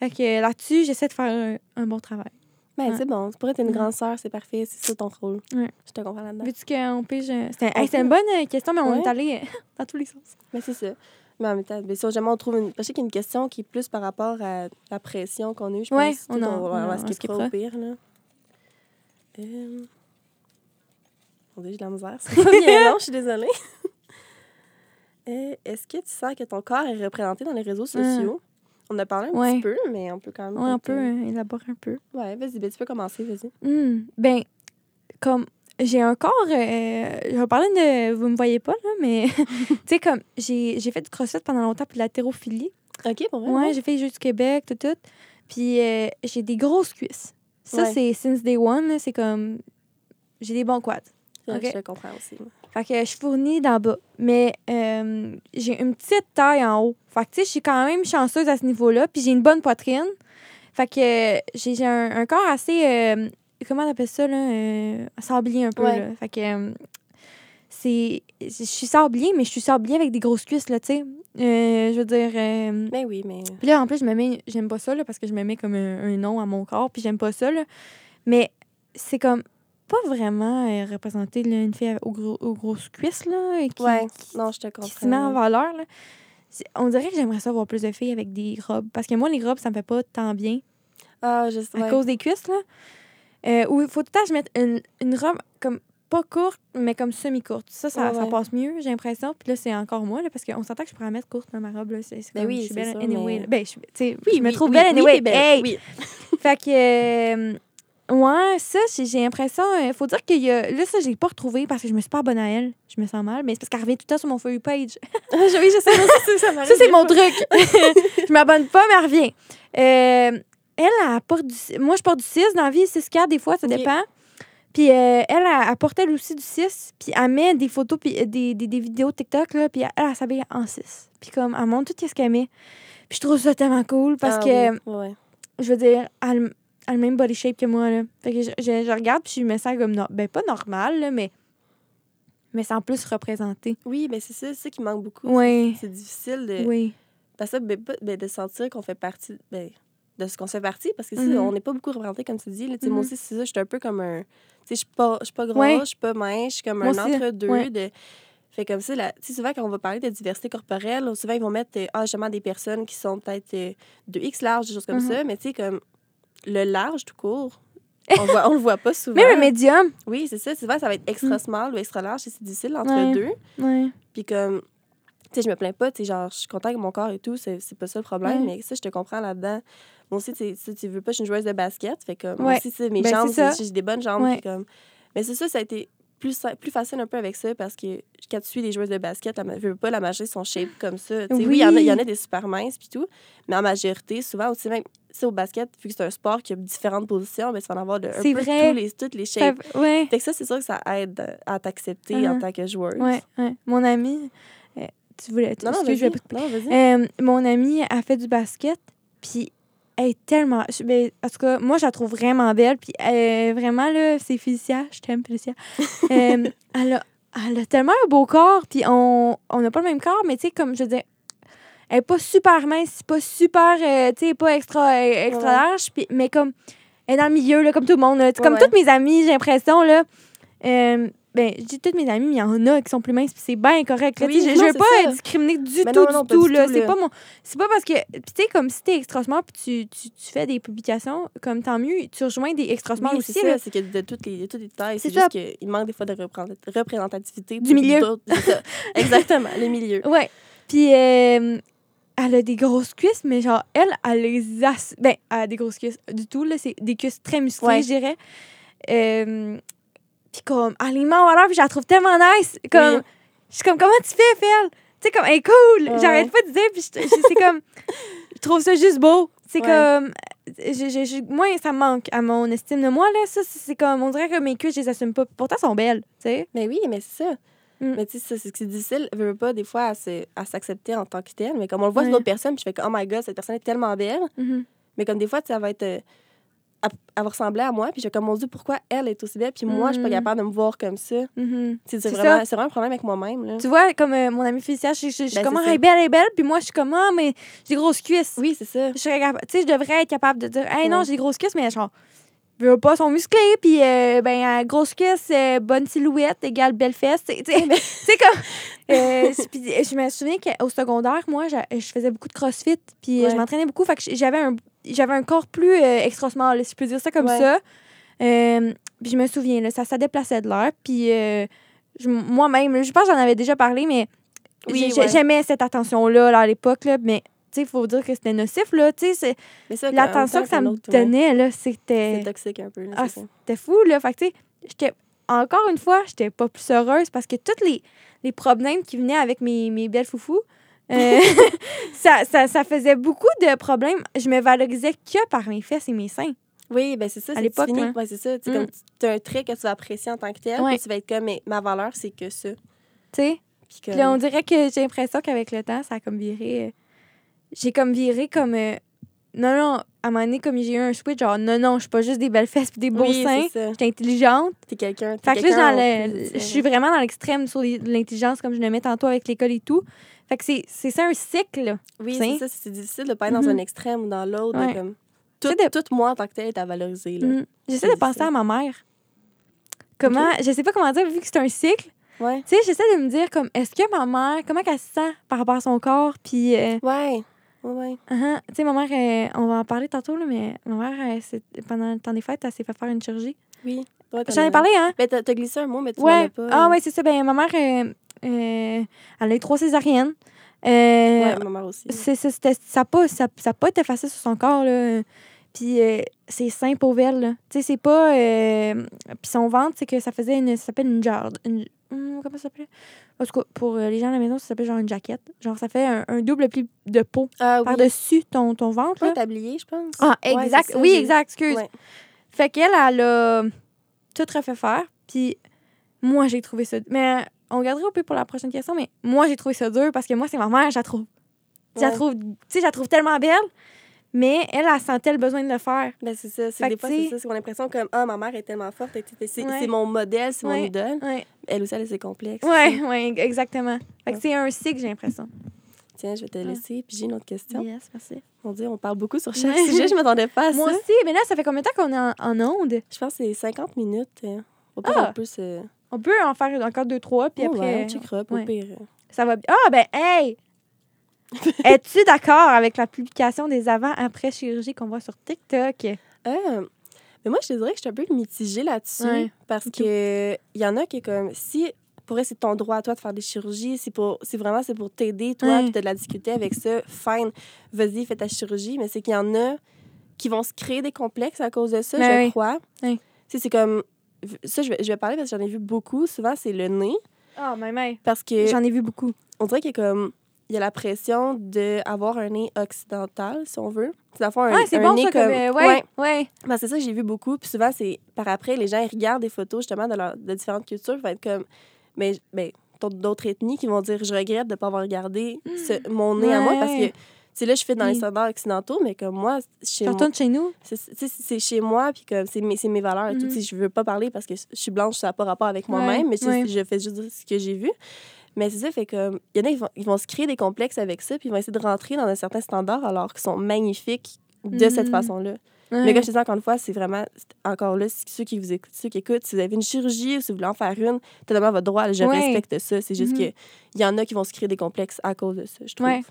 Fait que là-dessus, j'essaie de faire un, un bon travail. Ben, Ouais. c'est bon. Pour être une grande sœur, c'est parfait. C'est ça ton rôle. Ouais. Je te comprends là-dedans. Veux-tu qu'on pige. euh, C'était hey, une bonne euh, question, mais on est allé euh, dans tous les sens. Mais c'est ça. Mais en même temps, si jamais on trouve une. Je sais qu'il y a une question qui est plus par rapport à la pression qu'on a eue. Je Ouais, pense on en- on, va- on va skipper au pire, là. Euh... Dieu, j'ai de la misère. C'est bien long, je suis désolée. Euh, Est-ce que tu sens que ton corps est représenté dans les réseaux sociaux? On a parlé un Ouais. petit peu, mais on peut quand même. Ouais, on peut euh, euh, élaborer un peu. Ouais, vas-y, ben, tu peux commencer, vas-y. Hmm, Ben, comme j'ai un corps. euh, je vais parler de. Vous me voyez pas, là, mais. tu sais, comme j'ai j'ai fait du crossfit pendant longtemps, puis de l'haltérophilie. OK, pour vrai? Ouais, j'ai fait les Jeux du Québec, tout, tout. Puis euh, j'ai des grosses cuisses. Ça, Ouais. c'est since day one, c'est comme. J'ai des bons quads. Ouais, OK? Je comprends aussi. moi. Fait que je fournis d'en bas. Mais euh, j'ai une petite taille en haut. Fait que tu sais, je suis quand même chanceuse à ce niveau-là. Puis j'ai une bonne poitrine. Fait que euh, j'ai j'ai un, un corps assez. Comment on appelle ça, là? Euh, sablier un peu, Ouais. là. Fait que. euh, c'est. Je suis sablier, mais je suis sablier avec des grosses cuisses, là, tu sais. Euh, je veux dire. euh, Ben oui, mais. puis là, en plus, je me mets. J'aime pas ça, là, parce que je me mets comme un, un nom à mon corps, puis j'aime pas ça, là. Mais c'est comme pas vraiment euh, représenter là, une fille aux, gros, aux grosses cuisses, là, et qui, Ouais, qui, non, je te qui se met en comprends. valeur, là. On dirait que j'aimerais ça voir plus de filles avec des robes. Parce que moi, les robes, ça me fait pas tant bien Ah, je sais. à ouais. cause des cuisses, là. Euh, ou il faut tout le temps que je mette une, une robe comme pas courte, mais comme semi-courte. Ça, ça, Ouais, ça passe mieux, j'ai l'impression. Puis là, c'est encore moi, là, parce qu'on s'entend que je pourrais mettre courte, là, ma robe. Là. C'est, c'est Ben comme, oui, je suis belle sûr, anyway. mais-. Ben, je, oui, je me trouve oui, belle anyway. belle, Hey! Oui. Fait que. euh, ouais, ça, j'ai, j'ai l'impression. Il faut dire qu'il y a. Là, ça, je l'ai pas retrouvé parce que je me suis pas abonnée à elle. Je me sens mal, mais c'est parce qu'elle revient tout le temps sur mon You page. oui, je sais, ça, c'est- ça Ça, c'est mon truc. je m'abonne pas, mais elle revient. Euh, elle, elle porte du. Moi, je porte du 6 dans la vie, 6 4 des fois, ça dépend. Puis euh, elle, elle, elle porte elle aussi du 6. Puis elle met des photos, puis euh, des, des, des vidéos TikTok, là. Puis elle, elle, s'habille en 6. Puis comme, elle montre tout ce qu'elle met. Puis je trouve ça tellement cool parce Ah que, oui, ouais. je veux dire, elle, elle a le même body shape que moi, là. Fait que je, je, je regarde, puis je me sens comme, ben pas normal, là, mais. Mais sans plus représenter. Oui, ben c'est ça, c'est ça qui manque beaucoup. Oui. C'est difficile de, Oui. parce que, ben, ben, de sentir qu'on fait partie. Ben, de ce qu'on se fait partie, parce que si Mhm. on n'est pas beaucoup représenté, comme tu dis. Là, tu sais, Moi Mhm. aussi, c'est ça, je suis un peu comme un. Tu sais, je suis pas, je suis pas grosse, Ouais. je suis pas mince, je suis comme Moi un entre-deux. ouais. De... Fait comme ça, là, tu sais, souvent, quand on va parler de diversité corporelle, souvent, ils vont mettre, euh, ah, justement, des personnes qui sont peut-être euh, de X large, des choses comme Mhm. ça, mais tu sais, comme le large, tout court, on, voit, on le voit pas souvent. Même un médium. Oui, c'est ça. Souvent, ça va être extra small ou extra large, et c'est difficile entre Ouais. deux. Puis comme, tu sais, je me plains pas, tu sais, genre, je suis contente avec mon corps et tout, c'est c'est pas ça le problème, Ouais. mais ça, je te comprends là-dedans. Moi aussi, tu sais, tu veux pas, je suis une joueuse de basket, fait que moi aussi, mes Ben, jambes, ça. j'ai des bonnes jambes, Ouais. comme... Mais c'est ça, ça a été plus, plus facile un peu avec ça, parce que quand tu suis des joueuses de basket, ma- veux pas, la majorité sont shape comme ça. Sais, oui, il y, en a- il y en a des super minces, puis tout, mais en majorité, souvent aussi, même, au basket, vu que c'est un sport qui a différentes positions, mais tu vas en avoir de un C'est peu vrai. tous les, toutes les Ça- shapes. ouais. Fait que ça, c'est sûr que ça aide à t'accepter en Mhm. tant que joueuse. Ouais, ouais. Mon ami, euh, tu voulais. Non, non, vas-y. Euh, mon amie a fait du basket, puis elle est tellement. ben, en tout cas, moi, je la trouve vraiment belle, puis euh, vraiment, là, c'est Félicia, je t'aime, Félicia. Euh, elle, a, elle a tellement un beau corps, puis on on n'a pas le même corps, mais tu sais, comme je veux dire, elle est pas super mince, pas super, euh, tu sais, pas extra, euh, extra Ouais. large, puis, mais comme, elle est dans le milieu, là, comme tout le monde, là. Comme Ouais, toutes mes amies, j'ai l'impression, là. euh, ben, je dis toutes mes amies, mais il y en a qui sont plus minces, puis c'est bien correct. là. Oui, je, veux pas ça. discriminer du Mais tout, non, du non, tout, du là. tout, C'est pas mon. C'est pas parce que. Puis, tu sais, comme si t'es extra smart, puis tu, tu, tu fais des publications, comme tant mieux, tu rejoins des extra smart Oui, aussi, c'est c'est que de toutes les, de toutes les tailles, C'est juste qu'il manque des fois de représent- représentativité. Du milieu. Exactement, le milieu. Ouais. Puis, euh, elle a des grosses cuisses, mais genre, elle, elle les a. Ben, elle a des grosses cuisses du tout, là. C'est des cuisses très musclées, Ouais. je dirais. Euh, comme, en valeur, puis je la trouve tellement nice. Comme, Oui. je suis comme, comment tu fais, Phil? Tu sais, comme, elle est cool. Ouais. J'arrête pas de dire, puis c'est comme, je trouve ça juste beau. C'est Ouais. comme, je- je- je- moi, ça me manque à mon estime de moi, là. Ça, c'est comme, on dirait que mes cuisses, je les assume pas. Pourtant, elles sont belles, tu sais. Mais oui, mais c'est ça. Mm. Mais tu sais, ça, c'est que c'est difficile, je veux pas des fois à s'accepter en tant que telle, mais comme on le voit Ouais. sur d'autres personnes, puis je fais comme, oh my god, cette personne est tellement belle. Mhm. Mais comme des fois, elle va être. euh, va ressembler à moi, puis je vais comme, mon Dieu, pourquoi elle est aussi belle, puis moi, je suis pas Mm. capable de me voir comme ça. Sais, C'est C'est vraiment, ça. c'est vraiment un problème avec moi-même. Là. Tu vois, comme euh, mon amie Félicia, je, suis Ben, comme, Ah, elle est belle, elle est belle. Puis moi, je suis comme, ah, mais j'ai des grosses cuisses. Oui, c'est ça. Je je devrais être capable de dire, hey, non, j'ai des grosses cuisses, mais genre, je veux pas, sont musclées. Puis, euh, ben, euh, grosse cuisse, euh, bonne silhouette, égale belle fesse. Tu sais, comme. Euh, puis, je me souviens qu'au secondaire, moi, je faisais beaucoup de crossfit. Puis, euh, je m'entraînais beaucoup. Fait que j'avais un, j'avais un corps plus euh, extra small, si je peux dire ça comme Ouais. ça. Euh, puis, je me souviens, là, ça, ça déplaçait de l'air. Puis, euh, moi-même, je pense que j'en avais déjà parlé, mais Oui, j'ai- ouais. j'aimais cette attention-là là, à l'époque. Là, mais, il faut dire que c'était nocif, là. Tu sais, c'est- Mais ça, l'attention en que ça me donnait, là, C'est c'était toxique un peu. là, Ah, c'était fou, là. Fait que, tu sais, j'étais... Encore une fois, j'étais pas plus heureuse parce que tous les, les problèmes qui venaient avec mes, mes belles foufous, euh, ça, ça, ça faisait beaucoup de problèmes. Je me valorisais que par mes fesses et mes seins. Oui, ben c'est ça. À c'est l'époque. Ouais, c'est ça. Tu Mm. as un trait que tu vas apprécier en tant que tel, Ouais. tu vas être comme, mais ma valeur, c'est que ça. Tu sais? Puis on dirait que j'ai l'impression qu'avec le temps, ça a comme viré... euh, j'ai comme viré comme... euh, non, non, à un moment donné, comme j'ai eu un switch, genre, non, non, je suis pas juste des belles fesses puis des beaux oui, seins. ça. J'étais intelligente. T'es quelqu'un. Fait que là, je sais. suis vraiment dans l'extrême sur l'intelligence, comme je le mets tantôt avec l'école et tout. Fait que c'est ça un cycle. Oui, c'est ça. C'est difficile de pas être Mhm. dans un extrême ou dans l'autre. de Ouais. Comme... Tout, de- tout moi en tant que tel est à valoriser. Mm. J'essaie de penser à ma mère. Comment, je sais pas comment dire, vu que c'est un cycle. Ouais. Tu sais, j'essaie de me dire, comme, est-ce que ma mère, comment qu'elle se sent par rapport à son corps? Puis, euh, Ouais. Ouais, ouais. uh-huh. tu sais, ma mère, euh, on va en parler tantôt, là, mais ma mère, euh, c'est- pendant le temps des fêtes, elle s'est fait faire une chirurgie. Oui. Ouais, J'en ai parlé, hein? Ben, t'as glissé un mot, mais tu Ouais. as pas. Ah, euh, ouais, c'est ça. Ben, ma mère, euh, euh, elle a eu trois césariennes. Euh, Ouais, ma mère aussi. c'est, c'est- c'était- ça n'a pas, ça, ça pas été facile sur son corps. Là. Puis euh, c'est simple pour elle. là. Tu sais, c'est pas. euh, Puis son ventre, c'est que ça faisait une. Ça s'appelle une jarde. Une... hum, comment ça s'appelait? En tout cas, pour euh, les gens à la maison, ça s'appelle genre une jaquette. Genre, ça fait un, un double pli de peau Ah oui. par-dessus ton, ton ventre. Là. tablier, je pense. Ah, exact. ça, oui, exact, excuse. Ouais. Fait qu'elle, elle a tout refait faire. Puis moi, j'ai trouvé ça. Mais on garderait un peu pour la prochaine question, mais moi, j'ai trouvé ça dur parce que moi, c'est ma mère, je la trouve. Je la Ouais. trouve, tu sais, je la trouve tellement belle, mais elle, elle sentait le besoin de le faire. Ben, c'est ça. C'est des fois, c'est ça. C'est qu'on a l'impression comme, ah, ma mère est tellement forte. C'est Ouais. mon modèle, c'est mon idole. Ouais, Elle aussi, elle a ses complexes. ouais, ouais, exactement. Fait que c'est un cycle, j'ai l'impression. tiens, je vais te laisser. Puis j'ai une autre question. Yes, merci. Mon Dieu, on parle beaucoup sur chaque sujet. Je m'attendais pas à Moi ça. aussi, mais là, ça fait combien de temps qu'on est en, en onde? Je pense que c'est 50 minutes. hein. Au pire, Ah! on peut se... On peut en faire encore deux, trois, puis Oh, après, on checkera, au pire. euh. ça va bien. Ah, ben, hey! Es-tu d'accord avec la publication des avant-après chirurgie qu'on voit sur TikTok? Ah, mais moi, je te dirais que je suis un peu mitigée là-dessus. Ouais. Parce Ok. que il y en a qui est comme... Si, pour vrai, c'est ton droit à toi de faire des chirurgies, c'est pour, c'est vraiment c'est pour t'aider, toi, puis de la difficulté avec ça, fine, vas-y, fais ta chirurgie. Mais c'est qu'il y en a qui vont se créer des complexes à cause de ça, Ben je oui. crois. Oui. C'est comme... Ça, je vais, je vais parler parce que j'en ai vu beaucoup. Souvent, c'est le nez. Ah, mais mais. Parce que J'en ai vu beaucoup. on dirait qu'il y a comme... Il y a la pression d'avoir un nez occidental, si on veut. C'est fond un, Ouais, c'est bon, nez ça, comme. comme... euh, ouais, ouais. Ben, c'est ça que j'ai vu beaucoup. Puis souvent, c'est par après, les gens ils regardent des photos justement de, leur- de différentes cultures. Vont être comme. Mais, t'as d'autres ethnies qui vont dire Je regrette de ne pas avoir regardé ce- mon nez à moi parce que. Ouais. Tu sais, là, je fais dans les standards occidentaux, mais comme moi, chez Tu moi, chez nous? c'est c'est chez moi, puis comme c'est mes, c'est mes valeurs et tout. Mhm. Tu sais, Je veux pas parler parce que je suis blanche, ça n'a pas rapport avec moi-même, Ouais, mais ouais. je fais juste ce que j'ai vu. Mais c'est ça, fait comme. Il y en a, ils vont, ils vont se créer des complexes avec ça, puis ils vont essayer de rentrer dans un certain standard alors qu'ils sont magnifiques de cette Mhm. façon-là. Ouais. Mais comme je te dis encore une fois, c'est vraiment, encore là, ceux qui vous écoutent, ceux qui écoutent, si vous avez une chirurgie, si vous voulez en faire une, totalement votre droit, je Ouais. respecte ça. C'est juste Mhm. que il y en a qui vont se créer des complexes à cause de ça, je trouve. Ouais.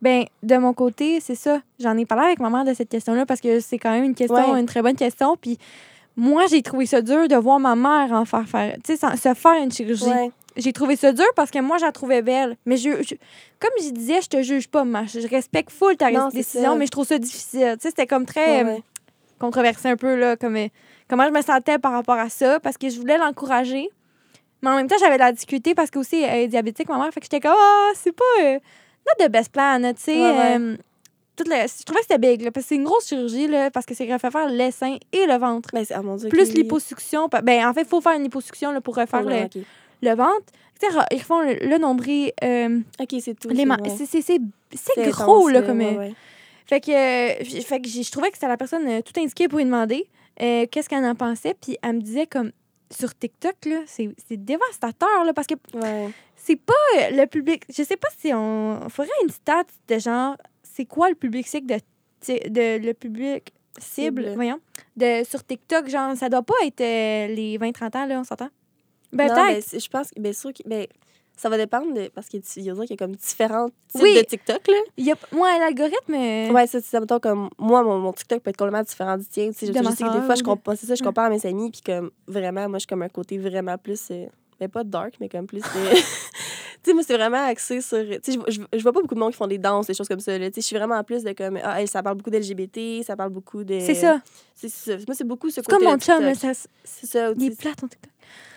Ben, de mon côté, c'est ça. J'en ai parlé avec ma mère de cette question-là parce que c'est quand même une question, une très bonne question. Puis moi, j'ai trouvé ça dur de voir ma mère en faire faire, tu sais, se faire une chirurgie. J'ai trouvé ça dur parce que moi, je la trouvais belle. Mais je, je- comme je disais, je te juge pas, ma. Je respecte full ta Non, décision, mais je trouve ça difficile. Tu sais, c'était comme très Ouais, euh, ouais. controversé un peu, là, comme, euh, comment je me sentais par rapport à ça, parce que je voulais l'encourager. Mais en même temps, j'avais de la difficulté parce que aussi, elle est diabétique, ma mère. Fait que j'étais comme, ah, c'est pas. Euh, not the best plan, tu sais. Ouais, euh, je trouvais que c'était big, là, parce que c'est une grosse chirurgie, là, parce que c'est refait faire les seins et le ventre. Ben, ah, mon Dieu, Plus l'hyposuction. Ben, en fait, il faut faire une hyposuction là, pour refaire le. Le ventre. Ils refont le, le nombril. euh, Ok, c'est tout. c'est gros, là, comme. ouais, euh, ouais. fait que, euh, fait que je trouvais que c'était la personne euh, tout indiquée pour lui demander euh, qu'est-ce qu'elle en pensait. Puis elle me disait comme sur TikTok, là, c'est dévastateur, là, parce que Ouais. c'est pas le public. Je sais pas si on. ferait une stat de genre, c'est quoi le public cible de, de le public cible, Cible. voyons, de, sur TikTok, genre, ça doit pas être les 20-30 ans, là, on s'entend? Ben, non, mais c'est- je pense que, bien sûr, que, ben, ça va dépendre de. Parce qu'il y y a comme différents types Oui. de TikTok, là. Il y a, moi, l'algorithme. euh, Ouais, ça, c'est mettons comme moi, mon, mon TikTok peut être complètement différent du tien. Tu sais, je, je sais que des fois, je compare, c'est ça, je Ouais. compare à mes amis, puis comme vraiment, moi, je suis comme un côté vraiment plus. euh, ben, pas dark, mais comme plus. euh, tu sais, moi, c'est vraiment axé sur. Tu sais, je, je, vois pas beaucoup de monde qui font des danses, des choses comme ça. là. Tu sais, je suis vraiment plus de comme. Ah, ça parle beaucoup d'LGBT, ça parle beaucoup de. C'est ça. C'est ça. Moi, c'est beaucoup ce côté. comme mon chum, ça, C'est ça. il est plat, ton TikTok.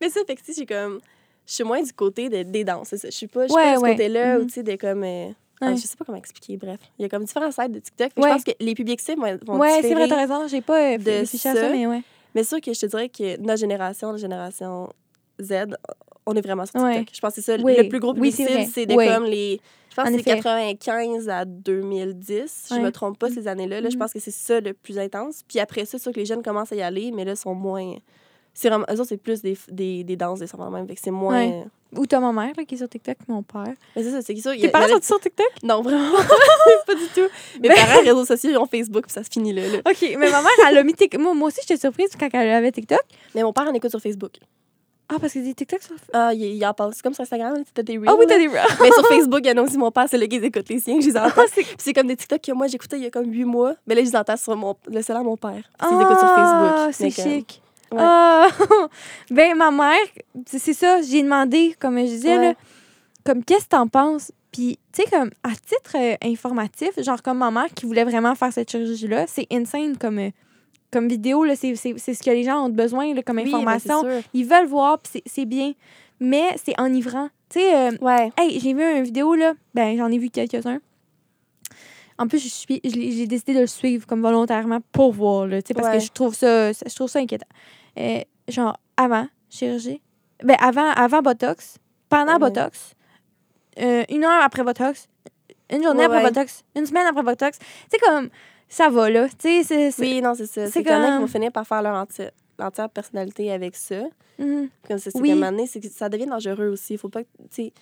mais ça, fait que, j'ai comme. Je suis moins du côté de- des danses, c'est ça. Je suis pas, je suis Ouais, pas de ce ouais. côté-là, ou Mhm. tu sais, de comme. euh, ah, Ouais. je sais pas comment expliquer, bref. Il y a comme différents sites de TikTok. Ouais. Je pense que les publics cibles vont, vont Ouais, c'est vrai, t'as raison. J'ai pas euh, de ça, ça. mais ouais. Mais sûr que je te dirais que notre génération, la génération Z, on est vraiment sur Tiktok. Ouais. Je pense que c'est ça. Oui. Le plus gros Oui, public vrai. c'est de Oui. comme les. Je pense En que c'est effet. 95 à 2010. Je Ouais. me trompe pas ces années-là. Là, Je Mhm. pense que c'est ça le plus intense. Puis après ça, c'est sûr que les jeunes commencent à y aller, mais là, sont moins. C'est vraiment. Eux autres, c'est plus des, des, des danses, des enfants même. Fait que c'est moins. Ouais. Ou t'as ma mère là, qui est sur TikTok, mon père. Mais c'est ça, c'est sûr. Tes parents sont sur TikTok? Non, vraiment. pas du tout. Mes Ben- parents, réseaux sociaux, ils ont Facebook, puis ça se finit là. là. OK, mais ma mère, elle a mis TikTok. Moi, moi aussi, j'étais surprise quand elle avait TikTok. Mais mon père en écoute sur Facebook. Ah, parce que des TikTok sur... Ah, il, il en parle. C'est comme sur Instagram, t'as des reels. Ah oui, t'as des... Mais sur Facebook, il y en a aussi mon père, c'est le qui les écoute les siens, je les entends. Ah, c'est... Puis c'est comme des TikTok que moi j'écoutais il y a comme huit mois. Mais là, je les entends sur mon, le salaire de mon père. Puis ils écoutent sur Ah, Facebook. c'est chic. Ouais. Ah! ben, ma mère, c'est ça, j'ai demandé, comme je disais, Ouais. là, comme, qu'est-ce que t'en penses? Puis, tu sais, comme, à titre euh, informatif, genre, comme ma mère qui voulait vraiment faire cette chirurgie-là, c'est insane comme, euh, comme vidéo, là, c'est c'est- c'est ce que les gens ont besoin, là, comme Oui, c'est information. sûr. Ils veulent voir, puis c'est- c'est bien, mais c'est enivrant. Tu sais, euh, Ouais. Hey, j'ai vu une vidéo, là. Ben, j'en ai vu quelques-uns. En plus, je suis, j'ai décidé de le suivre comme volontairement pour voir, là, tu sais, parce Ouais. que je trouve ça, je trouve ça inquiétant. Euh, genre, avant chirurgie, ben, avant, avant Botox, pendant Ouais. Botox, euh, une heure après Botox, une journée Ouais, après. Botox, une semaine après Botox. Sais, comme, ça va, là. Tu sais, c'est... c'est- Oui, non, c'est ça. c'est C'est qu'il y en a qui comme- vont finir par faire leur entière, personnalité avec ça. Mhm. Comme ça, c'est Oui. donné, c'est que ça devient dangereux aussi. Il faut pas tu sais,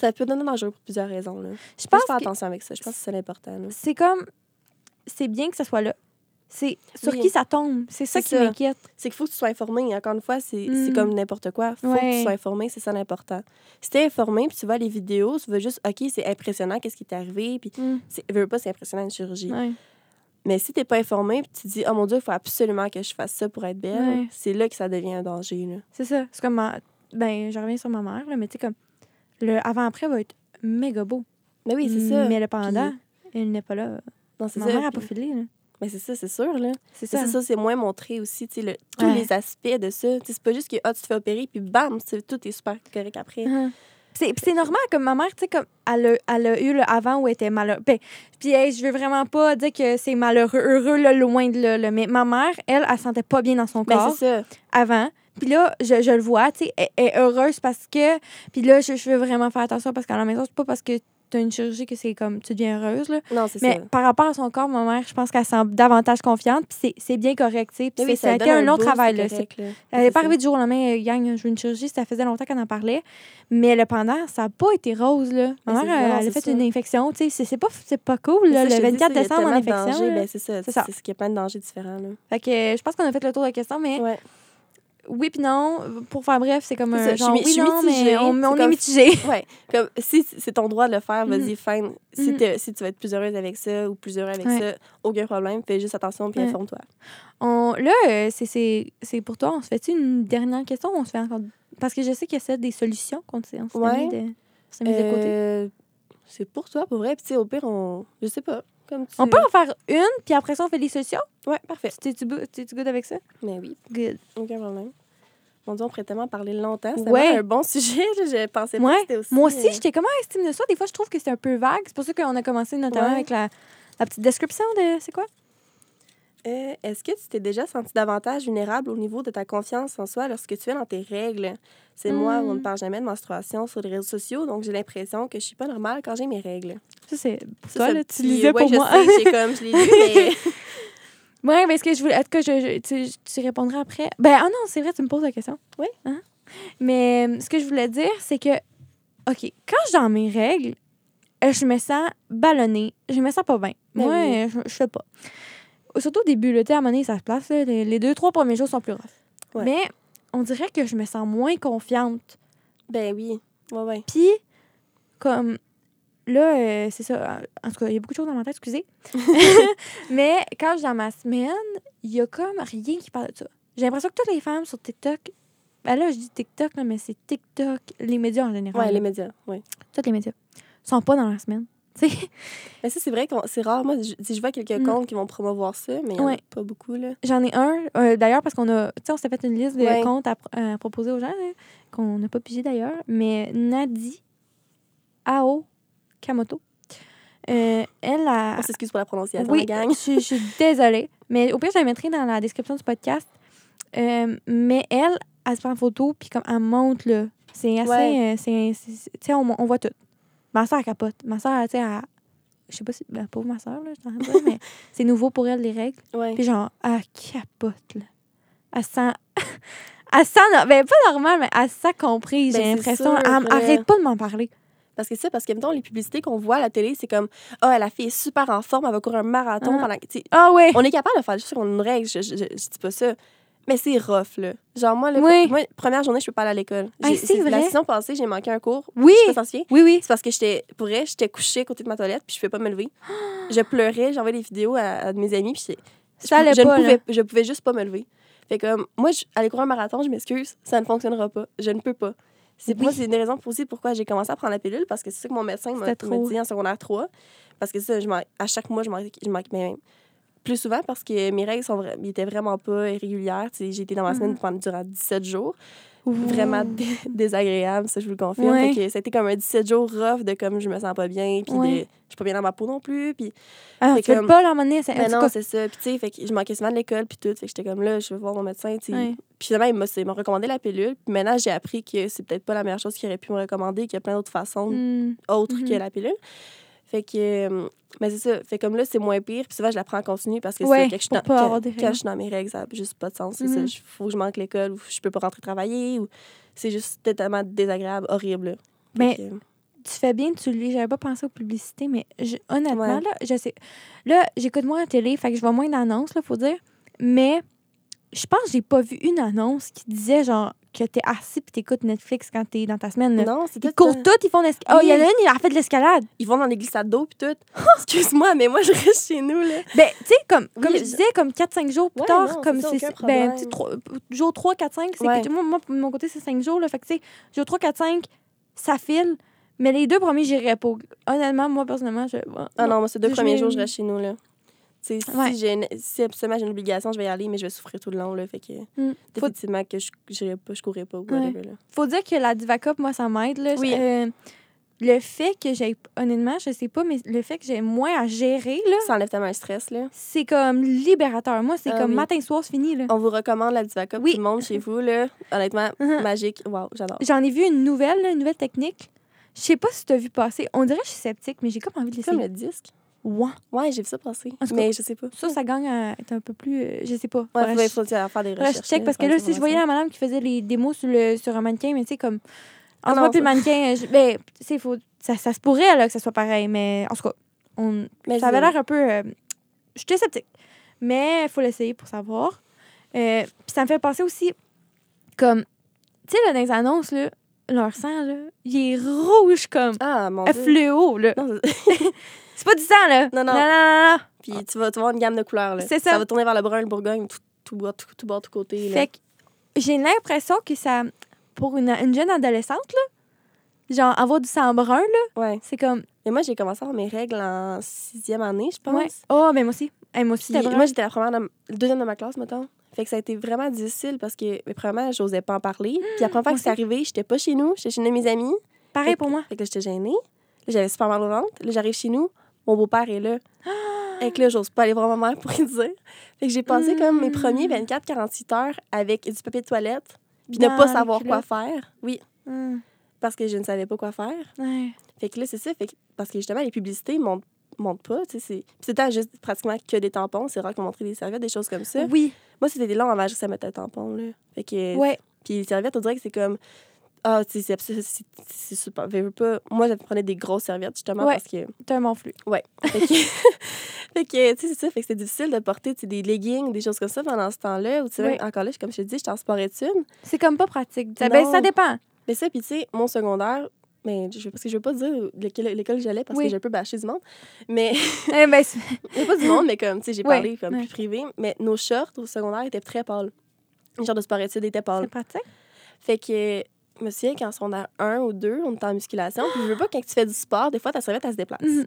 Ça peut donner dangereux pour plusieurs raisons. Là. Je pense faire que attention avec ça. Je pense que c'est l'important. c'est comme. C'est bien que ça soit là. C'est sur Oui. qui ça tombe. C'est ça qui m'inquiète. C'est qu'il faut que tu sois informé. Encore une fois, c'est Mm. comme n'importe quoi. faut que tu sois informé, c'est ça l'important. Si t'es informé, puis tu vois les vidéos, tu vas juste, OK, c'est impressionnant, qu'est-ce qui t'est arrivé, puis c'est- veux pas, c'est impressionnant une chirurgie. Ouais. Mais si t'es pas informé, puis tu te dis, oh mon Dieu, il faut absolument que je fasse ça pour être belle, Ouais. c'est là que ça devient un danger. C'est ça. C'est comme. ma- Ben, je reviens sur ma mère, là, mais tu sais, comme. Le avant-après va être méga beau. Mais oui, c'est ça. Mais le pendant, il n'est pas là. Non, c'est Ma mère n'a pas filé, là. Mais c'est ça, c'est sûr. là. C'est Ça, ça. c'est ça, c'est moins montré aussi, tu sais, le- tous Ouais. les aspects de ça. C'est pas juste que ah, tu te fais opérer, puis bam, c'est- tout est super correct après. Mhm. C'est c'est normal, comme ma mère, tu sais, comme elle a, elle a eu le avant où elle était malheureuse. Ben, puis hey, je veux vraiment pas dire que c'est malheureux, heureux, là, loin de là, là. Mais ma mère, elle, elle, se sentait pas bien dans son Ben, corps ça. avant. Puis là, je, je le vois, tu sais, elle, elle est heureuse parce que. Puis là, je, je veux vraiment faire attention parce qu'à la maison, c'est pas parce que t'as une chirurgie que c'est comme tu deviens heureuse, là. Non, c'est Mais ça. par rapport à son corps, ma mère, je pense qu'elle se sent davantage confiante. Puis c'est- c'est bien correct, tu sais. Puis oui, ça a été un long boost, travail, là. correct, là. Elle n'est pas arrivée du jour au lendemain, euh, gang, je veux une chirurgie. Ça faisait longtemps qu'elle en parlait. Mais le pendant, ça n'a pas été rose, là. Ma mère, elle, non, elle a fait ça. une infection. Tu sais, c'est- c'est pas, c'est pas cool, là, ça, le je te dis, 24 ça, il y a décembre en infection. ben, c'est ça. C'est ça. C'est ce qu'il y a plein de dangers différents. Là. Fait que je pense qu'on a fait le tour de la question, mais Ouais. Oui puis non. Pour faire bref, c'est comme un ça, je suis genre oui, non, mais mitigée. on, mais C'est on est comme- mitigé. Ouais. Comme, si c'est ton droit de le faire, vas-y, Mhm. fine. Si, t'es- si tu vas être plus heureuse avec ça ou plus heureux avec Ouais. ça, aucun problème. Fais juste attention puis Ouais. informe-toi. On, là, euh, c'est- pour toi. On se fait-tu une dernière question ou on se fait encore. Parce que je sais qu'il y a des solutions qu'on s'est Ouais. de, on de côté. Euh, c'est pour toi, pour vrai. Puis, au pire, on. Je sais pas. Comme tu... On peut en faire une, puis après ça, on fait des solutions. Ouais, parfait. T'es-tu good avec ça? Mais oui, Good. aucun problème. Mon Dieu, on pourrait tellement parler longtemps. C'est Ouais. un bon sujet. Je pensais pas Ouais. que c'était aussi. Moi aussi, euh, j'étais comment estime de ça. Des fois, je trouve que c'est un peu vague. C'est pour ça qu'on a commencé notamment Ouais. avec la, la petite description de c'est quoi? Euh, Est-ce que tu t'es déjà senti davantage vulnérable au niveau de ta confiance en soi lorsque tu es dans tes règles? C'est moi, on ne Hmm. parle jamais de menstruation sur les réseaux sociaux, donc j'ai l'impression que je suis pas normale quand j'ai mes règles. Ça, c'est toi, là, tu lisais ouais, pour je moi. sais, j'ai comme, je l'ai lu, mais ouais, mais est-ce que je voulais. En tout cas, je, je- tu, tu répondras après. Ben, ah non, c'est vrai, tu me poses la question. Oui. Hein? Mais euh, ce que je voulais dire, c'est que, OK, quand je suis dans mes règles, euh, je me sens ballonnée. Je me sens pas bien. Ben Moi, oui. je, je sais pas. Surtout au début, le thé à donné, ça se place. là. les, deux, trois premiers jours sont plus rough. Ouais. Mais on dirait que je me sens moins confiante. ben oui. Ouais, ouais. Puis, comme là, euh, c'est ça. En tout cas, il y a beaucoup de choses dans ma tête, excusez. Mais quand je suis dans ma semaine, il y a comme rien qui parle de ça. J'ai l'impression que toutes les femmes sur TikTok, ben là, je dis TikTok, là, mais c'est TikTok, les médias en général. Ouais, les médias, ouais. Tous les médias sont pas dans la semaine. Mais ça, c'est vrai que c'est rare. Moi, je, si je vois quelques Mm. comptes qui vont promouvoir ça, mais il Ouais. pas beaucoup, là. J'en ai un, euh, d'ailleurs, parce qu'on a, tu sais, on s'est fait une liste de Ouais. comptes à, à proposer aux gens, là, qu'on n'a pas pigé d'ailleurs, mais Nadi Ao Kamoto, euh, elle a. On s'excuse pour la prononciation, Oui, la gang. je, je suis désolée. Mais au pire, je la mettrai dans la description du podcast. Euh, mais elle, elle se prend en photo, puis comme elle monte, là. C'est assez. Ouais. euh, c'est- on, on voit tout. Ma soeur, capote. Ma soeur, tu sais, elle. Je sais pas si. La pauvre ma soeur, là, je t'en dire, mais c'est nouveau pour elle, les règles. Ouais. Puis genre, elle capote, là. Elle sent. elle sent. Ben, pas normal, mais elle sent comprise, Ben, j'ai l'impression. sûr, Elle, elle arrête pas de m'en parler. Parce que ça, parce que, mettons, les publicités qu'on voit à la télé, c'est comme, ah, la fille est super en forme, elle va courir un marathon Ah. pendant. Ah ouais! On est capable de faire juste une règle, je, je, je, je dis pas ça. Mais c'est rough, là. Genre, moi, là, Oui. moi, première journée, je peux pas aller à l'école. Ah, c'est La vrai? saison passée, j'ai manqué un cours. Oui! Je. Oui, oui. C'est parce que j'étais, pour vrai, j'étais couchée à côté de ma toilette, puis je pouvais pas me lever. je pleurais, j'envoyais des vidéos à, mes amis, puis c'est- Ça je, je pas, ne là. pouvais, je pouvais juste pas me lever. Fait comme, moi, je, aller courir un marathon, je m'excuse, ça ne fonctionnera pas. Je ne peux pas. C'est, Oui. Moi, c'est une des raisons pour aussi pourquoi j'ai commencé à prendre la pilule, parce que c'est ça que mon médecin m'a, dit en secondaire 3. Parce que ça, je à chaque mois, je manquais, je manquais plus souvent parce que mes règles sont vra- étaient vraiment pas sais, J'ai été dans ma semaine Mhm. pendant, durant 17 jours. Vraiment Ouh. désagréable, ça, je vous le confirme. Ouais. Fait que ça a été comme un 17 jours rough de comme je me sens pas bien, puis de- Ouais. je suis pas bien dans ma peau non plus. Puis Ah, tu comme- pas leur mener, c'est mais en tout non, c'est ça. Puis tu sais, fait que je manquais souvent de l'école, puis tout. Fait que j'étais comme là, je vais voir mon médecin, tu sais. Ouais. Puis finalement, il m'a, il m'a recommandé la pilule. Puis maintenant, j'ai appris que c'est peut-être pas la meilleure chose qu'il aurait pu me recommander, qu'il y a plein d'autres façons hmm, autres Mhm. que la pilule. Fait que. euh, mais c'est ça. Fait comme là, c'est moins pire. Puis souvent, je la prends en continu parce que Ouais, c'est quand je suis pour dans- dans mes règles, ça n'a juste pas de sens. C'est Mhm. ça. Il faut que je manque l'école ou je peux pas rentrer travailler ou c'est juste totalement désagréable, horrible. Mais que, tu fais bien de souligner. J'avais pas pensé aux publicités, mais je- honnêtement, Ouais. là, je sais. Là, j'écoute moins la télé, fait que je vois moins d'annonces, là, faut dire. Mais je pense que j'ai pas vu une annonce qui disait, genre, que t'es assis puis t'écoutes Netflix quand t'es dans ta semaine. là. Non, c'est Ils courent euh, tout, ils font de l'escalade. Oh, il y en a une, il a fait de l'escalade. Ils vont dans les glissades d'eau puis tout. Excuse-moi, mais moi, je reste chez nous, là. Ben, tu sais, comme, je je- disais, comme 4-5 jours plus Ouais, tard, non, comme c'est Ben, tu jour 3, 4, 5, c'est Ouais. que. Moi, moi, de mon côté, c'est 5 jours, là. Fait que, tu sais, jour 3, 4, 5, ça file. Mais les deux premiers, j'irais pas. Honnêtement, moi, personnellement, je. Ah non, moi, ces deux premiers jours, je reste chez nous, là. Si, une- si absolument j'ai une obligation, je vais y aller, mais je vais souffrir tout le long, là. Fait que, Mm. Faut, définitivement, que je n'irai pas, je courrais pas, ou Ouais. whatever, là. faut dire que la Diva Cup, moi, ça m'aide, là. Oui. Euh, le fait que j'ai. Honnêtement, je sais pas, mais le fait que j'ai moins à gérer, là, Ça enlève tellement un stress, là. c'est comme libérateur. Moi, c'est Ah comme oui. matin, soir, c'est fini, là. On vous recommande la Diva Cup, Oui. tout le monde chez vous, là. Honnêtement, Mhm. magique. Wow, j'adore. J'en ai vu une nouvelle, là, une nouvelle technique. Je sais pas si tu as vu passer. On dirait que je suis sceptique, mais j'ai comme envie de Comme l'essayer. le disque. Ouais. Ouais, j'ai vu ça passer. En tout cas, Mais je sais pas. Ça, ça gagne à être un peu plus. euh, je sais pas. Ouais, Faudrait je- faire des recherches. je check parce que là, si je voyais la madame qui faisait les démos sur, le, sur un mannequin, mais tu sais, comme. Ah En non, moi, puis le mannequin, euh, je- ben, tu sais, faut, ça, ça se pourrait là, que ça soit pareil, mais en tout cas, on, Mais ça avait l'air un peu. euh, J'étais sceptique. Mais il faut l'essayer pour savoir. Euh, puis ça me fait penser aussi, comme. Tu sais, dans les annonces, là, leur sang, là, il est rouge comme Ah, mon un Dieu. fluo, là. C'est- pas du sang, là. Non, non. Non, non, non, non. Puis tu vas, tu vas avoir une gamme de couleurs, là. C'est ça. Ça va tourner vers le brun, le bourgogne, tout, tout bas, tout, tout bas, tout côté, là. Fait que j'ai l'impression que ça. Pour une, une jeune adolescente, là, genre avoir du sang brun, là, Ouais. c'est comme. Mais moi, j'ai commencé à avoir mes règles en sixième année, je pense. Ouais. Oh, mais moi aussi. Hey, moi aussi, Puis moi, j'étais la première, de, deuxième de ma classe, mettons. Fait que ça a été vraiment difficile parce que, mais premièrement, j'osais pas en parler. Puis la première fois que c'est arrivé, j'étais pas chez nous, j'étais chez une de mes amies. Pareil pour moi. Fait que là, j'étais gênée. Là, j'avais super mal au ventre. Là, j'arrive chez nous, mon beau-père est là. Fait que là, j'ose pas aller voir ma mère pour lui dire. Fait que j'ai passé comme mes Mm. premiers 24-48 heures avec du papier de toilette, puis ne pas savoir quoi faire. Oui, Hum, parce que je ne savais pas quoi faire. ouais. Fait que là, c'est ça. Fait que- parce que justement, les publicités montent, montent pas. tu sais, c'est- Puis c'était juste pratiquement que des tampons. C'est rare qu'on montrait des serviettes, des choses comme ça. Oui. Moi, c'était des longs avant juste à mettre un tampon. Là. Fait que, Ouais. Puis les serviettes, on dirait que c'est comme. Ah, sais, c'est- super. Veux pas. Moi, je prenais des grosses serviettes, justement, Ouais. parce que. T'as un bon flux. Ouais. Fait que, fait que, tu sais, c'est ça. Fait que c'est difficile de porter des leggings, des choses comme ça pendant ce temps-là. Ou, tu sais, encore là, comme je te dis, j'étais en sport-études. C'est comme pas pratique. Ça, ben, ça dépend. Mais ça, puis tu sais, mon secondaire, mais je, parce que je veux pas dire l'école que j'allais parce Oui. que j'ai un peu bâché du monde. Mais, Eh ben, pas du monde, mais comme, tu sais, j'ai parlé comme plus privé. Mais nos shorts au secondaire étaient très pâles. Les shorts de sport études étaient pâles. c'est pratique. Fait que, me souviens, quand on a un ou deux, on était en musculation. Puis je veux pas, quand tu fais du sport, des fois, ta serviette, elle se déplace. Mhm.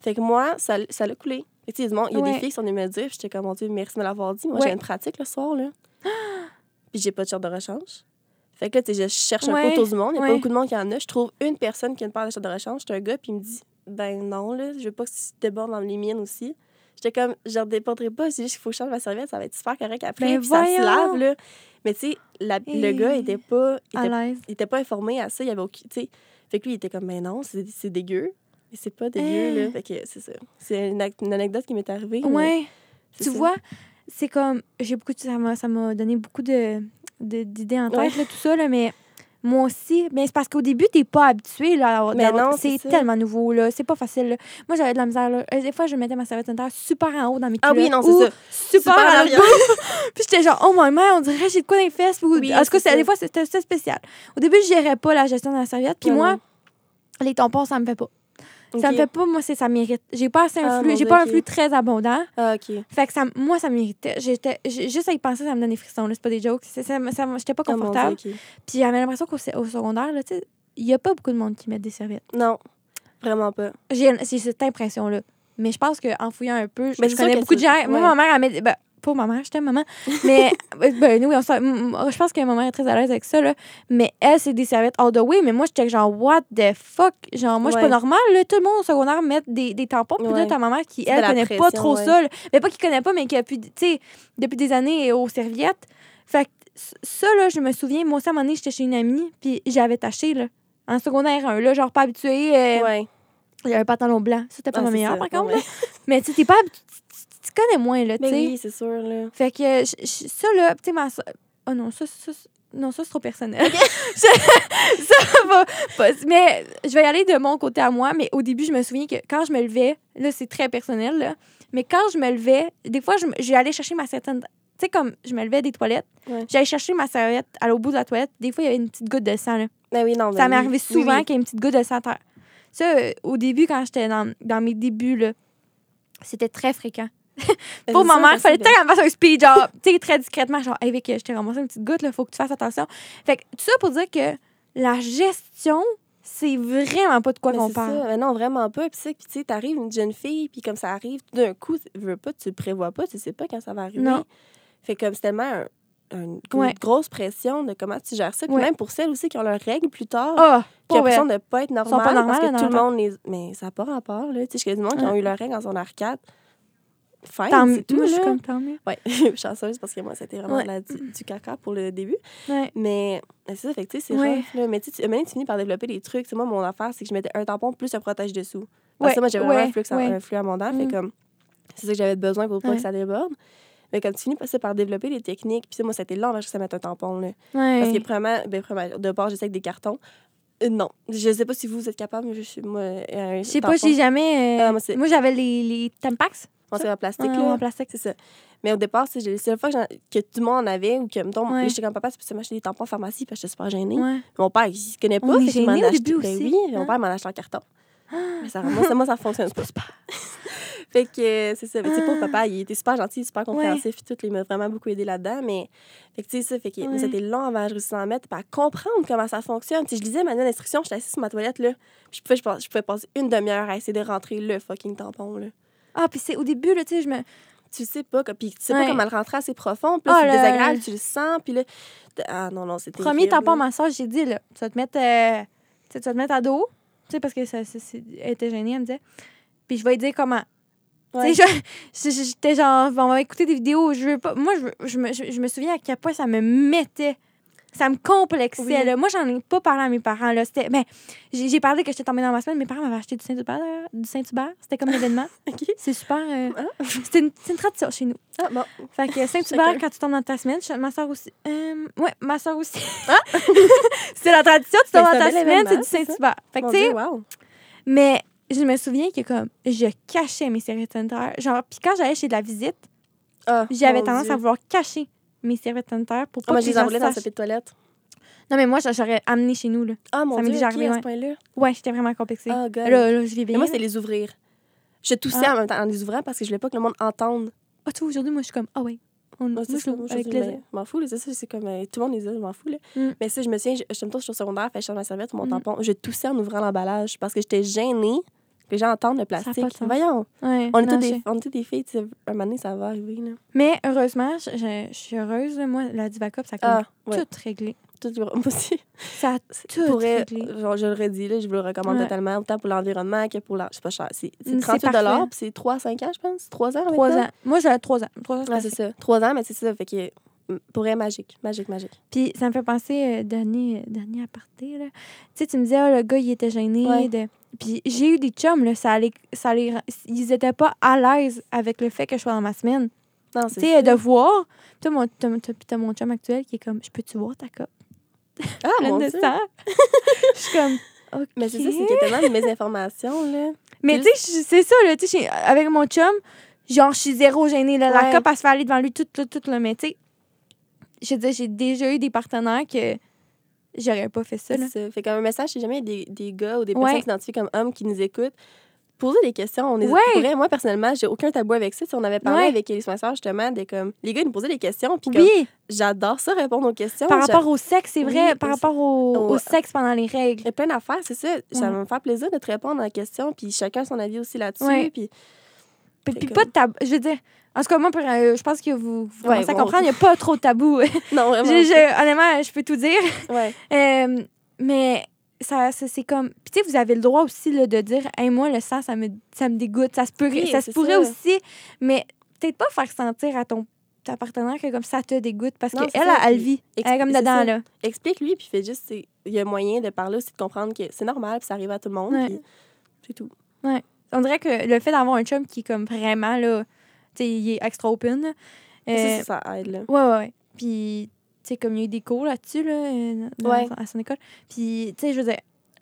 Fait que moi, ça, ça l'a coulé. Que, tu sais, il y a Ouais. des filles qui sont venues me dire. J'étais comme, mon Dieu, merci de me l'avoir dit. Moi, Ouais. j'ai une pratique le soir, là. puis j'ai pas de short de rechange. Fait que là, tu sais, je cherche un peu autour du monde. Il y a pas beaucoup de monde qui en a. Je trouve une personne qui a une paire de shorts de rechange. C'est un gars, puis il me dit, ben non, là, je veux pas que tu débordes dans les miennes aussi. J'étais comme, je ne pas, c'est juste qu'il faut que je change ma serviette, ça va être super correct après. Ben puis ça se lave, là. Mais tu sais, le gars était pas. il était l'aise. il était pas informé à ça. Il avait aucun. Tu sais, fait que lui, il était comme, mais non, c'est dégueu. Mais c'est pas dégueu, Hey. là. Fait que c'est ça. C'est une, anecdote qui m'est arrivée. Ouais. Tu ça. vois, c'est comme. J'ai beaucoup ça m'a donné beaucoup de de- d'idées en tête, Ouais. là, tout ça, là, mais. Moi aussi, mais c'est parce qu'au début, t'es pas habitué. Là, Mais non, c'est tellement nouveau. là. C'est pas facile. là. Moi, j'avais de la misère. Là. Euh, Des fois, je mettais ma serviette sanitaire super en haut dans mes Ah oui, culottes non, c'est ça. Super, Super en arrière. puis j'étais genre, oh my mère, on dirait j'ai de quoi dans les fesses. Ou, Oui, en tout cas, des fois, c'était spécial. Au début, je gérais pas la gestion de la serviette. Puis moi, les tampons, ça me fait pas. Ça me fait pas, moi, c'est ça mérite. J'ai pas assez un Ah, flux. J'ai pas un flux très abondant. Ah, OK. Fait que ça, moi, ça m'irritait. J'étais, juste à y penser, ça me donnait des frissons. là. C'est pas des jokes. Ça, ça, j'étais pas Ah, Dieu, confortable. Puis j'avais l'impression qu'au se- au secondaire, là, tu sais, il y a pas beaucoup de monde qui met des serviettes. Non, vraiment pas. J'ai, cette impression-là. Mais je pense qu'en fouillant un peu, je, Mais je c'est sûr connais beaucoup de gens. Moi, ma mère, elle met. Ben, pas ma mère, je t'aime, maman. Mais, ben, oui, je pense que ma mère est très à l'aise avec ça, là. Mais elle, c'est des serviettes all the way. Mais moi, j'étais genre, what the fuck? Genre, moi, je suis pas normale, là. Tout le monde au secondaire met des, des tampons. Puis là, ta maman qui, elle, connaît pas trop ça. là. Mais pas qui connaît pas, mais qui a pu, tu sais, depuis des années aux serviettes. Fait que ça, là, je me souviens, moi aussi, à un moment donné, j'étais chez une amie, puis j'avais taché, là. En secondaire 1, là, genre pas habituée. euh, Ouais. il y avait un pantalon blanc. Ça, c'était pas Ah, ma meilleure, ça. par Non, contre. mais- tu sais, t'es pas habitu- tu, tu- tu connais moins, là, tu sais. oui, c'est sûr, là. Fait que je- je- ça, là, tu sais, ma so- Oh non, ça, ça, Non, ça, c'est trop personnel. Je- ça va pas. Mais je vais y aller de mon côté à moi. Mais au début, je me souviens que quand je me levais, là, c'est très personnel, là. Mais quand je me levais, des fois, j'allais chercher ma certaine. Tu sais, comme je me levais des toilettes, Ouais. j'allais chercher ma serviette à l'au bout de la toilette. Des fois, il y avait une petite goutte de sang, là. Ben oui, non, ben Ça m'est oui. arrivé Oui, souvent oui. qu'il y ait une petite goutte de sang à terre. Ça, euh, au début, quand j'étais dans, dans mes débuts, là, c'était très fréquent. Ben, Pour ma mère, il fallait temps qu'elle me fasse un speed, genre, tu sais, très discrètement, genre, hey, Vic, je t'ai ramassé une petite goutte, là, faut que tu fasses attention. Fait que tout ça pour dire que la gestion, c'est vraiment pas de quoi Mais qu'on parle. ça. Mais non, vraiment pas. Puis, tu sais, t'arrives une jeune fille, puis comme ça arrive tout d'un coup, tu veux pas, tu le prévois pas, tu sais pas quand ça va arriver. Non. Fait comme c'est tellement un- une Ouais. grosse pression de comment tu gères ça. Puis Ouais. même pour celles aussi qui ont leurs règles plus tard, Ah, qui ont l'impression de ne pas être normales, pas normales, parce que tout le monde les... Mais ça n'a pas rapport, là. Tu sais, je connais du monde qui ont eu leurs règles en son arcade. Fine, tant c'est tout, moi, je suis là. comme tant mieux. Ouais, je chanceuse parce que moi, c'était vraiment Ouais. la- du, du caca pour le début. Ouais. Mais c'est ça, fait que tu sais, c'est rough, là. Mais tu sais, tu- finis par développer des trucs. Tu sais, moi, mon affaire, c'est que je mettais un tampon plus un protège dessous. Parce que moi, j'avais vraiment un, flux, un flux abondant. Fait Mm. comme, c'est ça que j'avais besoin pour pas que ça déborde. Mais comme tu finis par, ça, par développer des techniques, puis ça, moi, c'était long avant que je mettre un tampon, là. Parce que, premièrement, ben, premièrement, de bord, j'essaie avec des cartons. Euh, non. Je sais pas si vous êtes capable, mais je suis, moi, un Je sais pas, j'ai jamais. euh, Ah, moi, moi, j'avais les, les Tampax. C'est en plastique, Ouais, là. en plastique. C'est ça. Mais au départ, c'est c'est la fois que, que tout le monde en avait ou que, mettons, Ouais. j'étais comme papa, tu peux m'acheter des tampons en pharmacie parce que j'étais super gênée. Ouais. Mon père, il se connaît pas. On est gêné au début ben aussi, oui, mon hein? père m'en acheté en carton. Mais ça, moi, ça, moi, ça fonctionne pas. fait que euh, c'est ça. Mais tu sais, pour papa, il était super gentil, super compréhensif tout. Il m'a vraiment beaucoup aidé là-dedans. Mais fait que tu sais, ça, fait que Ouais. c'était long avant que je réussisse à en mettre, puis à comprendre comment ça fonctionne. Tu sais, je lisais ma d'instruction, j'étais assise sur ma toilette, là. Puis je pouvais, je, pouvais passer une demi-heure à essayer de rentrer le fucking tampon, là. Ah, puis c'est au début, là, tu sais, je me. Tu sais pas, comme- puis tu sais Ouais. pas comment le rentrer assez profond. Puis là, Ah, c'est désagréable, tu le sens. Puis là, ah non, non, c'était. Premier tampon là. massage, j'ai dit, là, tu vas te mettre, euh, tu vas te mettre à dos, tu sais, parce que ça, ça- c'est- elle était gênée, elle me disait. Puis je vais lui dire comment. Ouais. J'étais genre, on va écouter des vidéos, je veux pas. Moi, je, je, me, je, je me souviens à quel point ça me mettait. Ça me complexait. Oui. Là. Moi, j'en ai pas parlé à mes parents. Là. C'était, ben, j'ai, parlé que j'étais tombée dans ma semaine. Mes parents m'avaient acheté du Saint-Hubert. Du Saint-Hubert. C'était comme l'événement. OK. C'est super. euh, Ah. c'est, une, tradition chez nous. Ah, bon. Fait que Saint-Hubert, quand tu tombes dans ta semaine, je- ma soeur aussi. Euh, ouais, ma soeur aussi. c'est la tradition, tu Ben, tombes dans ta semaine, c'est du. Saint-Hubert. Fait que, Mon tu sais, wow. mais je me souviens que comme je cachais mes sanitaires. Genre, puis quand j'allais chez de la visite, Ah, j'avais tendance Dieu. à vouloir cacher mes serviettes sanitaires pour Ah, pas moi, que je les enroulais dans sachent. sa de toilette. Non, mais moi, j'aurais amené chez nous, là. Ah, mon Ça Dieu, déjà arrivé, à ouais. ce point-là. Ouais, j'étais vraiment complexée. Ah, God. là, là, je vivais Mais bien. moi, c'est les ouvrir. Je toussais Ah. en même temps en les ouvrant parce que je voulais pas que le monde entende. Ah, tu vois, aujourd'hui, moi, je suis comme, ah ouais. On, Moi, je Moi, avec plaisir. m'en fous. là, C'est ça, c'est comme euh, tout le monde les a, je m'en fous. Là. Mm. Mais ça, je me souviens, je, je me suis au secondaire, fait je cherche ma serviette ou mon Mm. tampon. Je toussais en ouvrant l'emballage parce que j'étais gênée les gens entendent le plastique. Voyons, Ouais, on est, non, je- des, on est toutes des filles. tu sais, Un moment donné, ça va arriver. Là. Mais heureusement, je, je- je suis heureuse. Moi, la Divacop, ça a Ah, ouais. tout réglé. Tout, moi aussi. Ça a tout pourrait, réglé. genre, je le redis, là, je vous le recommande Ouais. totalement, autant pour l'environnement que pour la. C'est pas cher. C'est c'est Mm, c'est 38 parfait. puis c'est 3 à 5 ans, je pense. 3 ans, Trois maintenant? ans. Moi, j'avais trois ans. Trois ans, Ouais, c'est ça. 3 ans, mais c'est ça. Fait que mm, pourrait magique. Magique, magique. Puis ça me fait penser, euh, dernier, dernier aparté, là. Tu sais, tu me disais, ah, le gars, il était gêné. Ouais. De... Puis j'ai eu des chums, là, ça allait, ça allait, ils étaient pas à l'aise avec le fait que je sois dans ma semaine. Tu sais, de voir. Mon, t'as, puis t'as mon chum actuel qui est comme, je peux-tu voir ta coupe? Ah, mon Dieu. je suis comme, OK. Mais c'est ça, c'est qu'il y a tellement de mésinformations, là. Mais tu sais, c'est ça, là, tu sais, avec mon chum, genre, je suis zéro gênée, là. La coupe, elle se fait aller devant lui, tout, tout, tout, là. Mais tu sais, je veux dire, j'ai déjà eu des partenaires que j'aurais pas fait ça, là. C'est ça. Fait qu'un message, si jamais il des, des gars ou des Ouais. personnes s'identifiées comme hommes qui nous écoutent, posez des questions. On est Ouais. vrai, moi, personnellement, j'ai aucun tabou avec ça. Si on avait parlé Ouais. avec les soeurs, justement, des comme, les gars, ils nous posaient des questions. Puis Oui, j'adore ça, répondre aux questions. par rapport au sexe, c'est Oui, vrai, par rapport au, au- au sexe pendant les Il règles. y a plein d'affaires, c'est ça. Ça Ouais. va me faire plaisir de te répondre à la question, puis chacun son avis aussi là-dessus. Puis Puis, puis comme- pas de tabou. Je veux dire, en tout cas, moi, pour, euh, je pense que vous, vous Ouais, commencez à bon. comprendre, il n'y a pas trop de tabou. non, vraiment. Je- je- honnêtement, je peux tout dire. Ouais. Euh, mais ça, ça- c'est comme. Puis tu sais, vous avez le droit aussi là, de dire, hey, moi, le sang, ça me, ça me dégoûte. Ça se, pourrait, Oui, ça se pourrait ça. aussi. Mais peut-être pas faire sentir à ton ta partenaire que comme ça te dégoûte parce qu'elle, elle, elle vit. Elle est comme dedans, là. Explique-lui, puis fais juste, il y a moyen de parler aussi, de comprendre que c'est normal, puis ça arrive à tout le monde. Ouais. puis c'est tout. On dirait que le fait d'avoir un chum qui est comme vraiment, là, tu sais, il est extra open. là, euh, ça, ça aide, là. Ouais, ouais. Puis, sais, comme il y a eu des cours là-dessus, là, euh, dans- Ouais. à son école. Puis, tu sais, je veux dire,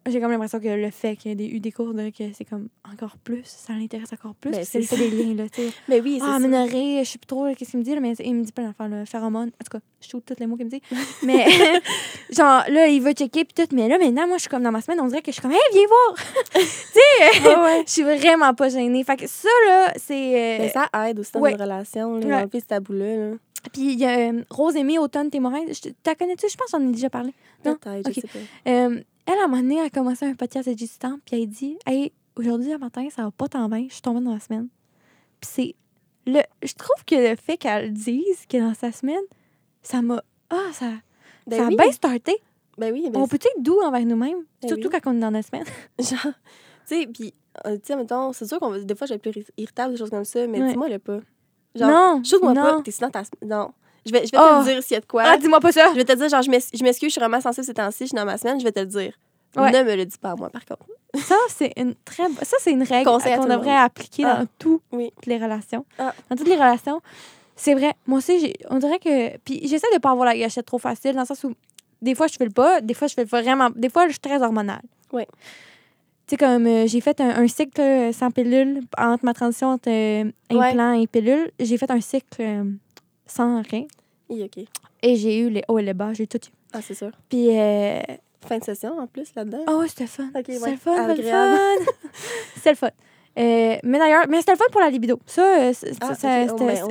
j'ai comme l'impression que le fait qu'il y ait eu des cours, de, que c'est comme encore plus, ça l'intéresse encore plus. Ben, c'est fait des liens, là, tu sais. Mais oui, c'est Ah, ça. aménorrhée, je sais plus trop là, qu'est-ce qu'il me dit, là, mais il me dit plein d'affaires, là, phéromone. En tout cas, je trouve tous les mots qu'il me dit. mais, genre, là, il va checker, puis tout. Mais là, maintenant, moi, je suis comme dans ma semaine, on dirait que je suis comme, hey, viens voir! tu sais, ouais. je suis vraiment pas gênée. Fait que ça, là, c'est. euh, Mais ça aide aussi dans ouais. une relation, là, Ouais. ce tabou-là. là. Puis il y a euh, Rose Aimée Automne Témorin. T'as connais-tu? Je pense qu'on en a déjà parlé. Non? Peut-être, je Ok. sais pas. Euh, elle, à un moment donné, a commencé un podcast de Gistan, puis elle dit Hey, aujourd'hui, le matin, ça va pas tant bien, je suis tombée dans la semaine. Puis c'est. Le... Je trouve que le fait qu'elle dise que dans sa semaine, ça m'a. Ah, ça, Ben ça a oui. bien starté. Ben oui, ben On peut être doux envers nous-mêmes, Ben surtout oui. quand on est dans notre semaine? Genre, tu sais, puis, euh, tu sais, mettons, c'est sûr qu'on va, des fois, je vais être plus irri- irritable, des choses comme ça, mais Ouais. dis-moi le pas. Genre, non, chose-moi pas, t'es sinon ta sem- Non. Je vais, je vais Oh. te le dire s'il y a de quoi. Ah, dis-moi pas ça. je vais te dire, genre, je m'ex- je m'excuse, je suis vraiment sensible ces temps-ci, je suis dans ma semaine, je vais te le dire. Ouais. Ne me le dis pas à moi, par contre. Ça, c'est une très ça c'est une règle qu'on devrait appliquer Ah. dans toutes Oui. les relations. Ah. Dans toutes les relations. C'est vrai. Moi aussi, on dirait que puis j'essaie de pas avoir la gâchette trop facile dans le sens où des fois je fais le pas, des fois je fais le vraiment des fois je suis très hormonale. Ouais. Tu sais comme euh, j'ai fait un, un cycle euh, sans pilule entre ma transition entre euh, Ouais. implant et pilule, j'ai fait un cycle euh, sans rien Oui, OK. et j'ai eu les hauts et les bas, j'ai tout eu. Ah, c'est sûr. Puis euh, Fin de session, en plus, là-dedans. Oh, c'était fun. Ok, c'était ouais. le fun, c'était le fun. c'était le fun. Euh, mais d'ailleurs, mais c'était le fun pour la libido. Ça, euh, Ah, ça-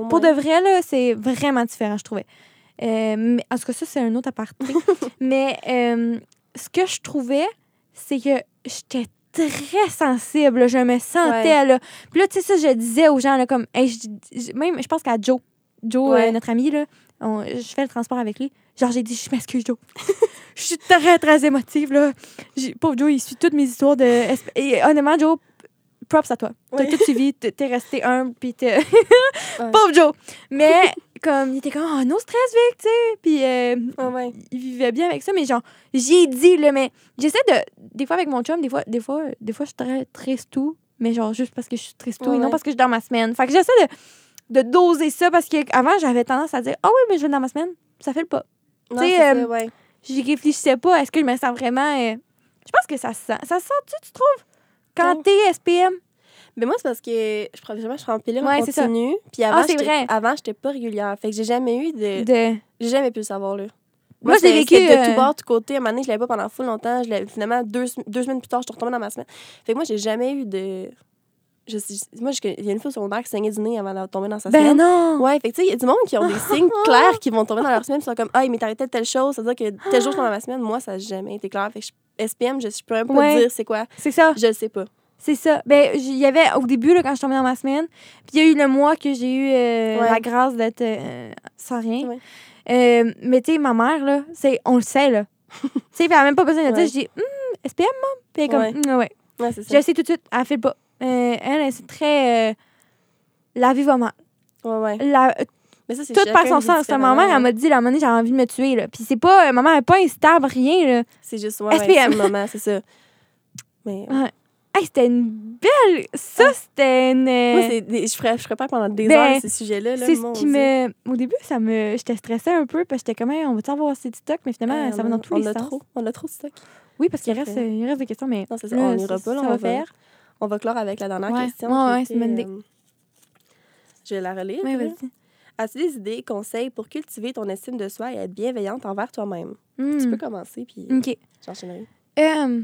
pour de vrai, là, c'est vraiment différent, je trouvais. Euh, mais, en tout cas, ça, c'est un autre aparté. mais euh, ce que je trouvais, c'est que j'étais très sensible. Je me sentais, là. Puis là, tu sais, ça, je disais aux gens, là, comme... hey, je- je- même, je pense qu'à Joe, Joe, Ouais. euh, notre ami, là, on- je fais le transport avec lui. Genre, j'ai dit, je m'excuse, Joe. je suis très, très émotive, là. Pauvre Joe, il suit toutes mes histoires de... Et honnêtement, Joe, props à toi. T'as Oui. tout suivi, t'es resté humble, puis t'es... Pauvre Joe! Mais, comme, il était comme, oh, no stress, Vic, tu sais. Puis, euh, ouais. il vivait bien avec ça, mais genre, j'ai dit, là, mais j'essaie de. Des fois, avec mon chum, des fois, des fois, des fois je suis très triste tout, mais genre, juste parce que je suis triste tout et non parce que je suis dans ma semaine. Fait que j'essaie de, de doser ça parce qu'avant, j'avais tendance à dire, ah oui, mais je vais dans ma semaine. Ça fait le pas. Tu sais, euh, ouais. J'y réfléchissais pas. Est-ce que je me sens vraiment. euh, Je pense que ça se sent. Ça se sent-tu, tu trouves? Quand Ouais. t'es SPM? Mais moi, c'est parce que je prends, vraiment, je prends pilule Ouais, en continu. Puis avant, Ah, c'est j'étais- vrai. avant, j'étais pas régulière. Fait que j'ai jamais eu de. De... J'ai jamais pu le savoir, là. Moi, je l'ai c'était- vécu, de euh, tout bord, de tout côté. À un moment donné, je l'avais pas pendant full longtemps. Je finalement, deux, deux semaines plus tard, je suis retombée dans ma semaine. Fait que moi, j'ai jamais eu de. Je, moi, je- il y a une fois sur mon qui saignait du nez avant de tomber dans sa Ben semaine. non! Ouais, fait tu sais, il y a du monde qui ont des signes clairs qui vont tomber dans leur semaine. Ils sont comme, ah, il m'est arrivé telle chose. C'est-à-dire que tel jour, je tombe dans ma semaine. Moi, ça n'a jamais été clair. Fait que je- SPM, je, je peux même pas Ouais. dire c'est quoi. C'est ça. Je le sais pas. C'est ça. Ben, il y avait au début, là, quand je tombée dans ma semaine, puis il y a eu le mois que j'ai eu euh, Ouais. la grâce d'être euh, sans rien. Ouais. Euh, mais tu sais, ma mère, là, c'est, on le sait, là. tu sais, elle a même pas besoin de dire. Je dis, hum, SPM, maman. Puis elle est comme, Ouais. Ouais. Je ça. sais tout de suite, elle fait le pas. Euh, elle, elle, c'est très. euh, la vie va mal. Ouais, ouais. La, Mais ça, tout par son sens. Ma mère, elle m'a dit, la monnaie, j'ai envie de me tuer, là. Puis c'est pas. Ma mère, elle est pas instable, rien, là. C'est juste, ouais, ouais, SPM. c'est le moment, c'est ça. Mais. Ouais. Hey, c'était une belle. Ça, c'était une. euh, Moi, des- je, ferais, je ferais pas pendant des Ben, heures ces sujets-là. là, C'est ce qui me. Au début, ça me. J'étais stressée un peu parce que j'étais comme, Hey, on va-tu avoir assez de stock? Mais finalement, Euh, ça va dans tous on les a sens. trop, on a trop de stock. Oui, parce qu'il reste, il reste des questions, mais. Non, c'est ça. là, on n'ira pas, là. On va, faire. On va clore avec la dernière Ouais. question. Ouais, qui ouais, était, euh, Je vais la relire. Oui, là. vas-y. As-tu des idées, conseils pour cultiver ton estime de soi et être bienveillante envers toi-même? Tu Hmm. peux commencer, puis OK. j'enchaînerai. Euh,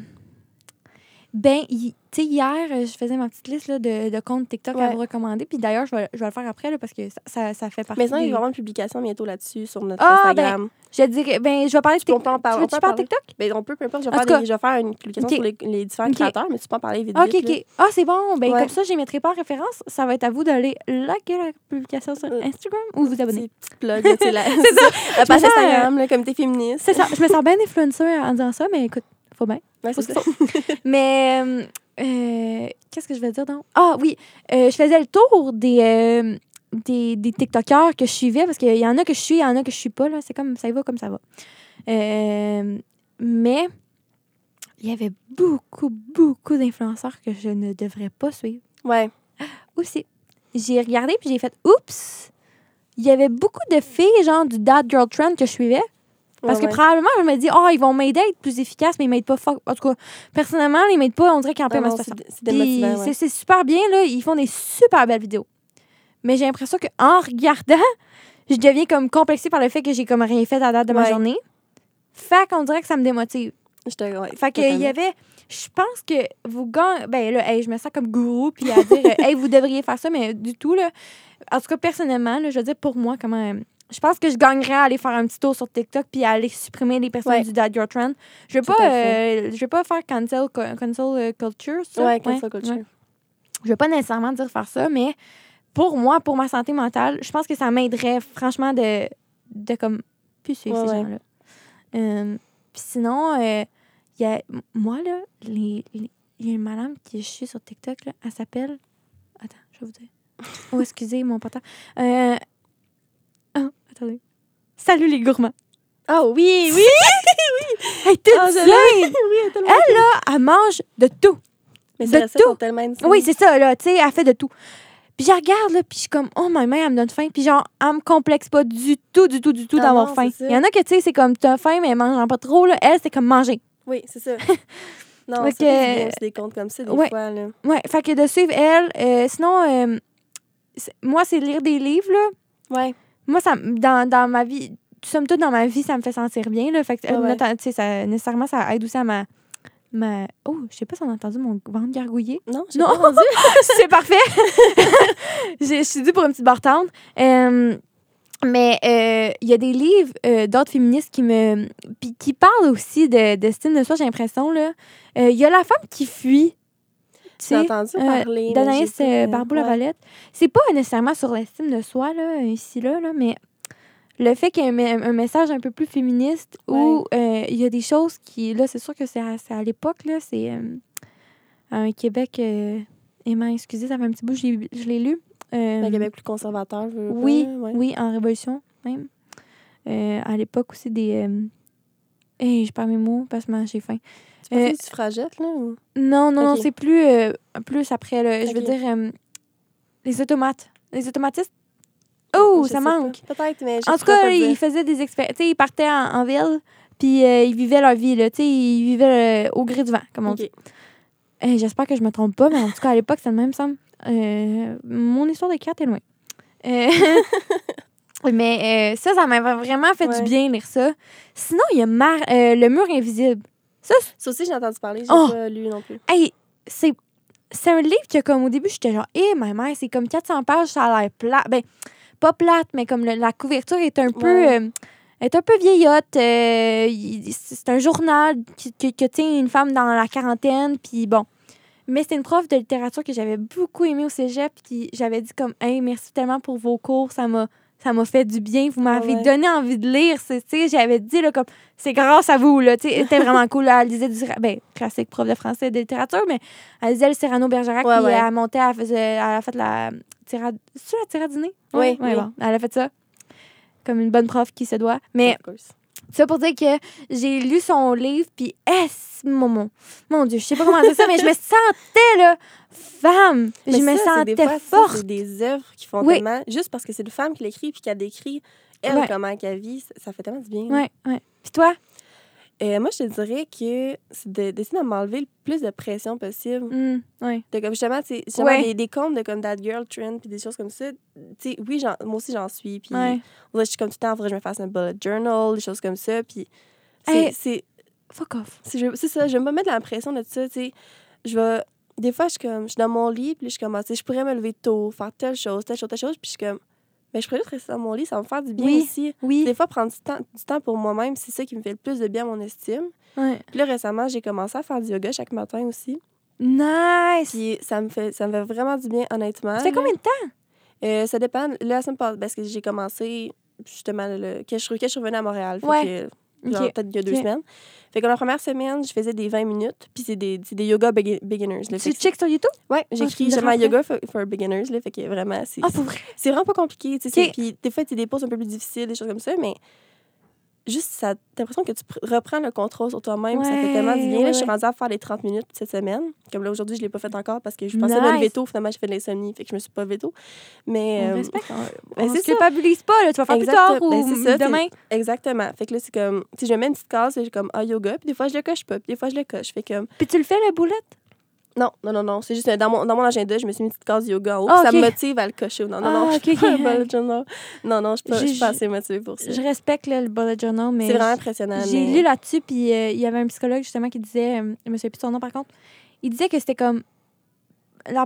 ben, tu sais, hier, euh, je faisais ma petite liste là, de, de comptes TikTok à vous recommander. Puis d'ailleurs, je vais, je vais le faire après là, parce que ça, ça, ça fait partie. Mais sinon, il va y des- avoir une publication bientôt là-dessus sur notre Ah, Instagram. Je dirais, ben, je vais parler de Tu TikTok. Tu parler parler. TikTok? Ben, on peut, peu importe. Je vais, faire, tout cas- des- je vais faire une publication sur les, les différents Ok. créateurs, mais tu peux en parler vite, OK, vite, là. OK. Ah, c'est bon. Ben, Ouais. comme ça, je les mettrai pas en référence. Ça va être à vous d'aller liker la publication sur Euh, Instagram ou vous abonner. C'est plug, là, tu sais, la, C'est ça. la page sens, Instagram, le comité féministe. C'est ça. Je me sens bien influencer en disant ça, mais écoute, faut bien. Ouais, Faut ça. Mais euh, euh, qu'est-ce que je vais dire donc? Ah oui, euh, je faisais le tour des, euh, des, des TikTokers que je suivais parce qu'il y en a que je suis, il y en a que je suis pas. Là. C'est comme ça y va comme ça va. Mais il y avait beaucoup, beaucoup d'influenceurs que je ne devrais pas suivre Ouais. aussi. J'ai regardé puis j'ai fait oups! Il y avait beaucoup de filles, genre du Dad Girl Trend que je suivais. Parce Ouais, que probablement, je me dis, oh, ils vont m'aider à être plus efficace, mais ils m'aident pas fort. En tout cas, personnellement, ils m'aident pas. On dirait qu'ils en paient ma situation. c'est super bien, là. Ils font des super belles vidéos. Mais j'ai l'impression qu'en regardant, je deviens comme complexée par le fait que j'ai comme rien fait à date de ma journée. Fait qu'on dirait que ça me démotive. Je te ouais, Fait qu'il y avait. Je pense que vous gagnez. Ben là, hey, je me sens comme gourou, puis à dire, euh, hey, vous devriez faire ça, mais du tout, là. En tout cas, personnellement, là, je veux dire, pour moi, comment. Euh, Je pense que je gagnerais à aller faire un petit tour sur TikTok puis à aller supprimer les personnes Ouais. du Dad Your Trend. Je vais pas, euh, je vais pas faire cancel, cancel euh, culture, ça. Ouais, cancel culture. ouais. Je vais pas nécessairement dire faire ça, mais pour moi, pour ma santé mentale, je pense que ça m'aiderait franchement de, de comme plus suivre ces gens-là. Euh, puis sinon, euh, il y a, moi, là, les- il y a une madame qui je suis sur TikTok, là, elle s'appelle. Attends, je vais vous dire. Oh, excusez mon portable. Euh... Salut les gourmands. Ah oui, oui! Elle est toute Ah, oui, elle Elle, là, elle mange de tout. Mais de ces tout. sont tellement insane. Oui, c'est ça, là, tu sais, elle fait de tout. Puis je regarde, là, puis je suis comme, oh, ma mère, elle me donne faim. Puis genre, elle me complexe pas du tout, du tout, du tout Ah d'avoir faim. Il y en a que, tu sais, c'est comme, t'as faim, mais mange pas trop, là. Elle, c'est comme manger. Oui, c'est ça. Non, c'est des comptes comme ça, des Ouais. fois. Là. Ouais, fait que de suivre elle. euh, sinon, euh, moi, c'est lire des livres, là. Ouais. Moi, ça, dans, dans ma vie, somme toute, dans ma vie, ça me fait sentir bien, là. Fait que, euh, Ouais, ouais. sais, ça, nécessairement, ça aide aussi à ma. ma... Oh, je sais pas si on a entendu mon ventre gargouiller. Non, j'ai pas entendu. c'est parfait. Je suis due pour une petite barre tendre. Euh, mais euh, il y a des livres euh, d'autres féministes qui me qui parlent aussi de d'estime de soi, j'ai l'impression. là. Il y a la femme qui fuit. J'ai entendu euh, parler. d'Anaïs euh, Barbeau-Lavalette. C'est pas nécessairement sur l'estime de soi, là, ici, là, là, mais le fait qu'il y ait un, me- un message un peu plus féministe où euh, il y a des choses qui. Là, c'est sûr que c'est à, l'époque, là, c'est euh, un Québec. Euh, aimant, excusez, ça fait un petit bout, je l'ai- lu. Un Québec plus conservateur, je veux oui, pas, ouais. oui, en révolution, même. À l'époque aussi des. Hey, je perds mes mots parce que j'ai faim. Tu Euh, du suffragette, là? Ou... Non, non, non, c'est plus, euh, plus après. là. Je veux dire, euh, les automates. Les automatistes? Oh, Je ça manque. Peut-être, mais je En tout cas, ils faisaient des expériences. Tu ils partaient en, en ville, puis euh, ils vivaient leur vie, là. Tu sais, ils vivaient au gré du vent, comme on dit. J'espère que je me trompe pas, mais en tout cas, à l'époque, c'est le même, semble. Mon histoire de carte est loin. Mais euh, ça, ça m'a vraiment fait Ouais. du bien lire ça. Sinon, il y a Mar- euh, Le mur invisible. Ça, c'est- Ça aussi, j'ai entendu parler, j'ai Oh! pas lu non plus. hey, c'est c'est un livre que, comme au début, j'étais genre, hé, ma mère, c'est comme 400 pages, ça a l'air plat. Ben, pas plate, mais comme le- la couverture est un peu. Ouais. euh, est un peu vieillotte. euh, c'est un journal qui, que, que tient une femme dans la quarantaine, puis bon. Mais c'était une prof de littérature que j'avais beaucoup aimé au cégep, puis j'avais dit comme, hey, merci tellement pour vos cours, ça m'a ça m'a fait du bien, vous m'avez ouais. donné envie de lire, c'est- tu sais, j'avais dit là comme c'est grâce à vous là, c'était vraiment cool, là, elle lisait du ben classique prof de français et de littérature, mais elle lisait le Cyrano Bergerac Ouais, puis ouais. elle montait, elle faisait elle a fait la tirade, c'est la tirade dîner Oui, oui. bon, elle a fait ça comme une bonne prof qui se doit, mais. Ça pour dire que j'ai lu son livre, puis est mon, mon, mon Dieu, je sais pas comment dire ça, mais je me sentais, là, femme. Mais je me ça, des sentais fois, ça, forte. Des œuvres qui font Oui. tellement. Juste parce que c'est une femme qui l'écrit puis qui a décrit elle Ouais. comment qu'elle vit, ça, ça fait tellement du bien. là. Ouais, ouais. Puis toi? Euh, moi, je te dirais que c'est de- d'essayer de m'enlever le plus de pression possible. Ouais. De, comme justement, justement, Ouais. des, des comptes de comme That Girl Trend puis des choses comme ça. Sais, oui, moi aussi, j'en suis. Puis Ouais. je suis comme tout le temps, faudrait que je me fasse un bullet journal, des choses comme ça. Puis c'est. Hey. Fuck off. c'est ça, je vais me mettre la pression de ça, tu sais. Je vais. Des fois, je suis comme, je suis dans mon lit, puis je suis comme, ah, je pourrais me lever tôt, faire telle chose, telle chose, telle chose, puis je suis comme, mais je pourrais juste rester dans mon lit, ça va me faire du bien Oui. aussi. Oui. Des fois, prendre du temps, du temps pour moi-même, c'est ça qui me fait le plus de bien à mon estime. Ouais. Puis là, récemment, j'ai commencé à faire du yoga chaque matin aussi. Nice. Puis ça me fait, ça me fait vraiment du bien, honnêtement. Ça fait là. combien de temps? Euh, ça dépend. Là, la semaine passée, parce que j'ai commencé justement le, que, je, que je suis revenue à Montréal. Fait Ouais. que, genre, Ok. peut-être il y a deux semaines. Fait que la première semaine, je faisais des 20 minutes. Puis c'est des, des yoga begi- beginners. Là, Tu checks sur YouTube? ouais, tu j'écris me justement diras yoga for, for beginners. Là, fait que vraiment, c'est Ah, pour vrai? c'est vraiment pas compliqué. tu sais, Puis des fois, c'est des pauses un peu plus difficiles, des choses comme ça. Mais juste, ça, t'as l'impression que tu pr- reprends le contrôle sur toi-même. ça fait Ouais, tellement du bien. ouais, là, je suis ouais. rendue à faire les 30 minutes cette semaine. Comme là, aujourd'hui, je l'ai pas fait encore parce que je pensais me lever Nice. tôt. Finalement, j'ai fait de l'insomnie. Fait que je me suis pas levée tôt. Mais. On euh, respecte. On, ben, on se culpabilise pas, là. Tu vas faire plus Exact. tard ou Ben, c'est ça, demain. Exactement. Fait que là, c'est comme. Sais, je mets une petite case, j'ai comme ah, yoga. Puis des fois, je le coche pas. Puis des fois, je le coche. Fait comme. Puis tu le fais, la boulette? Non, non, non, non. C'est juste euh, dans mon, dans mon agenda, je me suis mis une petite case yoga en haut. Ah, Ça ok. me motive à le cocher. Non, non, Ah, non. Je suis ok, pas un ok. bullet journal. Non, non, je je suis pas assez motivée pour ça. Je respecte là, le bullet journal, mais C'est vraiment impressionnant. j'ai mais- lu là-dessus, puis euh, il y avait un psychologue justement qui disait, euh, je me souviens plus son nom par contre, il disait que c'était comme, la,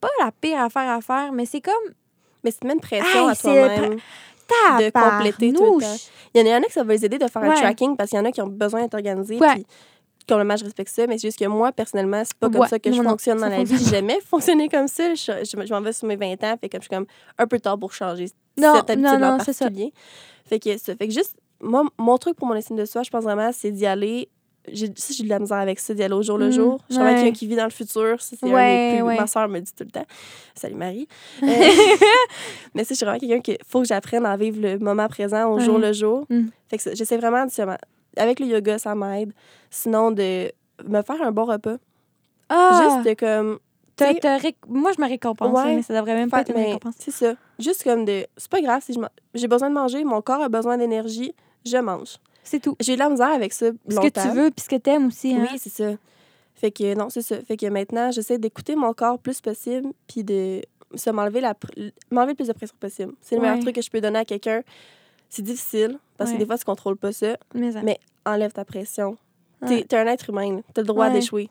pas la pire affaire à faire, mais c'est comme, Mais met une pression Hey, à c'est toi-même. De compléter tout le temps. tabarnouche. Il y en a, il y en a que ça va les aider de faire un tracking parce qu'il y en a qui ont besoin d'être organisés. Ouais. Puis, complètement, je respecte ça, mais c'est juste que moi, personnellement, c'est pas comme Ouais. ça que je Non, fonctionne dans la vie. J'ai jamais fonctionné comme ça. Je, je- je m'en vais sur mes 20 ans, fait que je suis comme un peu tard pour changer Non, cette non, habitude en c'est ça. particulier. Fait que ça. Fait que juste, moi, mon truc pour mon estime de soi, je pense vraiment, c'est d'y aller. J'ai j'ai de la misère avec ça, d'y aller au jour le Mm, jour. Je suis ouais. vraiment quelqu'un qui vit dans le futur. C'est Ouais, plus... Ma soeur me dit tout le temps. Salut Marie. Euh, mais ça, je suis vraiment quelqu'un qu'il faut que j'apprenne à vivre le moment présent au jour le jour. Mm. Fait que j'essaie vraiment, justement, avec le yoga, ça m'aide. Sinon, de me faire un bon repas. Ah, Juste de comme. moi je me récompense, Ouais. mais ça devrait même pas être une récompense. C'est ça. Juste comme de. C'est pas grave si j'ai besoin de manger, mon corps a besoin d'énergie, je mange. C'est tout. J'ai eu de la misère avec ça Ce longtemps. que tu veux, puis ce que t'aimes aussi. Hein? Oui, c'est ça. Fait que non, c'est ça. Fait que maintenant, j'essaie d'écouter mon corps plus possible, puis de se m'enlever la pr- m'enlever le plus de pression possible. C'est le meilleur truc que je peux donner à quelqu'un. C'est difficile parce Ouais. que des fois tu contrôles pas ça. Mais, ça- Mais enlève ta pression. T'es T'es un être humain. T'as le droit Ouais. d'échouer.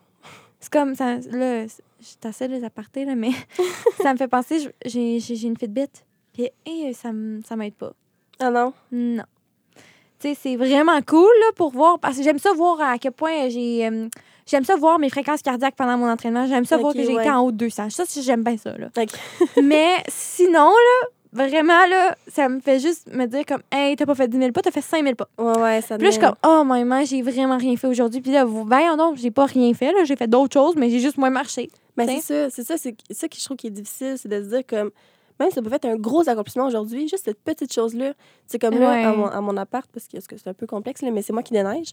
C'est comme ça. Là, je t'assais les apartés, là, mais ça me fait penser. J'ai j'ai- j'ai une Fitbit. Puis, hey, ça ça m'aide pas. Ah non? Non. Tu sais, c'est vraiment cool là, pour voir. Parce que j'aime ça voir à quel point j'ai. euh, j'aime ça voir mes fréquences cardiaques pendant mon entraînement. J'aime ça voir que j'ai ouais. été en haut de 200. Ça, j'aime bien ça. Là. Mais sinon, là, vraiment, là, ça me fait juste me dire comme, hey, t'as pas fait 10 000 pas, t'as fait 5 000 pas. Ouais, ouais, ça Puis là, je suis comme, oh, maman, j'ai vraiment rien fait aujourd'hui. Puis là, vous, ben, non, j'ai pas rien fait, là. J'ai fait d'autres choses, mais j'ai juste moins marché. Ben, c'est ça, c'est ça, c'est ça que je trouve qui est difficile, c'est de se dire comme, même si t'as pas fait un gros accomplissement aujourd'hui, juste cette petite chose-là, c'est comme là, à Ouais. mon, à mon appart, parce que c'est un peu complexe, là, mais c'est moi qui déneige,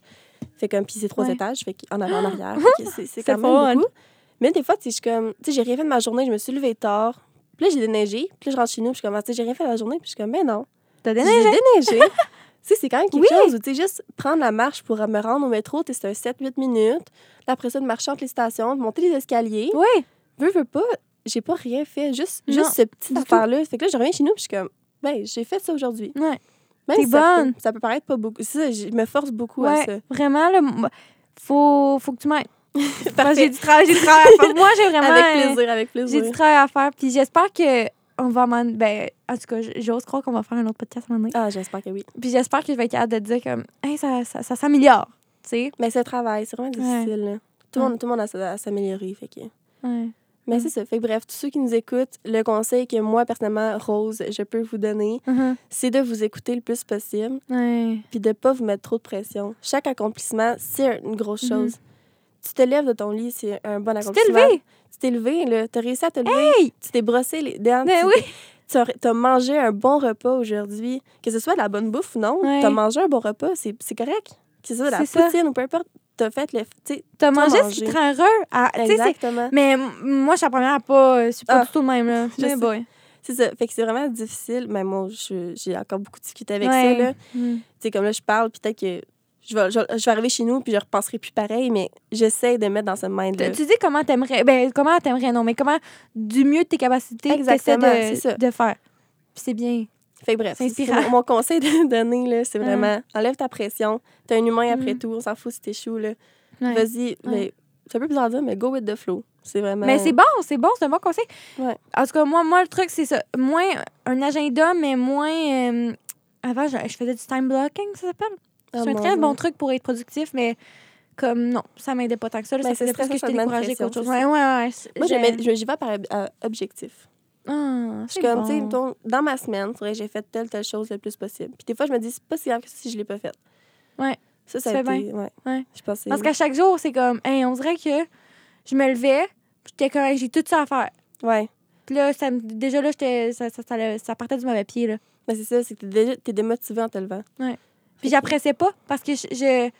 fait comme, puis c'est trois Ouais. étages, fait qu'en avant, en arrière, c'est quand même beaucoup. Mais des fois, je suis comme, tu sais, j'ai rien fait de ma journée, je me suis levée tard, puis là, j'ai déneigé, puis là, je rentre chez nous, puis je suis comme, Ah, j'ai rien fait la journée, puis je suis comme, mais non, T'as j'ai déneigé? déneigé. Tu sais, c'est quand même quelque Oui. chose. où, Tu sais, juste prendre la marche pour me rendre au métro, tu sais, c'est un 7-8 minutes. Là, après ça, de marcher entre les stations, de monter les escaliers Oui. veux, veux pas, j'ai pas rien fait. Juste, Non, juste ce petit affaire-là. Fait que là, je reviens chez nous, puis je suis comme, ben, j'ai fait ça aujourd'hui. Ouais. Même ça peut- bonne. Ça peut, paraître pas beaucoup. Ça, je me force beaucoup à ça. vraiment, là, faut, faut que tu m'aides. J'ai du travail, j'ai du travail à faire. Moi, j'ai vraiment. Avec euh, plaisir, avec J'ai plaisir. du travail à faire. Puis j'espère que on va m'en. Ben, en tout cas, j'ose croire qu'on va faire un autre podcast un moment donné. Ah, j'espère que oui. Puis j'espère que je vais être capable de dire comme, hey, ça, ça, ça s'améliore. Tu sais? Mais c'est un travail, c'est vraiment difficile. Tout, le monde, tout le monde a à s'améliorer. Fait que... Ouais. Mais c'est ça. Fait que bref, tous ceux qui nous écoutent, le conseil que moi, personnellement, Rose, je peux vous donner, Mhm. c'est de vous écouter le plus possible. Puis de pas vous mettre trop de pression. Chaque accomplissement, c'est une grosse Mhm. chose. Tu te lèves de ton lit, c'est un bon Tu t'es accomplissement. levé? Tu t'es levé, là. T'as réussi à te lever. Hey! Tu t'es brossé les dents. Ben tu oui! tu as, t'as mangé un bon repas aujourd'hui. Que ce soit de la bonne bouffe ou non, Ouais. t'as mangé un bon repas, c'est c'est correct. Que ce soit de la C'est ça. poutine ou peu importe, t'as fait le... tu sais, T'as mangé ce mangé. qui te rend heureux. à- tu c'est- Exactement. Mais moi, je suis la première à pas. Je suis pas Ah, du tout de même, là. Mais. C'est ça. Fait que c'est vraiment difficile. Mais moi, je- j'ai encore beaucoup discuté avec ça, là. Mm. Tu sais, comme là, je parle, peut-être que je vais, je, je vais arriver chez nous puis je repenserai plus pareil, mais j'essaie de mettre dans ce mind-là. Tu dis comment t'aimerais. Ben, comment t'aimerais, non, mais comment, du mieux de tes capacités, Exactement, ça. de, de faire. Puis c'est bien. Fait bref, C'est c'est inspirant. mon, mon conseil de donner, là, c'est Ouais. vraiment enlève ta pression. T'es un humain après Mm. tout, on s'en fout si t'échoues, là. Ouais. Vas-y, mais c'est un peu bizarre à dire, mais go with the flow. C'est vraiment. Mais c'est bon, c'est bon, c'est un bon conseil. Ouais. En tout cas, moi, moi le truc, c'est ça. Moins un agenda, mais moins. euh, avant, je, je faisais du time blocking, ça s'appelle. Ah, c'est un très bon truc pour être productif, mais comme non, ça m'aidait pas tant que ça. là, Ben, ça c'est faisait plus que ça une découragée qu'autre chose. Ouais, ouais, ouais. Moi, je je- j'y vais par euh, objectif. Ah, Je suis comme, tu sais, dans ma semaine, il faudrait que j'ai fait telle, telle chose le plus possible. Puis des fois, je me dis, c'est pas si grave que ça si je l'ai pas faite. Ouais. Ça, ça Tu a fais été. Ouais. Ouais. Je c'est- Parce qu'à chaque jour, c'est comme, hey, on dirait que je me levais, puis j'étais comme, j'ai tout ça à faire. Ouais. Puis là, ça déjà là, ça, ça, ça, ça partait du mauvais pied. Là. Mais c'est ça, c'est que t'es démotivé en te levant. Ouais. Puis j'appréciais pas parce que je, je,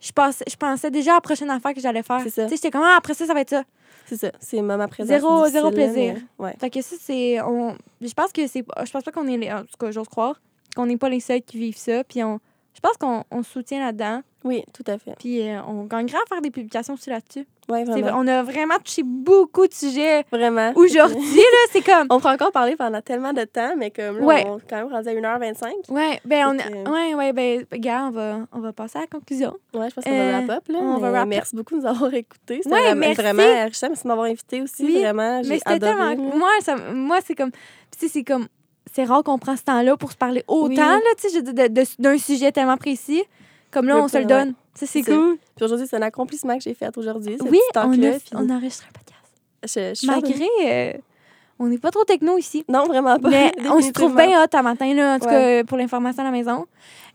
je, pensais, je pensais déjà à la prochaine affaire que j'allais faire. C'est ça. Tu sais, j'étais comme, ah, après ça, ça va être ça. C'est ça. C'est moment présent. Zéro- zéro plaisir. mais- Ouais. Fait que ça, c'est. on- Je pense que c'est. Je pense pas qu'on est. les- En tout cas, j'ose croire qu'on n'est pas les seuls qui vivent ça. Puis on. Je pense qu'on on se soutient là-dedans. Oui, tout à fait. Puis euh, on gagnerait à faire des publications aussi là-dessus. Vrai, vraiment. On a vraiment touché beaucoup de sujets Vraiment. aujourd'hui, là. C'est comme. On pourrait encore parler pendant tellement de temps, mais comme là, Ouais. on est quand même rendu à 1h25. Ouais, ben on. Ouais, ouais, ben, gars, on va, on va passer à la conclusion. Ouais, je pense qu'on Euh, va wrap up. Là, on va wrap merci beaucoup de nous avoir écoutés. C'était Ouais, vraiment, merci. vraiment. Merci de m'avoir invité aussi. Oui, vraiment, j'ai Mais c'était adoré. tellement. Moi, ça, moi c'est comme. Tu sais, c'est comme. C'est rare qu'on prend ce temps-là pour se parler autant, Oui. là, tu sais, d'un sujet tellement précis. Comme là, Ouais, on se le ouais. donne. Ça, c'est cool. Puis aujourd'hui, c'est un accomplissement que j'ai fait aujourd'hui. Oui, on a, puis on a enregistré un podcast. je- je Malgré. euh, on n'est pas trop techno ici. Non, vraiment pas. Mais on se trouve bien hot à matin, là, en tout Ouais. cas, pour l'information à la maison.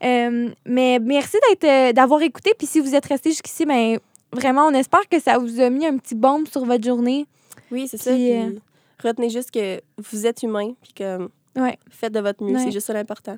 Euh, mais merci euh, d'avoir écouté. Puis si vous êtes resté jusqu'ici, ben, vraiment, on espère que ça vous a mis un petit bombe sur votre journée. Oui, c'est ça. Puis, euh, retenez juste que vous êtes humain, puis que Ouais. faites de votre mieux. Ouais. C'est juste ça l'important.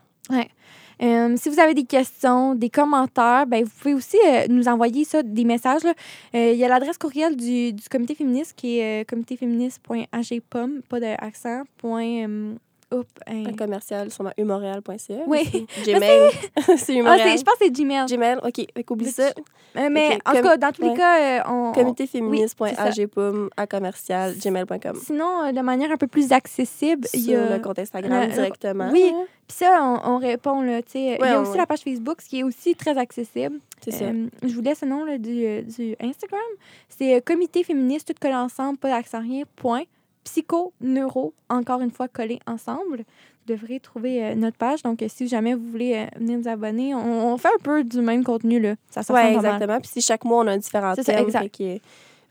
Euh, si vous avez des questions, des commentaires, ben, vous pouvez aussi euh, nous envoyer ça, des messages. Euh, Il y a l'adresse courriel du, du comité féministe qui est comitéféministe.agpom, pas d'accent, point. Oup, hein. Un commercial sur ma umontréal.ca. Oui. aussi. Gmail? c'est Ah, umontréal. c'est- je pense que c'est Gmail. Gmail, OK. Fait qu'oublie ça. Euh, mais en tout cas, dans tous les cas, euh, on. on- comitéféministe.agpoum à commercial gmail.com. Sinon, euh, de manière un peu plus accessible, il y Sur a. le compte Instagram le- directement. oui. Puis ça, on, on répond, là, tu sais. il y a aussi ouais. la page Facebook, ce qui est aussi très accessible. C'est ça. Je vous laisse le nom là, du, du Instagram. C'est Comité féministe, tout collé ensemble, pas d'accent rien, point. Psycho, neuro, encore une fois collé ensemble. Vous devrez trouver euh, notre page. Donc, euh, si jamais vous voulez euh, venir nous abonner, on, on fait un peu du même contenu. Là. Ça, Oui, exactement. Puis si chaque mois, on a un différent C'est ça, thème, exact. fait que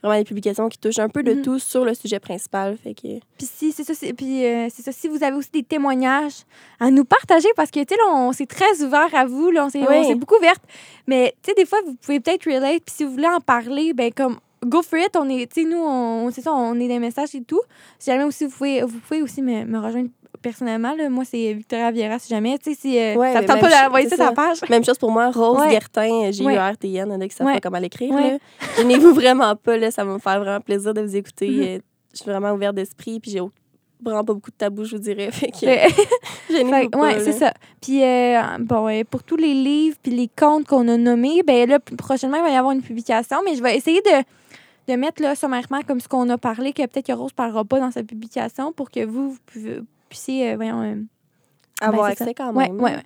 vraiment des publications qui touchent un peu de Mhm. tout sur le sujet principal. Fait que Puis si c'est ça, puis euh, c'est ça. Si vous avez aussi des témoignages à nous partager, parce que tu sais là, on s'est très ouvert à vous, là, on s'est Oui. on s'est beaucoup ouverte. Mais tu sais, des fois, vous pouvez peut-être relate. Puis si vous voulez en parler, ben comme go for it. On est, tu sais, nous, on, c'est ça, on est des messages et tout. Si jamais aussi vous pouvez, vous pouvez aussi me, me rejoindre personnellement. Là. Moi, c'est Victoria Vieira, si jamais. Tu sais, si euh, Ouais, ça me tente pas d'envoyer ça ça. page. Même chose pour moi, Rose Ouais. Gertin, G-U-R-T-N, il y en a qui savent Ouais. pas comment l'écrire. Ouais. Gênez-vous vraiment pas, là, ça va me faire vraiment plaisir de vous écouter. Mhm. Euh, Je suis vraiment ouverte d'esprit, puis j'ai vraiment pas beaucoup de tabous, je vous dirais. Fait que Fait- Fait pas. ouais, c'est ça. Puis, euh, bon, euh, pour tous les livres puis les comptes qu'on a nommés, ben là, prochainement, il va y avoir une publication, mais je vais essayer de, de mettre là, sommairement comme ce qu'on a parlé, que peut-être que Rose ne parlera pas dans sa publication pour que vous, puissiez, euh, voyons... euh, Avoir ben, c'est accès quand ouais, même. ouais, ouais.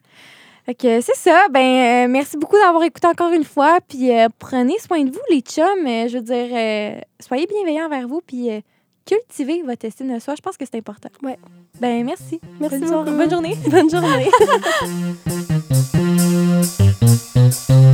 Fait que c'est ça. Ben, euh, merci beaucoup d'avoir écouté encore une fois. Puis prenez soin de vous, les chums. Je veux dire, soyez bienveillants envers vous. Puis cultivez votre estime de soi. Je pense que c'est important. Ouais. Ben, merci. Merci. Bonne journée. Bonne journée.